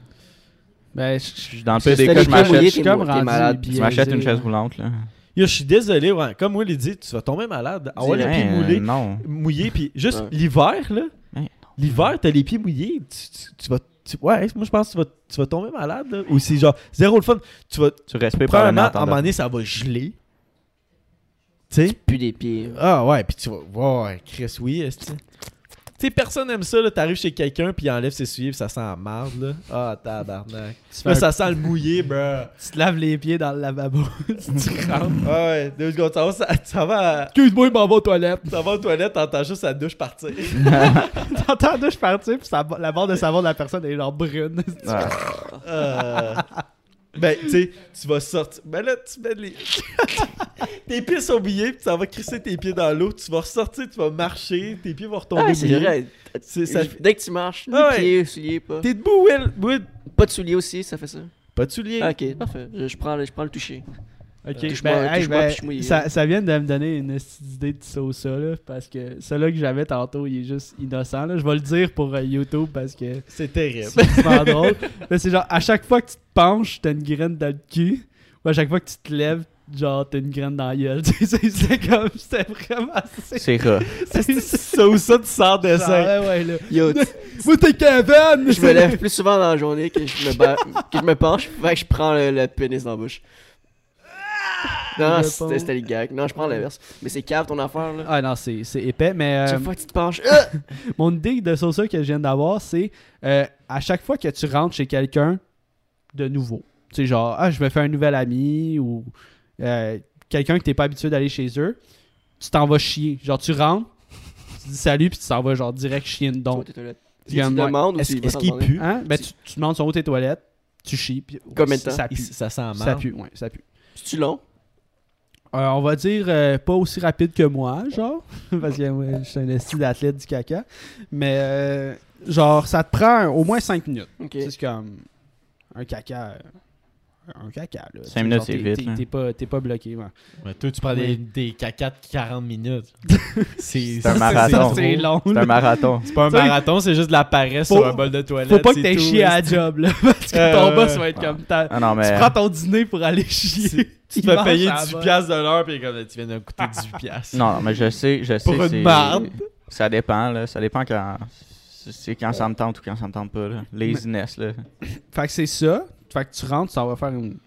Ben, je- suis dans le Si pire des cas, les je mouillés, m'achète. je comme malade. une chaise roulante, là. Yo, je suis désolé, ouais. Comme moi, il dit, tu vas tomber malade. Avoir les Hein, pieds moulés, Non. mouillés, puis juste Ouais. l'hiver, là. L'hiver, t'as les pieds mouillés. Tu, tu- tu vas. tu- ouais, moi je pense que tu vas, tu vas tomber malade, là. Ou c'est genre zéro le fun. Tu vas. Tu respires Probablement, probablement à un moment donné, ça va geler. Tu sais? Plus des pieds. Ah ouais, puis tu vas. Ouais, Chris, oui, est Tu sais, personne aime ça, là. T'arrives chez quelqu'un, puis il enlève ses souliers, puis ça sent la marde, là. Ah, tabarnak. tu, fais Là, ça sent le mouillé, bruh. tu te laves les pieds dans le lavabo. tu rentres. Ah ouais, deux secondes, ça va, ça, ça va, Excuse-moi, je m'en vais aux toilettes. ça va aux toilettes, t'entends juste la douche partir. T'entends la douche partir, puis la barre de savon de la personne est genre brune. Ah. Euh, ben, tu sais, tu vas sortir. Ben là, tu mets les. tes pieds sont mouillés, puis s'en vas crisser tes pieds dans l'eau. Tu vas ressortir, tu vas marcher, tes pieds vont retomber Ah, c'est vrai. Ça- Dès que tu marches, Ah les pieds, souliers, pas. T'es debout, Will. Pas de souliers aussi, ça fait ça. Pas de souliers. Ah, ok, parfait. Je, je prends, je prends le toucher. Ok, ben, hey, ben, ça, ça vient de me donner une petite idée de ça là, parce que celui que j'avais tantôt, il est juste innocent. Là. Je vais le dire pour euh, YouTube parce que C'est terrible. c'est super drôle. Mais c'est genre, à chaque fois que tu te penches, t'as une graine dans le cul. Ou à chaque fois que tu te lèves, genre, t'as une graine dans la gueule. Sais, C'était comme, c'était vraiment... C'est C'est rare. c'est- ça ou ça, tu sors de ça. ouais, ouais, là. Yo, Moi, t'es Kevin! Je me lève plus souvent dans la journée que je me, ba- que je me penche, fait que je prends le, le pénis dans la bouche. Non, c'était pauvre. c'était le gag. Non, je prends l'inverse. Mais c'est cave ton affaire, là. Ah non, c'est épais, mais euh, Chaque fois que tu te penches. Ah! mon idée de ça que je viens d'avoir, c'est euh, à chaque fois que tu rentres chez quelqu'un de nouveau, tu sais, genre, ah, je me fais un nouvel ami ou euh, quelqu'un que t'es pas habitué d'aller chez eux, tu t'en vas chier. Genre, tu rentres, tu dis salut, puis tu t'en vas, genre, direct chier une don. Tu demandes Est-ce est-ce qu'il pue? Hein? Ben, tu, tu demandes sont où tes toilettes, tu chies, puis Combien de temps? ça Il- pue. Ça sent mal. Ça pue, ouais, ça pue. C'est-tu long? Euh, on va dire euh, pas aussi rapide que moi, genre, parce que moi, je suis un style d'athlète du caca. Mais euh, genre, ça te prend au moins 5 minutes. Ok. C'est comme un caca. Euh, Un caca, là. Tu Cinq sais, minutes, genre, c'est vite, t'es- pas, t'es pas bloqué, ouais. Ouais, toi, tu prends des, des caca de 40 minutes. C'est un marathon. C'est long. C'est un marathon. C'est pas un marathon, c'est juste de la paresse faut- sur un bol de toilette. Faut pas que t'aies chié à la job, là. Parce que Euh, ton boss va être comme. t'as- Ah non, mais. Tu prends ton dîner pour aller chier. Tu te fais payer à la 18 bonne. piastres de l'heure, puis comme tu viens de me coûter 18 piastres. Non, non, mais je sais, je sais. Pour une marde. Ça dépend, là. Ça dépend quand. C'est quand ça me tente ou quand ça me tente pas, là. Laziness, là. Fait que c'est ça. Fait que tu rentres, ça va faire une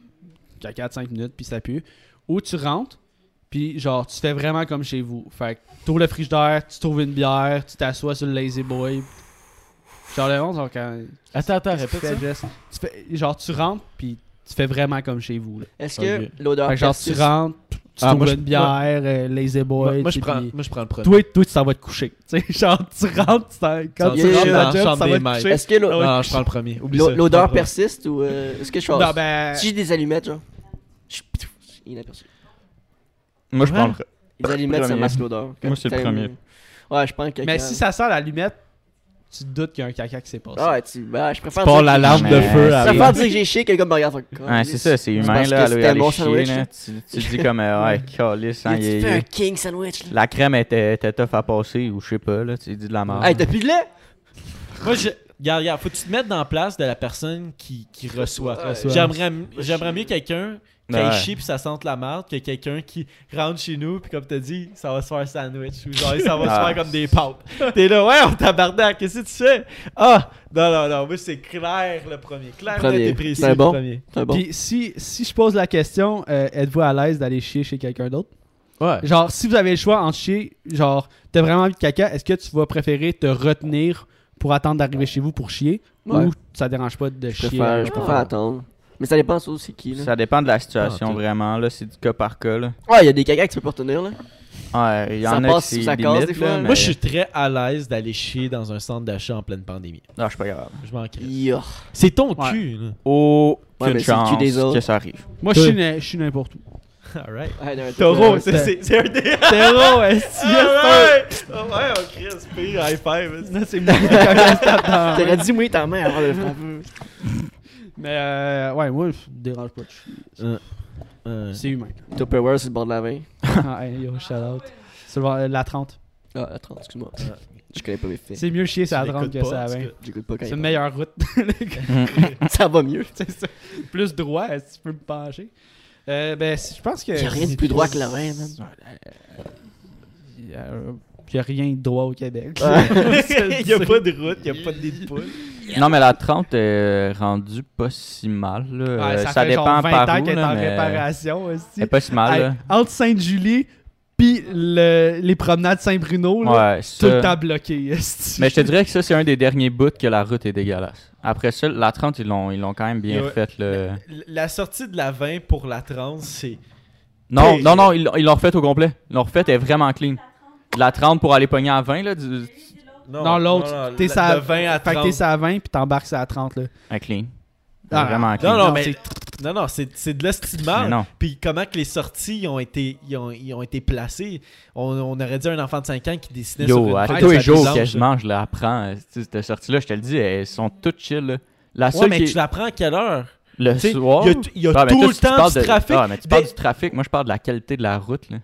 caca de 5 minutes, puis ça pue. Ou tu rentres, puis genre, tu fais vraiment comme chez vous. Fait que tu ouvres le frigidaire, tu trouves une bière, tu t'assois sur le lazy boy. Genre, le monde, genre, quand. Attends, attends, tu répète fais ça? le geste, tu fais- genre, tu rentres, puis tu fais vraiment comme chez vous. Est-ce Ok. que l'odeur Fait que genre, tu rentres, Ah, moi, je- une bière, euh, lazy boy. Moi, moi, tu je prends, puis moi, je prends le premier. Toi, toi, tu t'en vas te coucher. Tu sais, genre, tu rentres, tu quand tu rentres dans la job, chambre ça des va te maîtres. coucher. Est-ce que Ah. Non, non, je prends le premier. L'odeur persiste ou euh, est-ce que je Non, fasse ben. Si j'ai des allumettes, genre. je- Inaperçu. Moi, je Ouais. prends le. Les allumettes, ça masque l'odeur. Moi, c'est le premier. Ouais, je prends le caca. Mais si ça sent l'allumette, tu te doutes qu'il y a un caca qui s'est passé. Ah ouais, tu... bah, je préfère Pars dire la que- lampe de feu c'est- Je préfère dire que j'ai chié, quelqu'un me regarde. Ouais, c'est ça, c'est humain, là. que Aller, chier, sandwich, là. Tu, tu dis comme, euh, ouais, calice, hein, Tu il- fais un king sandwich, là? La crème était, était tough à passer, ou je sais pas, là. Tu dis de la merde. Hey, t'as plus de lait? Moi, je... Regarde, regarde, faut que tu te mettes dans la place de la personne qui, qui reçoit. Reçoit. J'aimerais j'aimerais mieux quelqu'un aille chier puis ça sente la merde que quelqu'un qui rentre chez nous puis comme t'as dit, ça va se faire un sandwich ou genre ça va se Ah. faire comme des pâtes. T'es là, ouais, on tabarnak, qu'est-ce que tu fais? Ah! Non, non, non, moi c'est clair le premier. Clair, Premier. et précis. C'est le bon. premier. C'est bon. Puis si, si je pose la question, euh, êtes-vous à l'aise d'aller chier chez quelqu'un d'autre? Ouais. Genre, si vous avez le choix entre chier, genre, t'as vraiment envie de caca, est-ce que tu vas préférer te retenir pour attendre d'arriver chez vous pour chier? Ouais. Ou ça dérange pas de Je chier? préfère, je euh, préfère attendre. Mais ça dépend sur c'est qui, là. Ça dépend de la situation, Ah, vraiment, là. C'est du cas par cas, là. Ouais, il y a des caca que tu peux pas retenir, là. Ouais, il y Ça en a passe qui fois, là, mais- Moi, je suis très à l'aise d'aller chier dans un centre d'achat en pleine pandémie. Non, je suis pas grave. Je m'en crée. C'est ton Ouais. cul, là. Aucune Ouais, mais c'est le cul chance des autres. que ça arrive. Moi, je chie n'importe où. Alright. Taureau, c'est c'est- c'est un des. Terreau, est-ce! Oh, ouais, on crie, c'est pire, high five. C'est moi qui. T'aurais dit mouiller ta main avant de le frapper. Mais euh, ouais, moi, ça me dérange pas de chier. Euh, C'est humain. Tupperware sur le bord de la main. ah, hey, yo, shout out. C'est le- euh, la 30. Ah, attends, excuse-moi. Ouais. Je connais pas mes faits. C'est mieux chier sur la tu 30 l'écoutes que ça à parce 20. que- J'écoute pas quand C'est une meilleure route. Ça va mieux. Ça. Plus droit, que tu peux me pencher? Euh, ben, si- je pense que. Il y a rien de plus droit que la main, man. Il y a, euh, il y a rien de droit au Québec. Il n'y a pas de route, il n'y a pas de nid de poule. Non, mais la 30 est rendue pas si mal, là. Ouais, Euh, ça, ça, dépend genre 20 par ans où, qu'elle est en réparation aussi. Elle est pas si mal, Hey, là. entre Sainte-Julie puis le- les promenades Saint-Bruno, Ouais, tout le temps bloqué. Mais je te dirais que ça, c'est un des derniers bouts que la route est dégueulasse. Après ça, la 30, ils l'ont, ils l'ont quand même bien Ouais. faite. Le... La sortie de la 20 pour la 30, c'est. Non, non, non, ils, l'ont- refaite au complet. Ils l'ont refaite, elle est vraiment clean. La 30 pour aller pogner à 20, là, du... Non, l'autre, t'es De 20 à Fait que 30. t'es sur la 20 puis t'embarques sur la 30. Là. un clean. Ah, vraiment clean. Non, non, mais. c'est- Non, non, c'est c'est de non. Puis comment que les sorties ont été, ils ont, ils ont été placées. On, on aurait dit un enfant de 5 ans qui dessinait sur Yo, une à feuille tous de les jours blanche, là. quasiment, je l'apprends. euh, Cette sortie-là, je te le dis, elles sont toutes chill. là. La Ouais, seule mais qui tu la prends à quelle heure? le soir? Il y a, y Ah, tout toi, le temps du de- trafic. Ah, mais tu parles Mais- du trafic. Moi, je parle de la qualité de la route. Là.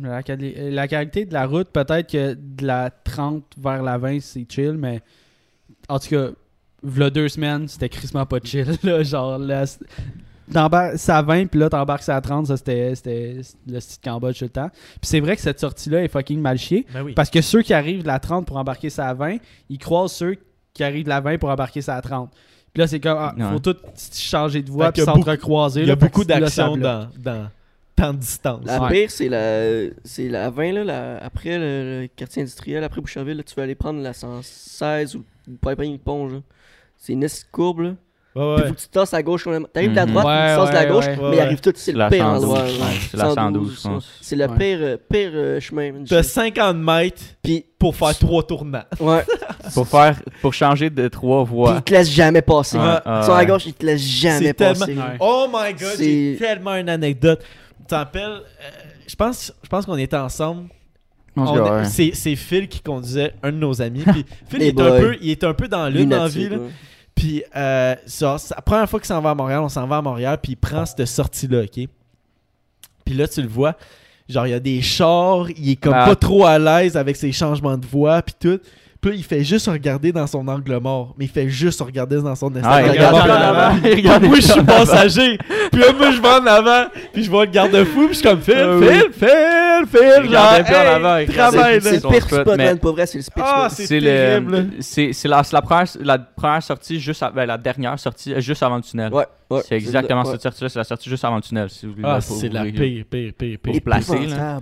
La, quali- la qualité de la route, peut-être que de la 30 vers la 20, c'est chill, mais en tout cas, v'là deux semaines, c'était crissement pas chill. Là, genre, là, t'embarques- c'est à 20, puis là, t'embarques à 30, ça c'était c'était le style Cambodge tout le temps. Puis c'est vrai que cette sortie-là est fucking mal chiée, Ben oui. parce que ceux qui arrivent de la 30 pour embarquer ça à 20, ils croisent ceux qui arrive de la 20 pour embarquer sa 30. Puis là, c'est comme, ah, Ouais. faut tout changer de voie puis beaucoup- s'entrecroiser. Il y a beaucoup ça d'actions dans de distance. La Ouais. pire, c'est la, c'est la 20, là, la- après le, le quartier industriel, après Boucherville, là, tu vas aller prendre la 116 ou pas une ponge. C'est une courbe, là. Ouais, Puis ouais. faut que tu tasses à gauche. T'arrives de la droite, Ouais, puis tu tasses de la gauche, ouais. mais il arrive tout, c'est C'est le la pire 112, endroit. c'est la 112, je pense. C'est le Ouais. pire, pire euh, chemin. T'as 50 mètres Puis, pour faire trois tournants. ouais, Pour faire, pour changer de trois puis voies. ils te laissent jamais passer. À ouais. gauche, ils te laissent jamais C'est tellement- passer. Ouais. Oh my god, C'est- j'ai tellement une anecdote. Rappelles, euh, je pense, je pense qu'on était ensemble. Ouais. c'est, Phil qui conduisait un de nos amis. Puis Phil, il est, un peu, il est un peu dans l'une dans la vie. Là. Puis, euh, ça, la première fois qu'il s'en va à Montréal, on s'en va à Montréal, puis il prend cette sortie-là, OK? Puis là, tu le vois, genre, il y a des chars, il est comme Ah. pas trop à l'aise avec ses changements de voix, puis tout. Puis il fait juste regarder dans son angle mort. Mais il fait juste regarder dans son Ah, il angle regarde en avant. Moi, je suis passager. Puis là, moi, je vais en avant. Puis je vois le garde-fou. Puis je suis comme Phil, Ah Phil, oui. Phil, Phil. Il Genre, plus en hey, avant, il travaille. C'est le pire spot, man. Pour vrai, c'est le pire Ah, spot. c'est C'est terrible. le, c'est, c'est la, c'est la première, la première sortie juste, à- ben, la dernière sortie euh, juste avant le tunnel. Ouais, ouais. C'est exactement cette sortie-là, c'est la sortie juste avant le tunnel. Si vous voulez, Ah, c'est la pire, pire, pire, pire. Pour placer, là.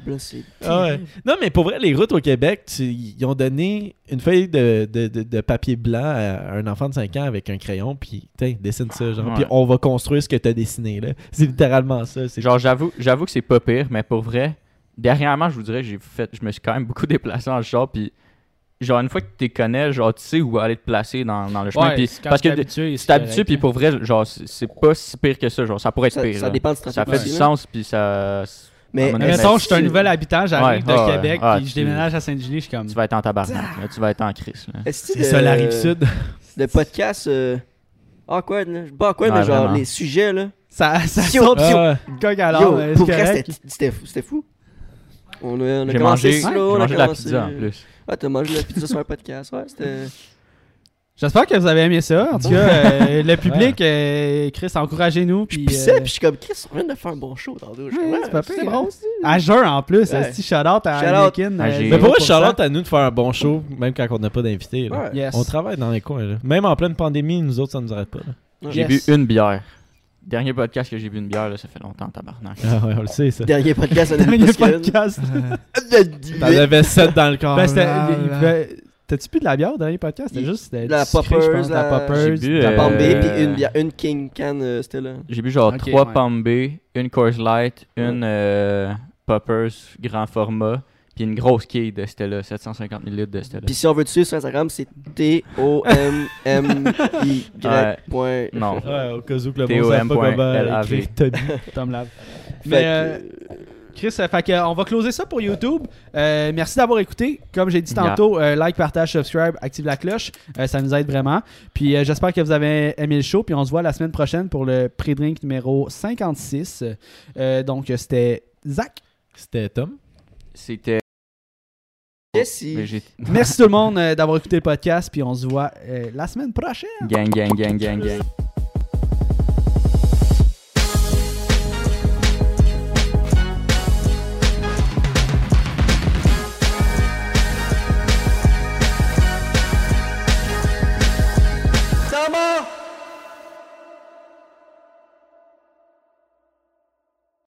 Ah ouais. Non, mais pour vrai, les routes au Québec, tu- ils ont donné une feuille de, de, de, de papier blanc à un enfant de 5 ans avec un crayon, puis tiens, dessine ça, genre. Puis on va construire ce que t'as dessiné, là. C'est littéralement ça. Genre, j'avoue, j'avoue que c'est pas pire, mais pour vrai, dernièrement, je vous dirais, j'ai fait, je me suis quand même beaucoup déplacé en char, puis genre, une fois que tu les connais, genre, tu sais où aller te placer dans, dans le chemin, Ouais, parce que t'es habitué, tu t'habitues, puis pour vrai, genre, c'est c'est pas si pire que ça, genre, ça pourrait être Ça, pire. ça là. dépend trafic. Ça fait du sens, puis ça. Mais Mais mettons, je suis un nouvel habitant, j'arrive Ouais, de ouais, Québec, ouais, puis je déménage à Saint-Julie, je suis comme. Tu vas être en tabarnak, là, tu vas être en crise. Là. Est-ce que c'est ça, la le- rive sud. Le podcast euh, awkward, là? Pas awkward, Ouais, mais genre les sujets, là. Ça, ça Yo, saute Ah, pour vrai, c'était- fou. C'était fou. On a, on a J'ai commencé mangé, slow, j'ai on a mangé de la pizza en plus. Ouais, t'as mangé la pizza sur un podcast. Ouais, c'était. J'espère que vous avez aimé ça. En tout cas, euh, le public, euh, Chris, encouragez-nous. Je Puis, pissais, euh, puis je suis comme, Chris, on vient de faire un bon show. Je suis Ouais, c'est pas c'est pire, bon, hein. aussi. à jeun en plus, Ouais. petit shout-out à Shout-out. Ah, euh, j'ai- Mais pour moi, 0%. Charlotte, à nous de faire un bon show, même quand on n'a pas. Ouais. Yes. On travaille dans les coins. Là. Même en pleine pandémie, nous autres, ça nous arrête pas. J'ai Yes. bu une bière. Dernier podcast que j'ai bu une bière, là, ça fait longtemps, tabarnak. Ah ouais, on le sait, ça. Dernier podcast, on a Dernier podcast. T'en avais 7 dans le corps. Ben, c'était- pouvait- T'as-tu plus de la bière au dernier podcast? C'était juste c'était la sucré, je poppers, pense, la la- poppers. J'ai bu, la euh, Bombay, Bombay. puis une, bière- une King Can, euh, c'était là. J'ai bu genre Ok, 3 ouais. Palm une Coors Light, une euh, Poppers grand format, puis une grosse quille de Stella, 750 ml de Stella. Puis si on veut te suivre sur Instagram, c'est T-O-M-M-Y. point- Non. Ouais, au cas où que le savent pas comment écrire. Tom Lave. Fait Mais euh, Chris, euh, fait que, euh, on va closer ça pour YouTube. Euh, merci d'avoir écouté. Comme j'ai dit Yeah. tantôt, euh, like, partage, subscribe, active la cloche. Euh, ça nous aide vraiment. Puis euh, j'espère que vous avez aimé le show. Puis on se voit la semaine prochaine pour le pré-drink numéro 56. Euh, donc c'était Zach. C'était Tom. C'était. Jessie. végét- Merci tout le monde euh, d'avoir écouté le podcast. Puis on se voit euh, la semaine prochaine. Gang, gang, gang, gang, gang.